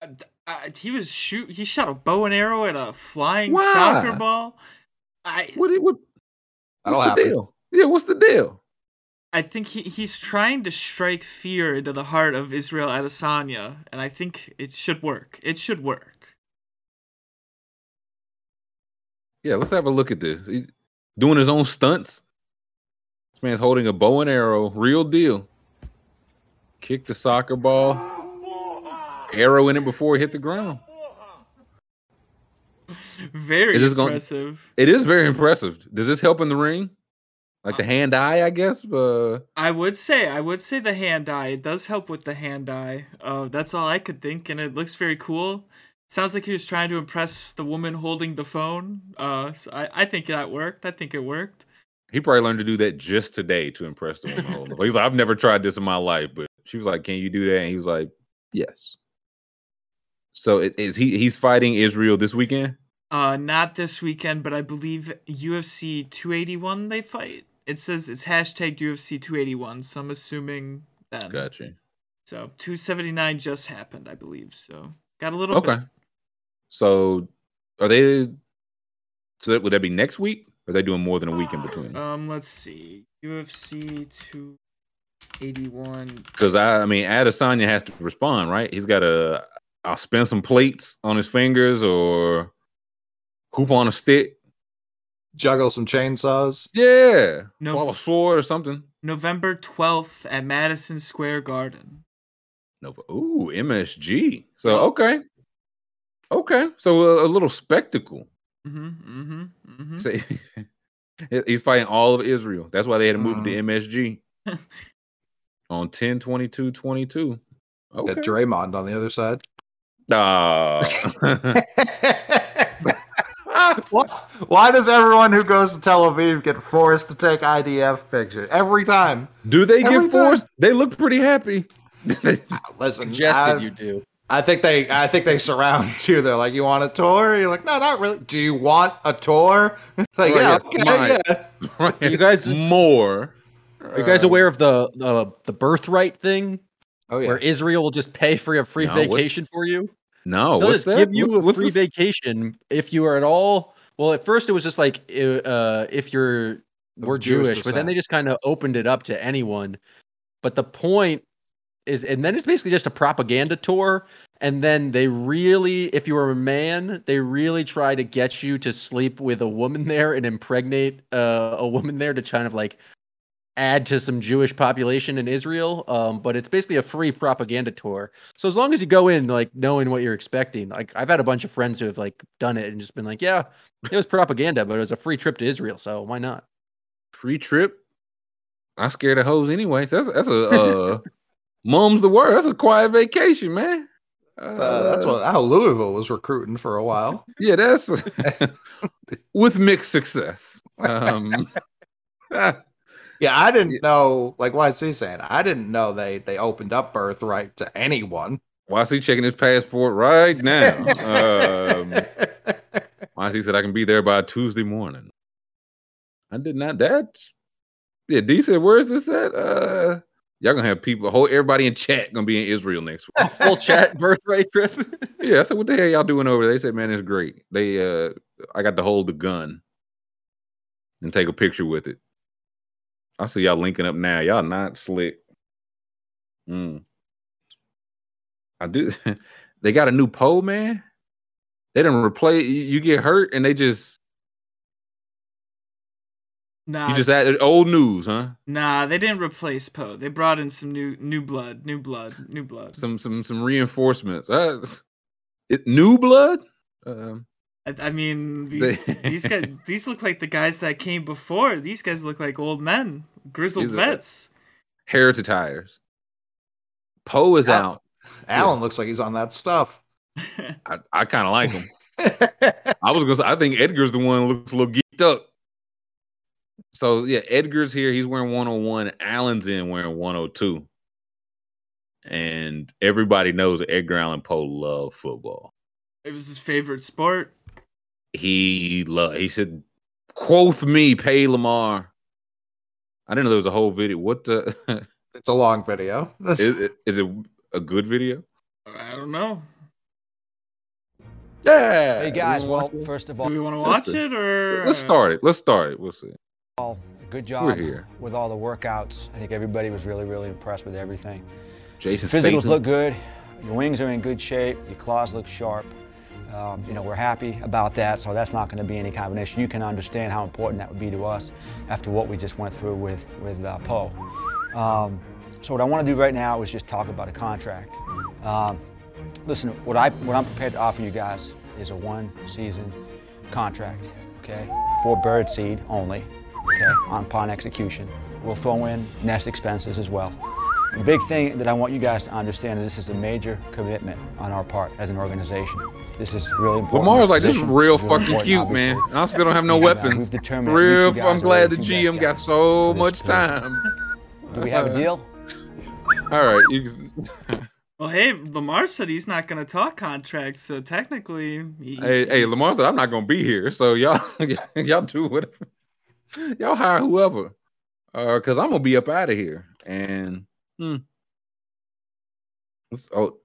Uh, he was shoot. He shot a bow and arrow at a flying Why? soccer ball. I What? What? What's the happen. deal? Yeah, what's the deal? I think he, he's trying to strike fear into the heart of Israel Adesanya, and I think it should work. It should work. Yeah, let's have a look at this. He's doing his own stunts. This man's holding a bow and arrow, real deal. Kick the soccer ball, arrow in it before it hit the ground. Very Is impressive. It is very impressive. Does this help in the ring? Like the hand eye, I guess. Uh, I would say, I would say the hand eye. It does help with the hand eye. Uh, that's all I could think, and it looks very cool. Sounds like he was trying to impress the woman holding the phone. Uh, so I, I think that worked. I think it worked. he probably learned to do that just today to impress the woman. [LAUGHS] He's like, I've never tried this in my life, but she was like, "Can you do that?" And he was like, "Yes." So is he? He's fighting Israel this weekend. Uh, not this weekend, but I believe UFC 281 they fight. It says it's hashtag UFC 281, so I'm assuming then. Gotcha. So 279 just happened, I believe. So got a little Okay. bit. So are they? So that, would that be next week? Or are they doing more than a week in between? Um, let's see. UFC 2. 81. Because I, I mean, Adesanya has to respond, right? He's got to. I'll spin some plates on his fingers or hoop on a stick. Juggle some chainsaws. Yeah, No. no. a sword or something. November 12th at Madison Square Garden. No, but- ooh, MSG. So okay, okay. So a, a little spectacle. Mm-hmm. Mm-hmm. Mm-hmm. Say [LAUGHS] he's fighting all of Israel. That's why they had to move to MSG [LAUGHS] on 10 22 22. Okay. Got Draymond on the other side. Ah. Why, [LAUGHS] why does everyone who goes to Tel Aviv get forced to take IDF pictures every time? Do they Every get forced? They look pretty happy. [LAUGHS] Listen, Suggested I, you do. I think they, I think they surround [LAUGHS] you. They're like, "You want a tour?" You're like, "No, not really." Do you want a tour? It's like, Right, yeah, yes, okay, mine. yeah. Right. You guys- more. Are you guys aware of the the, the birthright thing, Oh yeah, where Israel will just pay for a free No, what- vacation for you? No, They'll what's just that? give you What's- a free vacation if you are at all. Well, at first it was just like uh, if you're we're Jewish Jewish, but then they just kind of opened it up to anyone. But the point is, and then it's basically just a propaganda tour. And then they really, if you were a man, they really try to get you to sleep with a woman there and impregnate uh, a woman there to kind of like add to some Jewish population in Israel. Um, but it's basically a free propaganda tour. So as long as you go in like knowing what you're expecting, like I've had a bunch of friends who have like done it and just been like, yeah, it was propaganda, but it was a free trip to Israel, so why not? free trip. I'm scared of hoes anyway. So that's that's a uh, [LAUGHS] mom's the word. That's a quiet vacation, man. That's, uh, that's what how Louisville was recruiting for a while. [LAUGHS] Yeah, that's [LAUGHS] with mixed success. Um, Yeah, I didn't know. Like, why is he saying? I didn't know they they opened up birthright to anyone. why is he checking his passport right now? um, why is he said I can be there by Tuesday morning? I did not. That yeah. D said, "Where is this at?" Uh, y'all gonna have people, whole everybody in chat gonna be in Israel next [LAUGHS] week. Full chat birthright trip. [LAUGHS] Yeah, I said, what the hell y'all doing over there? They said, man, it's great. They uh I got to hold the gun and take a picture with it. I see y'all linking up now. Y'all not slick. Mm. I do [LAUGHS] they got a new pole, man. They didn't replace you get hurt and they just Nah, you just added old news, huh? nah, they didn't replace Poe. They brought in some new new blood, new blood, new blood. Some some some reinforcements. Uh, it, new blood? Um I, I mean, these [LAUGHS] these guys these look like the guys that came before. These guys look like old men, grizzled vets. Hair to tires. Poe is Oh. out. Allan looks like he's on that stuff. [LAUGHS] I, I kind of like him. [LAUGHS] I was gonna say I think Edgar's the one who looks a little geeked up. So yeah, Edgar's here. He's wearing 101. Allan's in wearing 102. And everybody knows Edgar Allan Poe loved football. It was his favorite sport. He loved he said, quoth me, pay Lamar. I didn't know there was a whole video. What the [LAUGHS] it's a long video. is, it- is it a good video? I don't know. Yeah. Hey guys, You well, wanna first of Do all, we want to watch it or let's start it. Let's start it. We'll see. All good We're job here. with all the workouts. I think everybody was really, really impressed with everything. Jason Physicals Statham. look good. Your wings are in good shape. Your claws look sharp. Um, you know, we're happy about that, so that's not going to be any kind of an issue. You can understand how important that would be to us after what we just went through with with uh, Poe. Um, so what I want to do right now is just talk about a contract. Um, listen, what I what I'm prepared to offer you guys is a one-season contract. Okay, for birdseed only. Okay, on upon execution. We'll throw in nest expenses as well. The big thing that I want you guys to understand is this is a major commitment on our part as an organization. This is really important. Lamar's like, this is position real is really fucking important, cute, man. I still don't have no And, uh, weapons. we've determined Real, I'm glad the the two best GM got so much time. Do we have a deal? [LAUGHS] All right, you, [LAUGHS] Well, hey, Lamar said he's not going to talk contracts, so technically, he, hey, hey, Lamar said I'm not gonna be here, so [LAUGHS] y'all, y'all do whatever. Y'all hire whoever, uh, cause I'm gonna be up out of here. And hmm, What's- oh,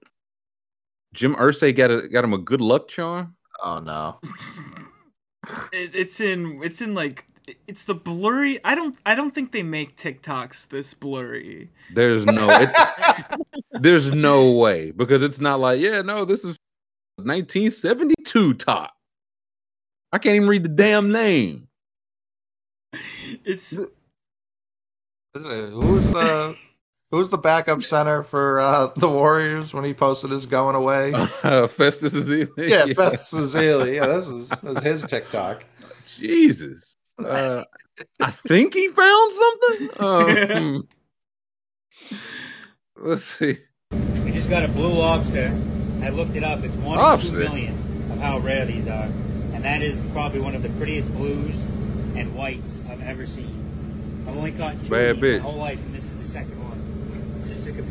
Jim Irsay got a got him a good luck charm. Oh no. [LAUGHS] it, it's in it's in like It's the blurry. I don't. I don't think they make TikToks this blurry. There's no. It's, [LAUGHS] there's no way because it's not like yeah no this is 1972 top. I can't even read the damn name. It's Who's the who's the backup center for uh, the Warriors when he posted his going away? [LAUGHS] Uh, Festus Ezeli. yeah, [LAUGHS] Festus Ezeli. Yeah, this is, this is his TikTok. Jesus. Uh, I think he found something. Um, let's see. We just got a blue lobster. I looked it up. It's one in Lobster? two million of how rare these are, and that is probably one of the prettiest blues and whites I've ever seen. I've only caught two Bad of bitch. my whole life, and this is the second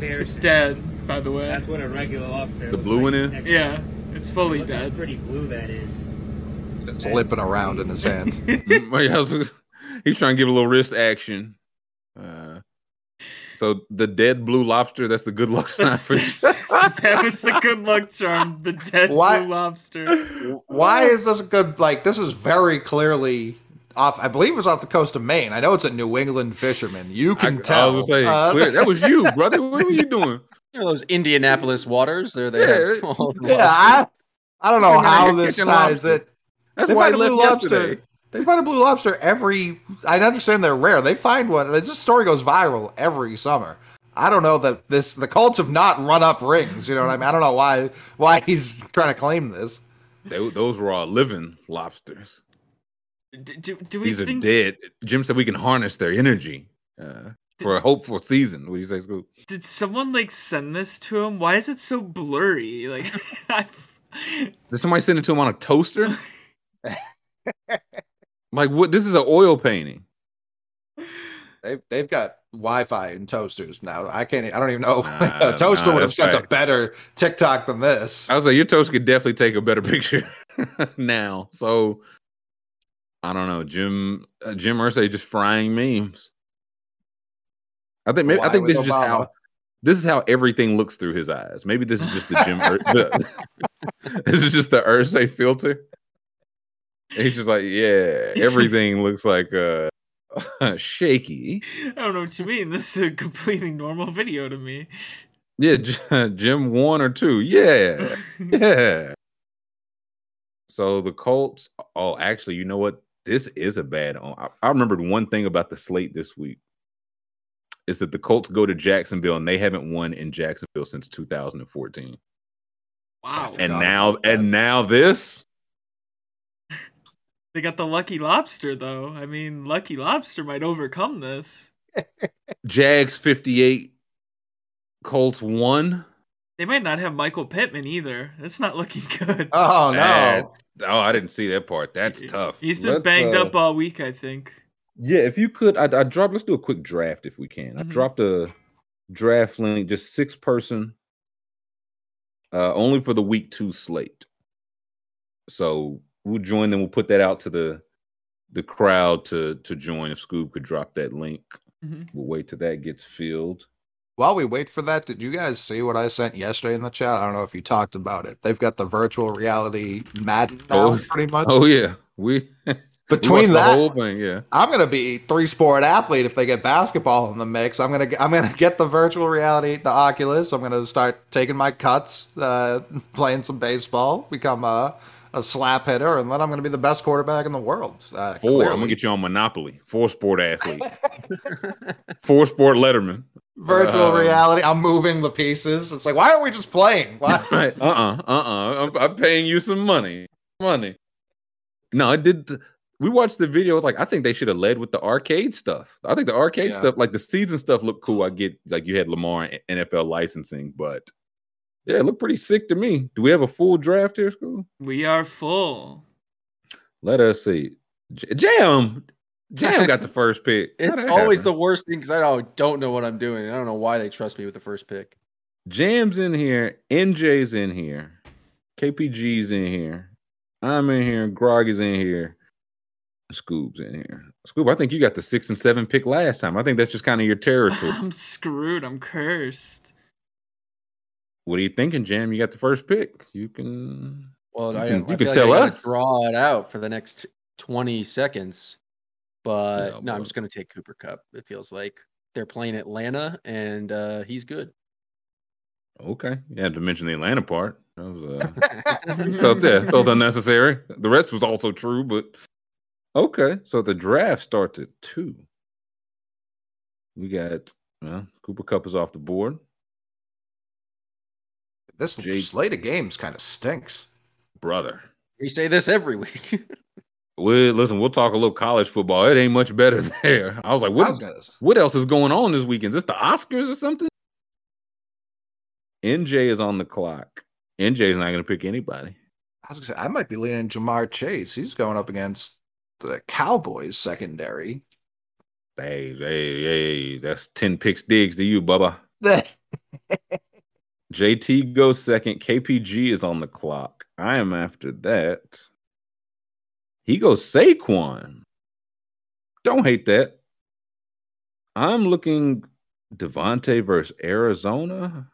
one. Just to compare. it's dead. By the way. That's what a regular lobster. The blue like one is? next yeah, it's fully Look how dead. pretty blue that is. It's limping around in his [LAUGHS] hand. Mm, well, yeah, I was- he's trying to give a little wrist action. Uh, so the dead blue lobster, that's the good luck [LAUGHS] sign for [LAUGHS] the- that was the good luck charm. The dead Why- blue lobster. Why is this a good like this is very clearly off I believe it was off the coast of Maine. I know it's a New England fisherman. You can I tell. was gonna Uh, clear, that was you, brother. What were you doing? [LAUGHS] You know those Indianapolis waters? There they Yeah, have the yeah, I, I don't know how this catch a ties lobster. it. That's they why find a left blue lobster. yesterday. They find a blue lobster every. I understand they're rare. They find one. This story goes viral every summer. I don't know that this. The Colts have not run up rings. You know what I mean? I don't know why. Why he's trying to claim this. They, those were all living lobsters. Do, do, do we These are think dead. Jim said we can harness their energy uh, for a hopeful season. What do you say, Scoop? did someone like send this to him? Why is it so blurry? Like, [LAUGHS] I, Did somebody send it to him on a toaster? [LAUGHS] like what? This is an oil painting. They've they've got Wi-Fi and toasters now. I can't. I don't even know. [LAUGHS] Nah, a toaster nah, would have that's sent a better TikTok than this. I was like, your toaster could definitely take a better picture now. So I don't know, Jim. Uh, Jim Irsay just frying memes. I think maybe I think this is just how this is how everything looks through his eyes. Maybe this is just the Jim. Ur- the, [LAUGHS] this is just the Irsay filter. He's just like, yeah, [LAUGHS] everything looks like uh [LAUGHS] shaky. I don't know what you mean. This is a completely normal video to me. Yeah, Jim one or two. Yeah, yeah. So the Colts. Oh, actually, you know what? This is a bad. on i remembered one thing about the slate this week. Is that the Colts go to Jacksonville and they haven't won in Jacksonville since 2014. Wow. And Forgot now, and now this. They got the lucky lobster though. I mean, lucky lobster might overcome this. [LAUGHS] Jags 58, Colts 1. They might not have Michael Pittman either. That's not looking [LAUGHS] good. Oh no! That's- Oh, I didn't see that part. That's tough. He's been Let's, banged uh, up all week, I think. Yeah, if you could, I, I dropped. Let's do a quick draft if we can. I Mhm. dropped a draft link, just six person, uh, only for the week two slate. So we'll join them. We'll put that out to the the crowd to to join. If Scoob could drop that link, Mhm. we'll wait till that gets filled. While we wait for that, did you guys see what I sent yesterday in the chat? I don't know if you talked about it. They've got the virtual reality Madden now, Oh, pretty much. Oh yeah, we [LAUGHS] we Between watched that, the whole thing. Yeah, I'm gonna be three sport athlete if they get basketball in the mix. I'm gonna I'm gonna get the virtual reality, the Oculus. I'm gonna start taking my cuts, uh, [LAUGHS] playing some baseball, become a, a slap hitter, and then I'm gonna be the best quarterback in the world. Uh, four. I'm gonna get you on Monopoly. Four sport athlete. [LAUGHS] Four sport Letterman. Virtual Um, reality. I'm moving the pieces. It's like, why aren't we just playing? [LAUGHS] Why? Right. Uh uh-uh, uh. Uh I'm, I'm paying you some money. Money. No, I did. We watched the video. It's like, I think they should have led with the arcade stuff. I think the arcade Yeah. stuff, like the season stuff, looked cool. I get, like, you had Lamar and NFL licensing, but yeah, it looked pretty sick to me. Do we have a full draft here, school? We are full. Let us see. J- Jam. Jam got the first pick. It's that always the worst thing because I don't, don't know what I'm doing. I don't know why they trust me with the first pick. Jam's in here. NJ's in here. KPG's in here. I'm in here. Grog is in here. Scoob's in here. Scoob, I think you got the six and seven pick last time. I think that's just kind of your territory. [LAUGHS] I'm screwed. I'm cursed. what are you thinking, Jam? You got the first pick. You can. Well, You I, can- I you feel could like tell I gotta us. draw it out for the next 20 seconds. But Yeah, no, I'm just gonna take Cooper Kupp. It feels like they're playing Atlanta, and uh, he's good. Okay, you had to mention the Atlanta part. That was uh, [LAUGHS] [LAUGHS] felt that felt unnecessary. The rest was also true, but okay. So the draft starts at two. We got well, Cooper Kupp is off the board. This Jake- slate of games kind of stinks. Brother, We say this every week. [LAUGHS] we listen. We'll talk a little college football. It ain't much better [LAUGHS] there. I was like, what? gonna- what else is going on this weekend? Is this the Oscars or something? NJ is on the clock. NJ is not going to pick anybody. I was gonna say I might be leaning Ja'Marr Chase. He's going up against the Cowboys secondary. Hey, hey, hey, that's 10 picks Diggs to you, Bubba. [LAUGHS] JT goes second. KPG is on the clock. I am after that. He goes Saquon. Don't hate that. I'm looking Davante versus Arizona.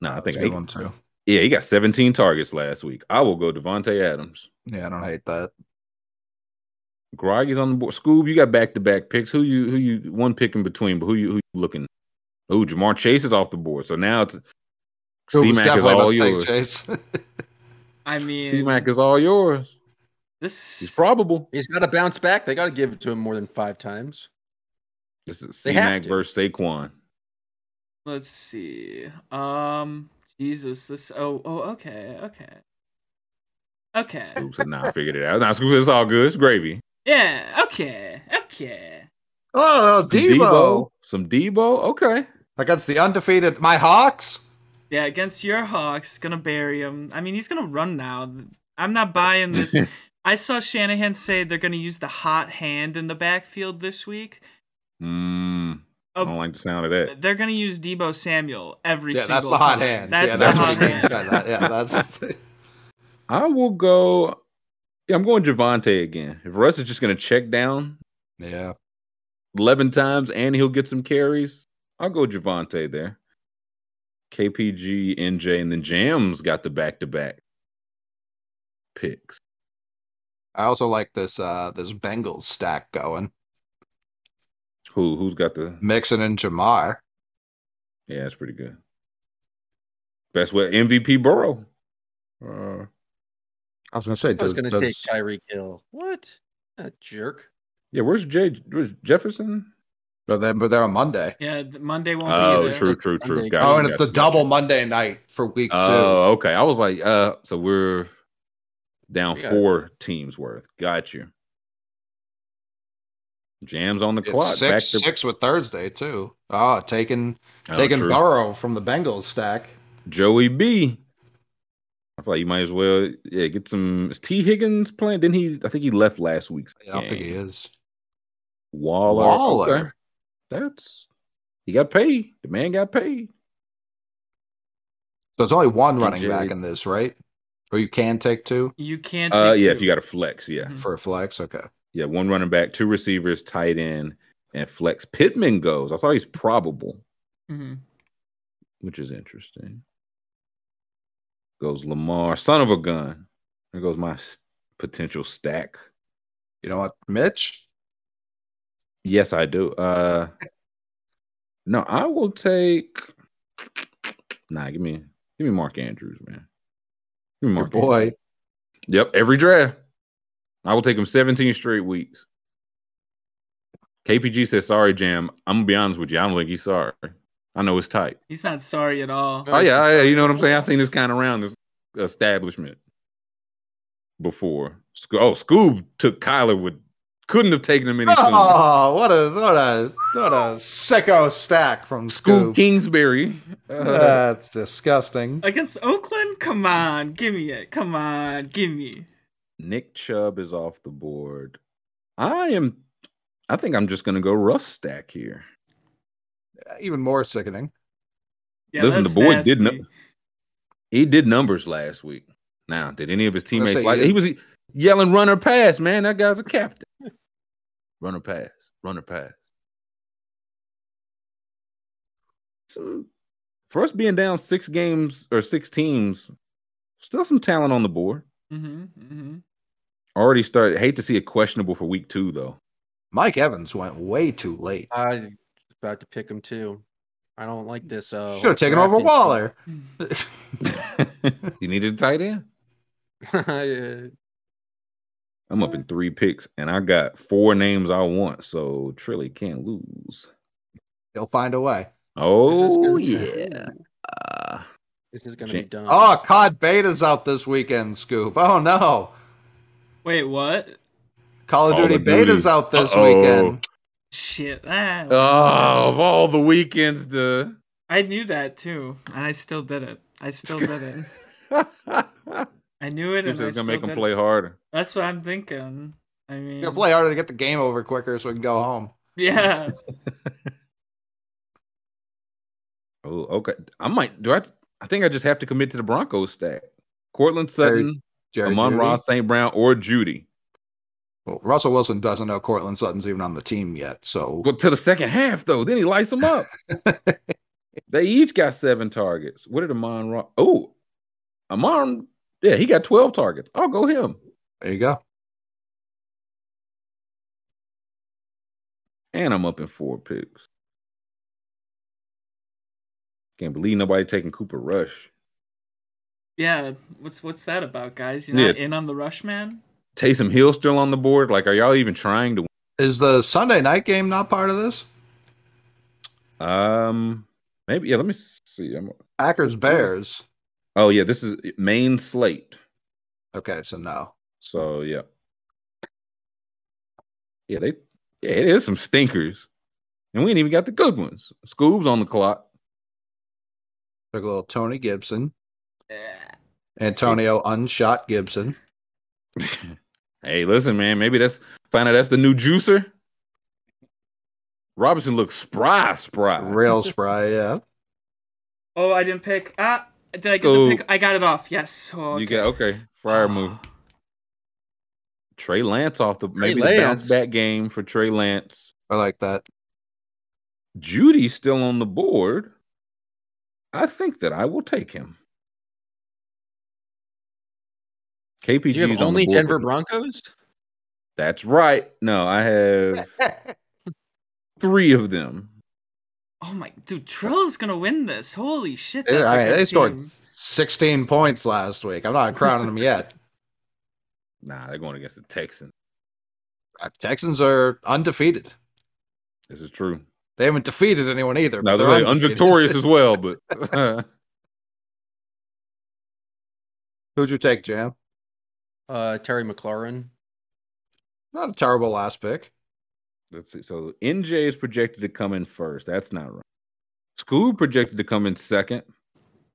No, I That's think a good I- one too. yeah, he got 17 targets last week. I will go Davante Adams. Yeah, I don't hate that. Groggy's on the board. Scoob, you got back to back picks. Who you who you one pick in between, but who you who you looking? Oh, Ja'Marr Chase is off the board. So now it's Who C was Mac is definitely about all to yours. Chase. I mean, C Mac is all yours. This He's probable. he's got to bounce back. They got to give it to him more than five times. This is They C Mac versus Saquon. Let's see. Um, Jesus, this. Oh, oh, okay, okay, okay. Scoob said, "Nah, I figured it out." Nah, Scoob said, "It's all good. It's gravy." Yeah, okay, okay. oh, Some Debo. some Debo. Okay, against the undefeated my Hawks. Yeah, against your Hawks, gonna bury him. I mean, he's gonna run now. I'm not buying this. [LAUGHS] I saw Shanahan say they're gonna use the hot hand in the backfield this week. mm, I don't like the sound of that. They're gonna use Debo Samuel every Yeah, single that's the hot time. hand. That's yeah, the that's hot what he means hand. that. Yeah, that's [LAUGHS] I will go. Yeah, I'm going Javonte again. If Russ is just going to check down yeah. 11 times and he'll get some carries, I'll go Javonte there. KPG, NJ, and then Jams got the back to back picks. I also like this uh this Bengals stack going. Who who's got the Mixon and Ja'Marr. yeah, that's pretty good. Best way MVP Burrow. Uh, I was gonna say, I was does, going to take does, Tyreek Hill. What? A jerk. yeah, where's Jay where's Jefferson? but they're, but they're on Monday. Yeah, Monday won't Oh, be there. true, true, true. Monday. Got Oh, and it's the double. Monday night for week two. Oh, okay. I was like, uh, so we're down four teams worth. Got you. Jams on the It's clock. six Back to six with Thursday too. Ah, taking Oh, taking true. Burrow from the Bengals stack. Joey B. I feel like you might as well, yeah, get some. Is T. Higgins playing? Didn't he? I think he left last week's. I don't think he is. Waller. Waller. okay. That's he got paid. The man got paid. So it's only one running back in this, right? Or you can take two You can't. Take Uh, yeah, if you got a flex, yeah, Mhm. for a flex. Okay. yeah, one running back, two receivers, tight end, and flex. Pittman goes. I saw he's probable. Mhm. which is interesting. Goes Lamar, son of a gun. There goes my s- potential stack. You know what, Mitch? Yes, I do. Uh no, I will take. Nah, give me give me Mark Andrews, man. Give me Your Mark. boy. Andrews. Yep, every draft. I will take him 17 straight weeks. KPG says sorry, Jam. I'm gonna be honest with you. I don't think he's sorry. I know it's tight. He's not sorry at all. Oh yeah, yeah, you know what I'm saying. I've seen this kind of around this establishment before. Oh, Scoob took Kyler with couldn't have taken him any sooner. Oh, what a what a what a sicko stack from Scoob Scoob. Kingsbury. Uh, That's disgusting. Against Oakland? Come on, give me it. Come on, give me. Nick Chubb is off the board. I am. I think I'm just gonna go Russ stack here. Even more sickening. Yeah, Listen, the that's boy did nasty. no- He did numbers last week. Now, did any of his teammates say, like? He was yelling "run or pass." Man, that guy's a captain. [LAUGHS] Run or pass. Run or pass. Some for us being down six games or six teams, still some talent on the board. Mm-hmm, mm-hmm. Already started. Hate to see it questionable for week two though. Mike Evans went way too late. I was about to pick him too. I don't like this. Uh, Should have taken over Waller. [LAUGHS] [LAUGHS] you needed a tight end. Yeah. I'm up in three picks, and I got four names I want, so Trilly can't lose. He'll find a way. Oh gonna- yeah. Uh, This is gonna Jan- be done. Oh, COD Beta's out this weekend, Scoop. Oh no. Wait, what? Call of Call Duty of Duty. Beta's out this Uh-oh. weekend. Shit. Ah, oh, of all the weekends to I knew that too, and I still did it. I still did it. [LAUGHS] I knew it, and I It's gonna still make them play it. harder. That's what I'm thinking. I mean, You gotta play harder to get the game over quicker so we can go home. yeah. [LAUGHS] Oh, okay. I might do I I think I just have to commit to the Broncos stack. Courtland Sutton, Jerry Amon Jeudy. Ross St. Brown, or Jeudy. Well, Russell Wilson doesn't know Courtland Sutton's even on the team yet, so But to the second half, though, then he lights them up. [LAUGHS] they each got seven targets. What did Amon Ross? Oh, Amon, yeah, he got 12 targets. I'll go him. There you go. And I'm up in four picks. Can't believe nobody taking Cooper Rush. Yeah, what's what's that about, guys? You're Yeah. in on the rush, man. Taysom Hill still on the board. Like, are y'all even trying to? Is the Sunday night game not part of this? Um, maybe. Yeah. Let me see. I'm, Packers Bears. oh yeah, this is main slate. Okay, so no. So yeah, yeah, they yeah, it is some stinkers, and we ain't even got the good ones. Scoob's on the clock. Took a little Tony Gibson. Yeah. Antonio Unshot Gibson. [LAUGHS] hey, listen, man, maybe that's find out that's the new juicer. Robinson looks spry, spry. Real spry, yeah. Oh, I didn't pick. Ah, did I get Go. the pick? I got it off. Yes. Oh, You okay. got okay, fire move. Trey Lance off the maybe the bounce back game for Trey Lance. I like that. Jeudy's still on the board. I think that I will take him. KPG Do you have only Denver Broncos? That's right. No, I have [LAUGHS] three of them. Oh my, dude, Trill is gonna win this. Holy shit! That's Yeah, a I mean, good they scored 16 points last week. I'm not crowning them yet. Nah, they're going against the Texans. Uh, Texans are undefeated. This is true. They haven't defeated anyone either. Now but they're they're undefeated. unvictorious as well, [LAUGHS] but [LAUGHS] Who'd you take, Jam? Uh, Terry McLaurin. Not a terrible last pick. let's see. So NJ is projected to come in first. That's not right. Scoob projected to come in second.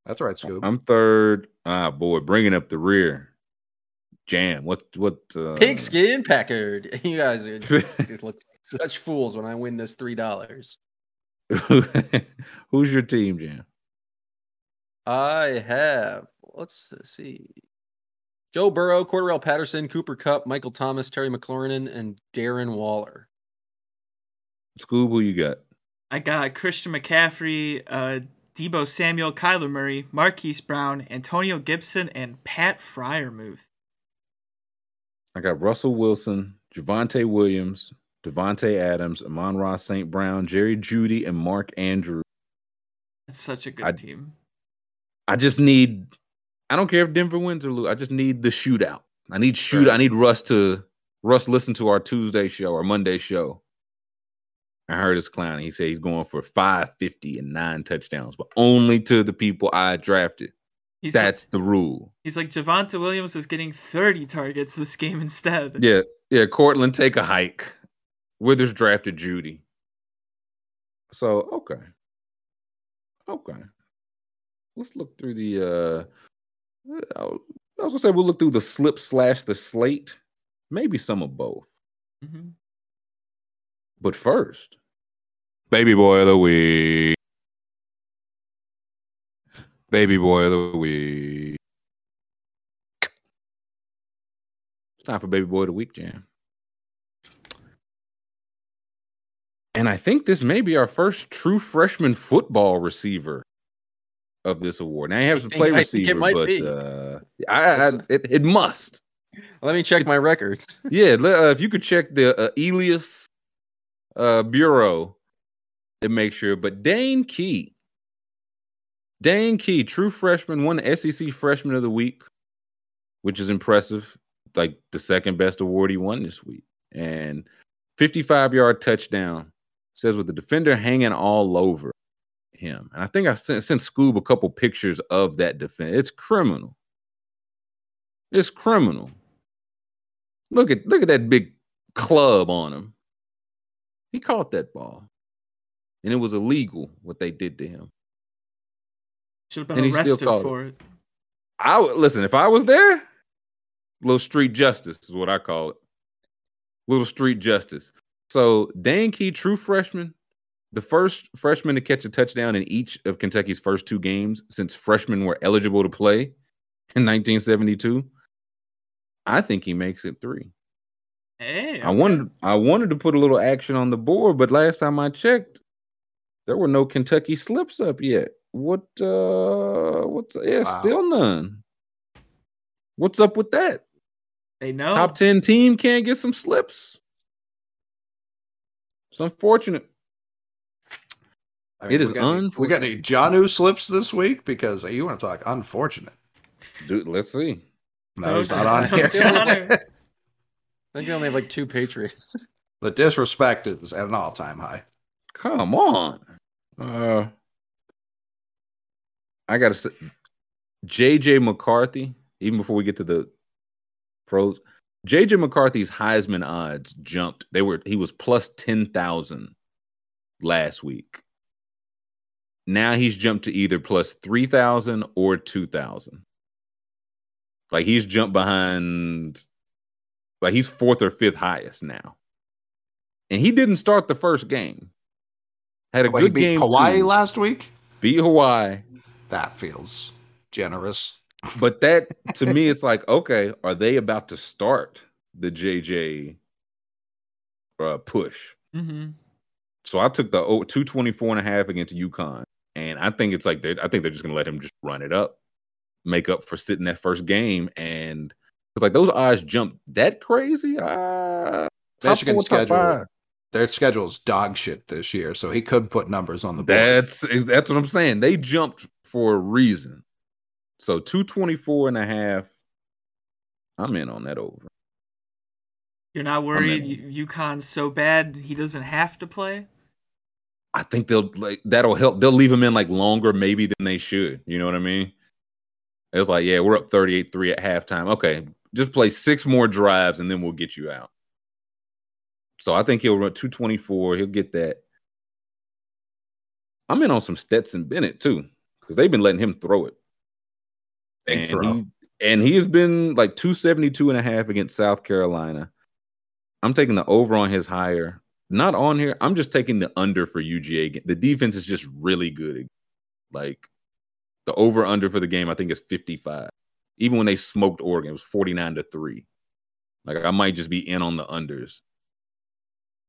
That's right, Scoop. I'm third. Ah, boy, bringing up the rear. Jam. What? What? Uh, Pigskin Packard. [LAUGHS] You guys are [LAUGHS] it looks such fools when I win this three dollars. [LAUGHS] Who's your team, Jam? I have let's see. Joe Burrow, Cordarrelle Patterson, Cooper Kupp, Michael Thomas, Terry McLaurin, and Darren Waller. Scoob, who you got? I got Christian McCaffrey, uh, Debo Samuel, Kyler Murray, Marquise Brown, Antonio Gibson, and Pat Freiermuth. I got Russell Wilson, Javonte Williams, Davante Adams, Amon-Ra St. Brown, Jerry Jeudy, and Mark Andrew. That's such a good I- team. I just need. I don't care if Denver wins or lose. I just need the shootout. I need shoot. Right. I need Russ to Russ listen to our Tuesday show or Monday show. I heard his clown. He said he's going for 550 and nine touchdowns, but only to the people I drafted. He's That's the rule. he's like Javonte Williams is getting 30 targets this game instead. Yeah, yeah. Courtland, take a hike. Withers drafted Jeudy. So okay, okay. Let's look through the. uh I was gonna say we'll look through the slip slash the slate, maybe some of both. Mhm. But first, baby boy of the week. Baby boy of the week. It's time for baby boy of the week, Jam. And I think this may be our first true freshman football receiver of this award. Now he has to play I think it receiver, but uh, I, I, it, it must. Let me check my records. [LAUGHS] Yeah, uh, if you could check the uh, Elias uh, bureau and make sure. But Dane Key, Dane Key, true freshman, won the SEC Freshman of the Week, which is impressive. Like the second best award he won this week, and 55 yard touchdown. Says with the defender hanging all over him. And I think I sent, sent Scoob a couple pictures of that defense. It's criminal. It's criminal. Look at look at that big club on him. He caught that ball. And it was illegal what they did to him. Should have been arrested for it. I would listen, if I was there, little street justice is what I call it. Little street justice. So Dan Key, true freshman, the first freshman to catch a touchdown in each of Kentucky's first two games since freshmen were eligible to play in 1972. I think he makes it three. Hey, okay. I wanted I wanted to put a little action on the board, but last time I checked, there were no Kentucky slips up yet. What uh what's yeah, wow. still none. What's up with that? They know top 10 team can't get some slips. It's unfortunate. I mean, it is unfortunate. we got any Janu slips this week because you want to talk unfortunate. Dude, let's see. No, he's not on [LAUGHS] here. I think they only have like two Patriots. The disrespect is at an all-time high. Come on. Uh I gotta say JJ McCarthy, even before we get to the pros, JJ McCarthy's Heisman odds jumped. They were he was plus ten thousand last week. Now he's jumped to either plus three thousand or two thousand. Like he's jumped behind, like he's fourth or fifth highest now. And he didn't start the first game. Had a Wait, good beat game. Hawaii too. last week. Beat Hawaii. That feels generous. But that to me, it's like, okay, are they about to start the JJ uh, push? Mm-hmm. So I took the 224 and a half against UConn. And I think it's like, they I think they're just going to let him just run it up make up for sitting that first game. And it's like those odds jumped that crazy. Uh, Michigan schedule. Their schedule is dog shit this year, so he could put numbers on the board. That's that's what I'm saying. They jumped for a reason. So 224 and a half. I'm in on that over. You're not worried UConn's so bad he doesn't have to play? I think they'll like that'll help. They'll leave him in like longer maybe than they should. You know what I mean? It was like, yeah, we're up 38 3 at halftime. Okay, just play six more drives and then we'll get you out. So I think he'll run 224. He'll get that. I'm in on some Stetson Bennett too, because they've been letting him throw it. And throw. He, and he has been like 272 and a half against South Carolina. I'm taking the over on his higher. Not on here. I'm just taking the under for UGA. The defense is just really good. Like the over under for the game, I think, is 55. Even when they smoked Oregon, it was 49 to 3. Like I might just be in on the unders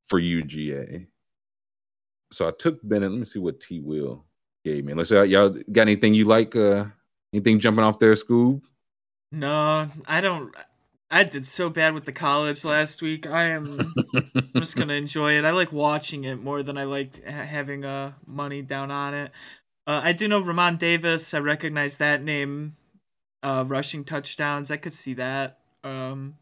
for UGA. So I took Bennett. Let me see what T Will gave me. Let's see, y'all got anything you like? Uh anything jumping off there, Scoob? No, I don't I did so bad with the college last week. I am I'm just gonna [LAUGHS] enjoy it. I like watching it more than I like ha- having uh money down on it. Uh, I do know Ramon Davis. I recognize that name. Uh, rushing touchdowns. I could see that. Um,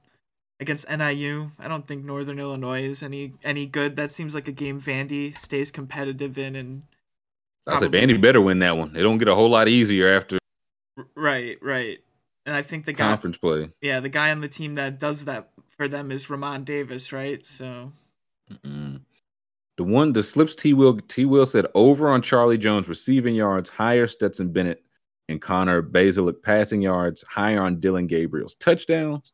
against NIU, I don't think Northern Illinois is any any good. That seems like a game Vandy stays competitive in. And I said Vandy better win that one. They don't get a whole lot easier after. Right, right. And I think the guy conference play. Yeah, the guy on the team that does that for them is Ramon Davis, right? So. Mm-mm. The one, the slips T Will T Will said over on Charlie Jones receiving yards, higher Stetson Bennett and Connor Bazelak passing yards, higher on Dillon Gabriel's touchdowns,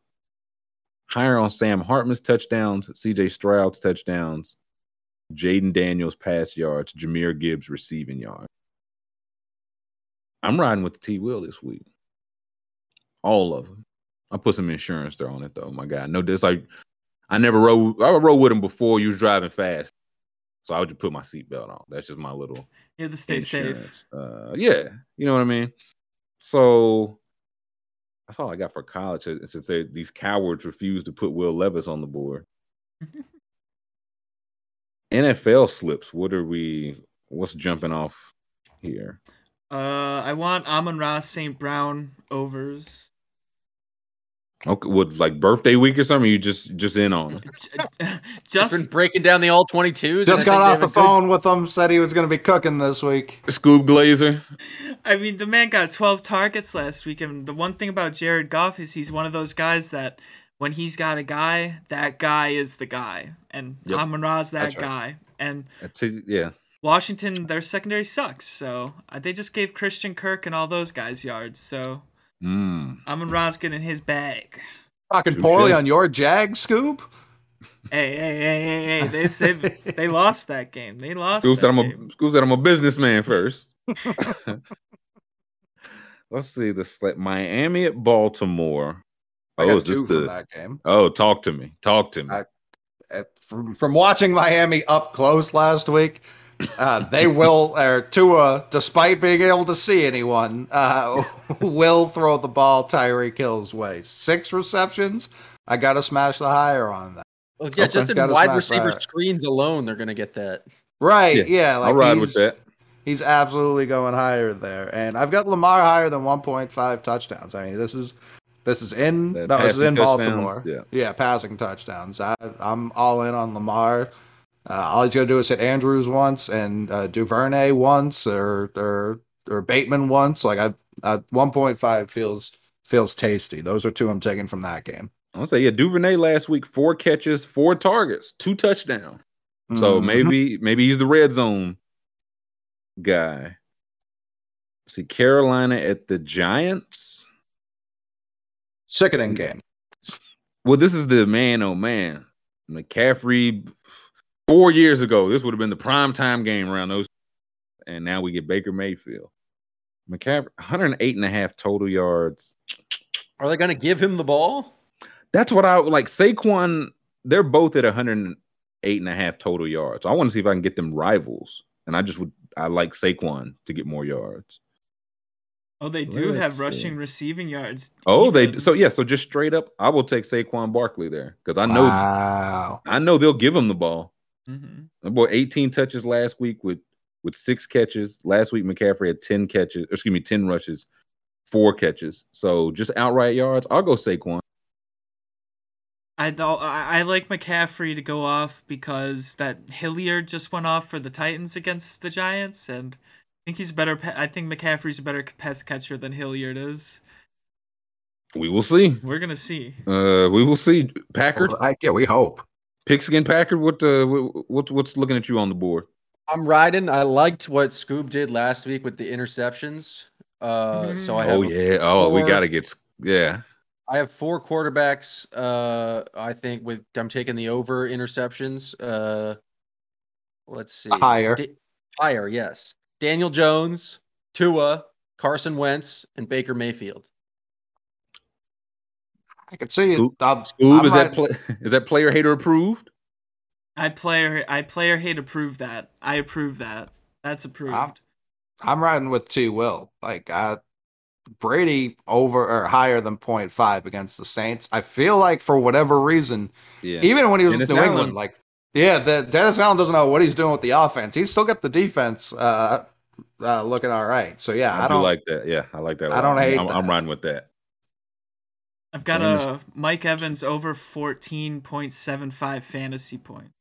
higher on Sam Hartman's touchdowns, CJ Stroud's touchdowns, Jayden Daniels pass yards, Jahmyr Gibbs receiving yards. I'm riding with the T Will this week. All of them. I put some insurance there on it though. My God, no, this like I never rode. I rode with him before. You was driving fast. So I would just put my seatbelt on. That's just my little yeah, to stay insurance. safe. Uh, yeah, you know what I mean. So that's all I got for college. Since they, these cowards refuse to put Will Levis on the board. [LAUGHS] NFL slips. What are we? What's jumping off here? Uh, I want Amon-Ra St. Brown overs. Okay, what like birthday week or something? You just just in on. [LAUGHS] Just been Just breaking down the all 22s. Just got off the phone with him. Said he was going to be cooking this week. Scoob Glazer. I mean, the man got 12 targets last week, and the one thing about Jared Goff is he's one of those guys that when he's got a guy, that guy is the guy, and Yep. Amon Ra's that That's right. guy. And That's it, yeah. Washington, their secondary sucks, so uh, they just gave Christian Kirk and all those guys yards. So Mm. Amon Ra's getting his bag. Talking Touche. poorly on your Jag, Scoob. Hey, hey, hey, hey, hey! They [LAUGHS] they, they lost that game. They lost. Scoob that said I'm game. a Scoob said I'm a businessman first. [LAUGHS] Let's see the slate. Miami at Baltimore. I Oh, got is this two from the? that game. Oh, talk to me. Talk to me. I- Uh, From, from watching Miami up close last week, uh, they [LAUGHS] will, or Tua, despite being able to see anyone, uh, [LAUGHS] will throw the ball Tyreek Hill's way. Six receptions. I got to smash the higher on that. Well, yeah, Okay. just in Gotta wide receiver that. screens alone, they're going to get that. Right. Yeah, Yeah. like I'll ride with he's- that. He's absolutely going higher there, and I've got Lamar higher than 1.5 touchdowns. I mean, this is this is in The no, this is in touchdowns, Baltimore. yeah. yeah, passing touchdowns. I, I'm all in on Lamar. Uh, all he's gonna do is hit Andrews once and uh, Duvernay once, or or or Bateman once. Like I, uh, 1.5 feels feels tasty. Those are two I'm taking from that game. I'm gonna say yeah. Duvernay last week, four catches, four targets, two touchdowns. So Mhm. maybe maybe he's the red zone guy. See Carolina at the Giants. Sickening game. Well, this is the man. Oh man, McCaffrey. Four years ago, this would have been the prime time game around those, and now we get Baker Mayfield. McCaffrey, 108 and a half total yards. Are they going to give him the ball? That's what I like. Saquon, they're both at 108 and a half total yards. I want to see if I can get them rivals. And I just would, I like Saquon to get more yards. Oh, they do Let's have see. rushing receiving yards. Oh, they even. so yeah. So just straight up, I will take Saquon Barkley there because I know Wow. I know they'll give him the ball. Mhm. The boy, 18 touches last week with with six catches. Last week McCaffrey had 10 catches. Excuse me, 10 rushes, four catches. So just outright yards. I'll go Saquon. I thought I I like McCaffrey to go off because that Hilliard just went off for the Titans against the Giants, and I think he's better. I think McCaffrey's a better pass catcher than Hilliard is. We will see. We're gonna see. Uh, we will see. Packard, I, yeah, we hope. Pigskin Packard. What uh, what, what what's looking at you on the board? I'm riding. I liked what Scoob did last week with the interceptions. Uh, so I have Oh a yeah. Oh, we gotta get. Yeah. I have four quarterbacks. Uh, I think with I'm taking the over interceptions. Uh, let's see. Higher. Da- higher, yes. Daniel Jones, Tua, Carson Wentz, and Baker Mayfield. I could see it. I'm- Scoob I'm is that play, is that player hater approved? I player I player hate approve that. I approve that. That's approved. I'm riding with T. Will. Like I, Brady over or higher than 0.5 against the Saints. I feel like for whatever reason, Yeah. even when he was Dennis with New England, like yeah, the, Dennis Allen doesn't know what he's doing with the offense. He's still got the defense uh, uh, looking all right. So yeah, I, I, do don't like that. Yeah, I like that. I don't lot. hate I'm, I'm that. riding with that. I've got Let me a Mike Evans over fourteen point seven five fantasy point.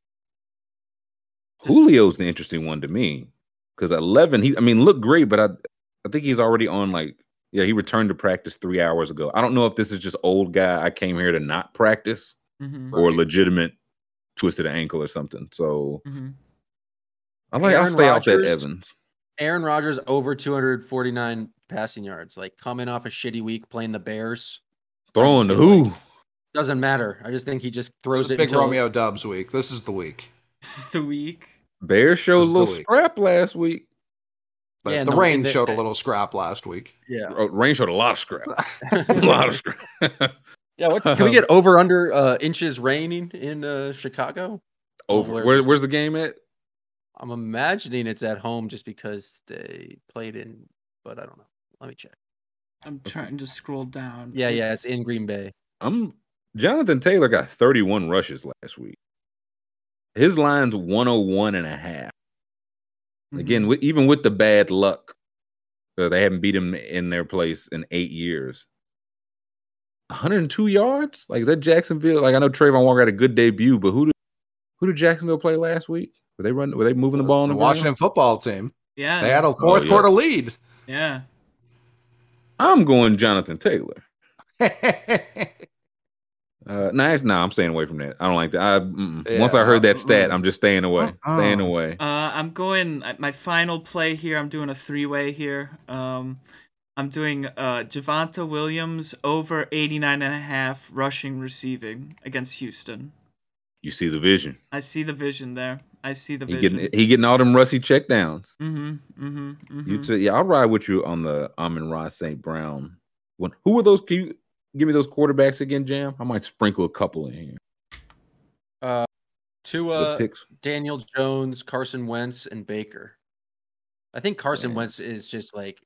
Just- Julio's the interesting one to me because 11. He, I mean, look great, but I, I think he's already on like, yeah, he returned to practice three hours ago. I don't know if this is just old guy. I came here to not practice Mhm, or legitimate twisted an ankle or something. So mhm. I like. I'll Aaron stay out that Evans. Aaron Rodgers over 249 passing yards. Like coming off a shitty week playing the Bears. Throwing the who? like- Doesn't matter. I just think he just throws it. big until- Romeo Doubs week. This is the week. This is the week. Bears showed a This is the little scrap last week. But Yeah, the no, rain and showed a little scrap last week. Yeah. Oh, Rain showed a lot of scrap. [LAUGHS] a lot of scrap. [LAUGHS] Yeah. What's, can we get over under uh, inches raining in uh, Chicago? Over. Where's Where, this- where's the game at? I'm imagining it's at home just because they played in, but I don't know. Let me check. I'm trying to scroll down. Yeah, yeah, it's in Green Bay. I'm Jonathan Taylor got 31 rushes last week. his line's 101 and a half. Mm-hmm. Again, with, even with the bad luck, uh, they haven't beat him in their place in eight years. 102 yards? Like is that Jacksonville? Like I know Travon Walker had a good debut, but who did who did Jacksonville play last week? Were they run? Were they moving the ball on The the Washington football team. yeah, They had a fourth yeah. quarter lead. yeah. I'm going Jonathan Taylor. [LAUGHS] Uh, nah, nah, I'm staying away from that. I don't like that. I. Yeah, Once I heard that stat, mm. I'm just staying away. Uh-uh. Staying away. Uh, I'm going uh, my final play here. I'm doing a three way here. Um, I'm doing uh, Javonte Williams over 89 and a half rushing receiving against Houston. You see the vision. I see the vision there. I see the He vision. getting he getting all them rusty checkdowns. mm-hmm, mm-hmm, mm-hmm. You t- yeah, I'll ride with you on the Amon-Ra St. Brown. When who were those? Can you give me those quarterbacks again, Jam? I might sprinkle a couple in here. Uh, The Tua, picks. Daniel Jones, Carson Wentz, and Baker. I think Carson Yeah. Wentz is just like.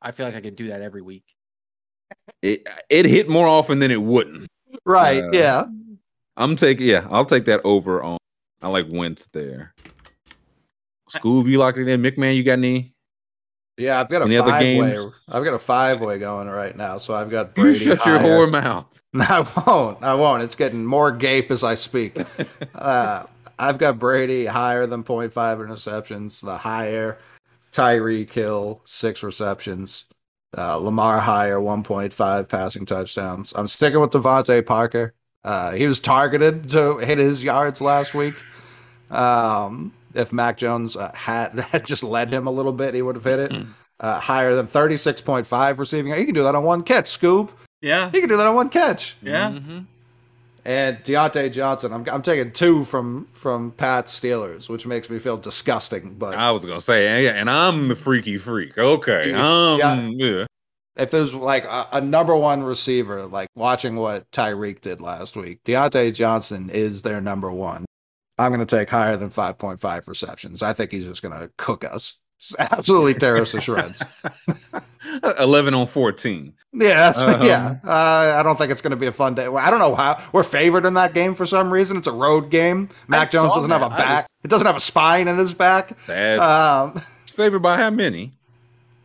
I feel like I could do that every week. It it hit more often than it wouldn't. right. Uh, yeah. I'm taking yeah, I'll take that over on. I like Wentz there. Scoob, you locked it in. McMahon, you got any? Yeah, I've got a Any other five way. I've got a five way going right now. So I've got You Brady. shut your whore mouth. [LAUGHS] I won't. I won't. It's getting more gape as I speak. [LAUGHS] uh, I've got Brady higher than 0.5 interceptions. The higher Tyreek Hill six receptions. Uh, Lamar higher 1.5 passing touchdowns. I'm sticking with DeVante Parker. Uh, he was targeted to hit his yards last week. Um, if Mac Jones uh, had, [LAUGHS] had just led him a little bit, he would have hit it. Uh, higher than 36.5 receiving. He can do that on one catch, Scoob. yeah, He can do that on one catch. yeah. Mm-hmm. And Diontae Johnson, I'm, I'm taking two from from Pat's Steelers, which makes me feel disgusting. But I was gonna say, yeah, and I'm the freaky freak. Okay, um, Yeah. yeah. if there's like a, a number one receiver, like watching what Tyreek did last week, Diontae Johnson is their number one. I'm going to take higher than 5.5 receptions. I think he's just going to cook us. Just absolutely tear us to shreds. [LAUGHS] Eleven on fourteen. Yeah, that's, Um, yeah. Uh, I don't think it's going to be a fun day. I don't know how we're favored in that game for some reason. It's a road game. Mac Jones doesn't have a that. I was- back. It doesn't have a spine in his back. That's Um, favored by how many?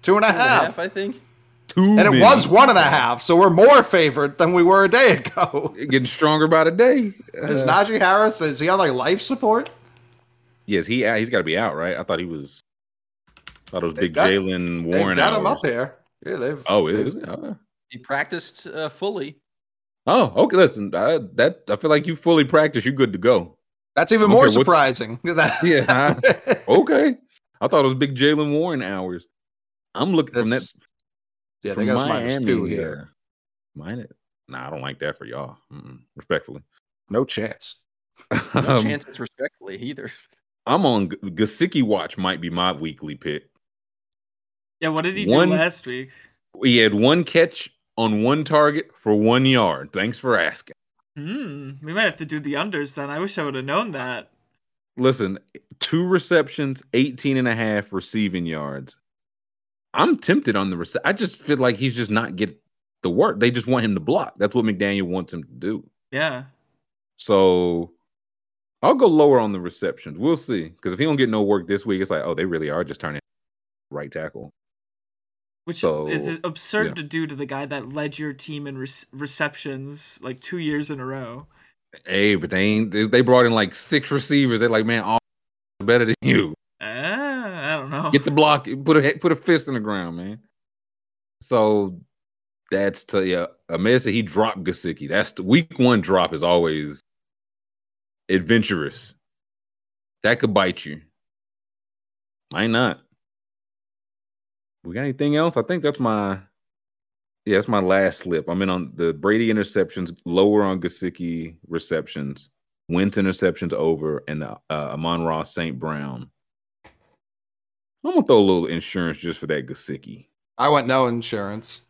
two and a Two and a half. half, I think. Two. And it was one and a half, so we're more favored than we were a day ago. [LAUGHS] getting stronger by the day. [LAUGHS] Is Uh, Najee Harris is he on like life support? yes, he he's got to be out, right? I thought he was. Thought it was They've Big got- Jalen They've Warren. got him hours. up here. Yeah, they've. Oh, they've- is it? Oh. He practiced uh, fully. Oh, okay. Listen, I, that I feel like you fully practice. You're good to go. That's even Okay, more surprising. That- [LAUGHS] Yeah. [LAUGHS] Okay. I thought it was Big Jaylen Warren hours. I'm looking from that. That's- yeah, they from got us minus Miami two here. Minus. Nah, I don't like that for y'all. Mm-mm, respectfully. No chance. No [LAUGHS] Um, chances, respectfully, either. I'm on G- Gesicki watch. Might be my weekly pick. Yeah, what did he One- do last week? He had one catch on one target for one yard. Thanks for asking. Hmm. We might have to do the unders then. I wish I would have known that. Listen, two receptions, 18 and a half receiving yards. I'm tempted on the rece- I just feel like he's just not getting the work. They just want him to block. That's what McDaniel wants him to do. Yeah. So I'll go lower on the receptions. We'll see. Because if he don't get no work this week, it's like, oh, they really are just turning right tackle. Which So, is absurd yeah. to do to the guy that led your team in rec- receptions like two years in a row. Hey, but they ain't they brought in like six receivers. They're like, man, all better than you. Ah, I don't know. Get the block, put a put a fist in the ground, man. So that's to yeah. Ahmed said he dropped Gesicki. That's the week one drop is always adventurous. That could bite you. Might not. We got anything else? I think that's my yeah, that's my last slip. I'm in on the Brady interceptions, lower on Gesicki receptions, Wentz interceptions over, and the uh, Amon-Ra St. Brown. I'm gonna throw a little insurance just for that Gesicki. I went no insurance.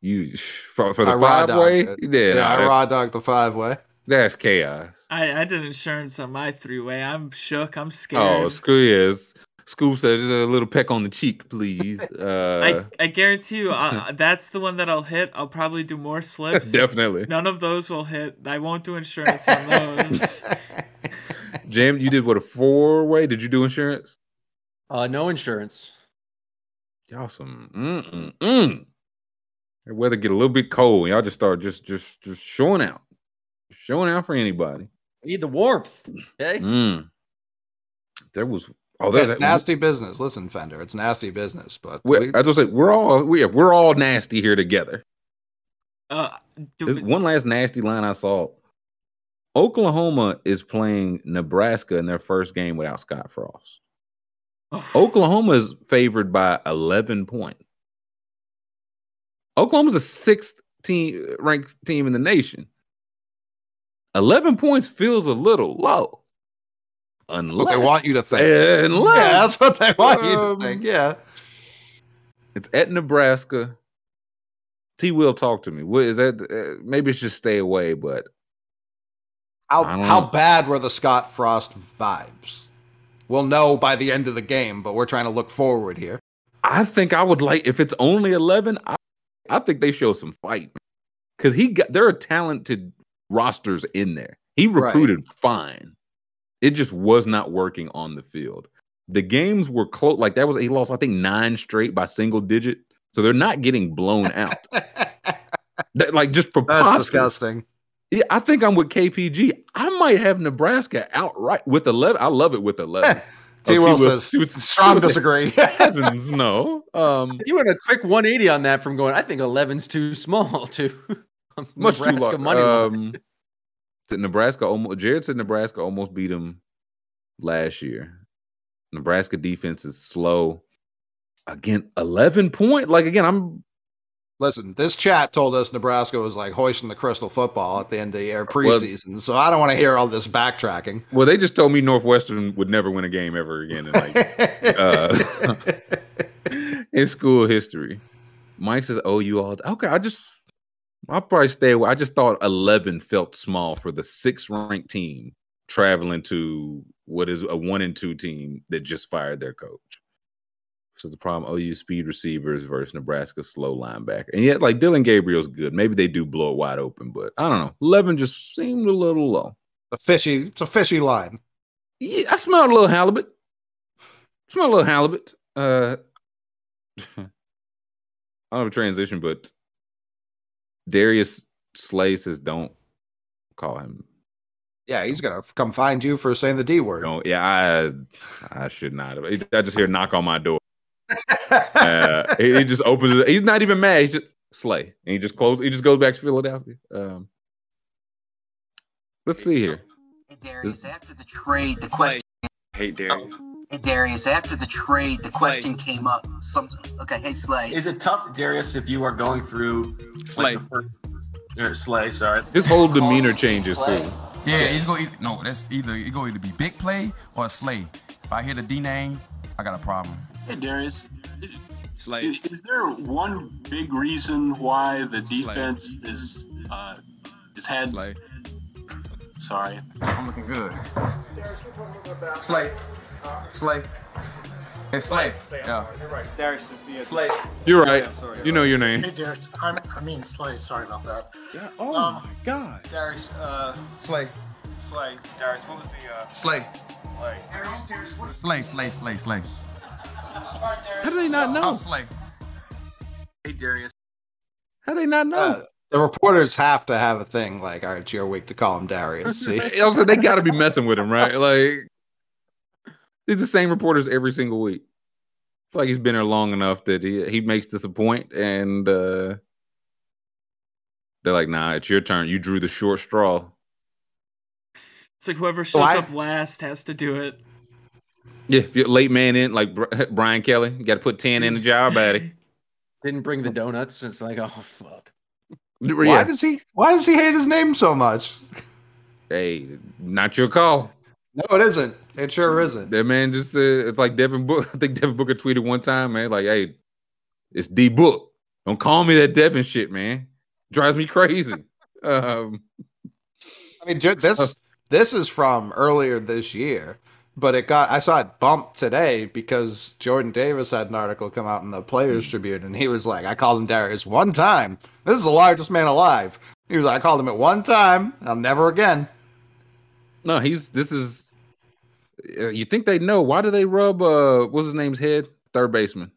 You for, for the raw five way, dogged it. yeah, Yeah, I that's, raw dogged the five way. that's chaos. I, I did insurance on my three way. I'm shook. I'm scared. Oh, scared. screw yes. Scoob says a little peck on the cheek, please. [LAUGHS] Uh, I, I guarantee you, uh, [LAUGHS] that's the one that I'll hit. I'll probably do more slips. definitely. None of those will hit. I won't do insurance on those. [LAUGHS] Jam, you did what a four way? Did you do insurance? Uh, no insurance. Y'all some mm mm mm. The weather get a little bit cold. Y'all just start just just just showing out, showing out for anybody. Need the warmth. Okay. Mm. There was oh, Yeah, there's it's nasty business. Listen, Fender, it's nasty business. But We, we- I just say we're all we we're all nasty here together. Uh, do we- one last nasty line I saw. Oklahoma is playing Nebraska in their first game without Scott Frost. [SIGHS] Oklahoma is favored by 11 points. Oklahoma's the sixth team ranked team in the nation. 11 points feels a little low. Unless what they want you to think. Unless yeah, that's what they want you Um, to think. Yeah. it's at Nebraska. T will talk to me. What is that? Uh, maybe it's just stay away, but How how bad were the Scott Frost vibes? We'll know by the end of the game, but we're trying to look forward here. I think I would like if it's only 11, I, I think they show some fight because he got there are talented rosters in there. He Right. recruited fine. It just was not working on the field. The games were close. Like that was he lost, I think, nine straight by single digit. So they're not getting blown out. [LAUGHS] That- like just That's preposterous. disgusting. Yeah, I think I'm with KPG. I might have Nebraska outright with 11. I love it with 11. [LAUGHS] T. Oh, Will T-Will- says T-Will- strong T-Will- disagree. [LAUGHS] Heavens no. Um, You went a quick 180 on that from going. I think 11's too small to much Nebraska too long. money. Um, to Nebraska almost. Jared said Nebraska almost beat him last year. Nebraska defense is slow. Again, eleven point. Like again, I'm Listen, this chat told us Nebraska was like hoisting the crystal football at the end of the year Well- preseason, so I don't want to hear all this backtracking. well. They just told me Northwestern would never win a game ever again in like uh, [LAUGHS] [LAUGHS] in school history. Mike says, "Oh, you all okay?" I just I'll probably stay away. I just thought eleven felt small for the sixth ranked team traveling to what is a one and two team that just fired their coach. This is the problem. OU speed receivers versus Nebraska slow linebacker, and yet like Dillon Gabriel's good. Maybe they do blow it wide open, but I don't know. Eleven just seemed a little low. a fishy, it's a fishy line. Yeah, I smelled a little halibut. Smell a little halibut. Uh, [LAUGHS] I don't have a transition, but Darius Slay says don't call him. Yeah, he's gonna come find you for saying the D word. Don't. Yeah, I I should not. I just hear knock on my door. [LAUGHS] Uh, he, he just opens it. He's not even mad. He's just Slay, and he just closes. He just goes back to Philadelphia. Um, let's see here. Hey Darius, after the trade, the question. Hey Darius. Hey Darius, after the trade, the question came up. Some okay. Hey Slay. Is it tough, Darius, if you are going through Slay. Like the first, or Slay, sorry. His whole demeanor changes too. Yeah, it's gonna either, no. That's either it go either be big play or a slay. If I hear the D name, I got a problem. Hey Darius, Slay. is, is there one big reason why the defense is uh, is had? Slay. Sorry. I'm looking good. Slay. Slay. It's Slay. Yeah. You're right. Darius is the Slay. You're right. You know your name. Hey Darius, I'm, I mean Slay. Sorry about that. Yeah. Oh Um, my God. Darius, uh, Slay. Slay. Darius, what was the uh, Slay. Slay? Slay. Slay. Slay. Slay. How do they not know? Oh, Slay. Hey Darius. How do they not know? Uh, the reporters have to have a thing like, all right, it's your week to call him Darius. [LAUGHS] See? I was like, they got to be messing with him, right? Like, these the same reporters every single week. I feel like he's been there long enough that he he makes this a point, and uh, they're like, "Nah, it's your turn. You drew the short straw." It's like whoever So shows I- up last has to do it. Yeah, if you're late man in, like [LAUGHS] Brian Kelly, you got to put ten in the jar, buddy. [LAUGHS] Didn't bring the donuts. It's like, oh fuck. Why Yeah. does he? Why does he hate his name so much? Hey, not your call. No, it isn't. It sure isn't. That man just said it's like Devin Book. [LAUGHS] I think Devin Booker tweeted one time, man, like, "Hey, it's D Book. Don't call me that Devin shit, man. Drives me crazy." [LAUGHS] um, I mean, this this is from earlier this year. but it got I saw it bumped today because Jordan Davis had an article come out in the Players Tribune, and he was like, "I called him Darius one time. This is the largest man alive." He was like, "I called him at one time. I'll never again." No, he's this is. Uh, You think they know? Why do they rub? Uh, what's his name's head? Third baseman.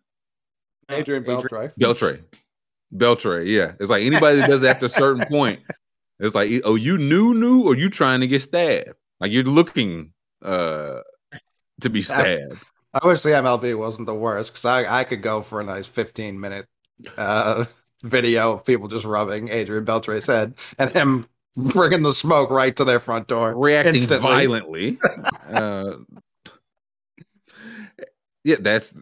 Adrian Beltre. Beltre. Beltre, yeah. It's like anybody that does it after a certain [LAUGHS] point, it's like, oh, you new, new, or you trying to get stabbed? Like you're looking uh to be stabbed. I wish the MLB wasn't the worst because I, I could go for a nice 15 minute uh, [LAUGHS] video of people just rubbing Adrian Beltre's head and him [LAUGHS] bringing the smoke right to their front door. Reacting instantly. violently. [LAUGHS] uh, yeah, that's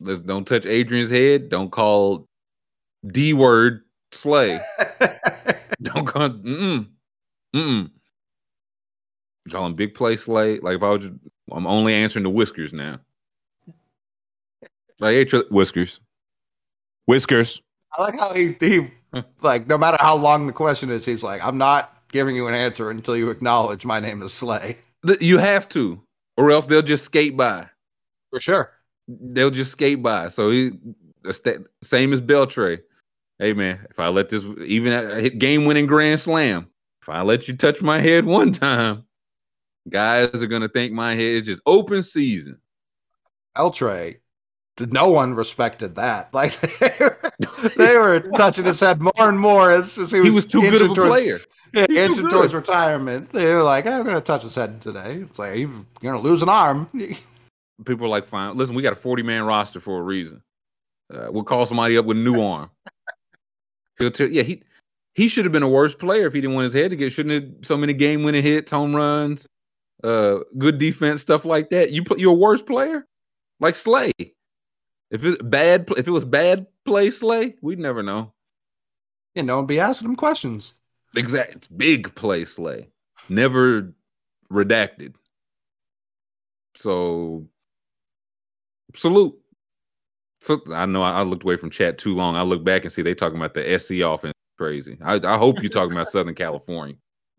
let's don't touch Adrian's head. Don't call D word slay. [LAUGHS] don't call mm mm. Call him big play slay. Like if I was just, I'm only answering the whiskers now. Like hey, whiskers. Whiskers. I like how he, he like no matter how long the question is, he's like, I'm not giving you an answer until you acknowledge my name is Slay. You have to, or else they'll just skate by. For sure. They'll just skate by. So he same as Beltre. Hey man, if I let this even hit game winning grand slam, if I let you touch my head one time, guys are gonna think my head is just open season. Beltre, no one respected that. [LAUGHS] Like they were, they were touching his head more and more as, as he was, He was too good of a towards- player. Yeah, He's too inching good. towards retirement. They were like, I'm going to touch his head today. It's like, you're going to lose an arm. [LAUGHS] People are like, fine, listen, we got a 40 man roster for a reason. Uh, we'll call somebody up with a new [LAUGHS] arm. He'll tell yeah, he he should have been a worse player if he didn't want his head to get shouldn't have so many game winning hits, home runs, uh, good defense, stuff like that. You put you're a worse player, like Slay. If it's bad, if it was bad play, Slay, we'd never know. Yeah, no one be asking him questions. Exact, it's big play, Slay, never redacted. So, salute. So I know I, I looked away from chat too long. I look back and see they talking about the SC offense. Crazy. I, I hope you're talking about Southern California [LAUGHS]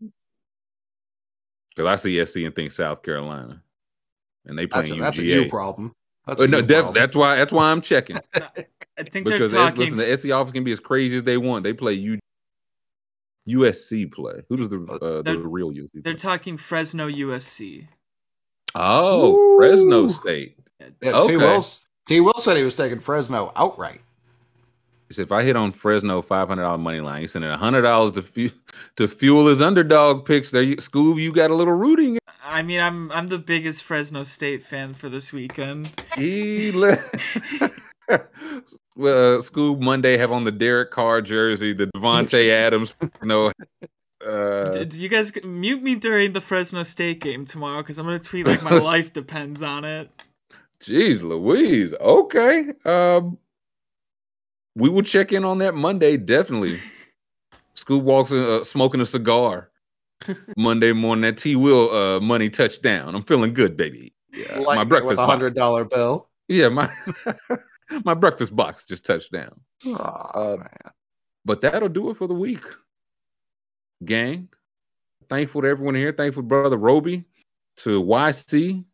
because I see SC and think South Carolina, and they That's playing a, that's a UGA. you problem. That's oh, a no, you def- problem. that's why. That's why I'm checking [LAUGHS] I think because they're S- talking. listen, the SC offense can be as crazy as they want. They play U- USC play. Who does the uh, the real USC? they're Play? talking Fresno USC. Oh, Fresno State. Yeah, T. Okay. Will, T. Will said he was taking Fresno outright. He said, if I hit on Fresno five hundred dollar money line, he's sending hundred dollars to fu- [LAUGHS] to fuel his underdog picks. There, you, Scoob, you got a little rooting. I mean, I'm I'm the biggest Fresno State fan for this weekend. He let well, [LAUGHS] [LAUGHS] uh, Scoob Monday have on the Derek Carr jersey, the Davante [LAUGHS] Adams, you know. Uh, D- do you guys mute me during the Fresno State game tomorrow? Because I'm gonna tweet like my [LAUGHS] life depends on it. Jeez, Louise. Okay. Um, we will check in on that Monday. Definitely. [LAUGHS] Scoob walks in, uh, smoking a cigar Monday morning. That T will uh, money touchdown. I'm feeling good, baby. Yeah, Like my breakfast with a hundred dollar bill. Yeah, my [LAUGHS] my breakfast box just touched down. Oh, Uh, But that'll do it for the week, gang. Thankful to everyone here. Thankful to brother Roby, to YC,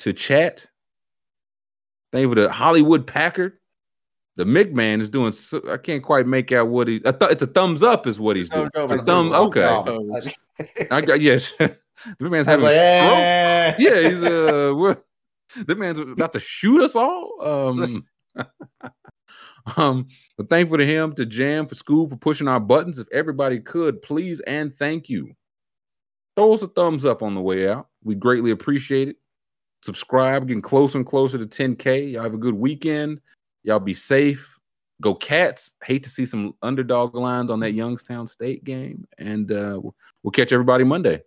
to chat. Thankful to Hollywood Packard. The McMahon is doing. So, I can't quite make out what he. I thought it's a thumbs up is what he's doing. No, no, It's a thumb. no, Okay. I got yes. [LAUGHS] the McMahon's I was having like, a eh. Yeah, he's uh, [LAUGHS] what? The man's about to shoot us all. Um, [LAUGHS] um, but thankful to him, to Jam, for school, for pushing our buttons. If everybody could, please and thank you. Throw us a thumbs up on the way out. We greatly appreciate it. Subscribe, getting closer and closer to 10K. Y'all have a good weekend. Y'all be safe. Go Cats. Hate to see some underdog lines on that Youngstown State game. And uh, we'll we'll catch everybody Monday.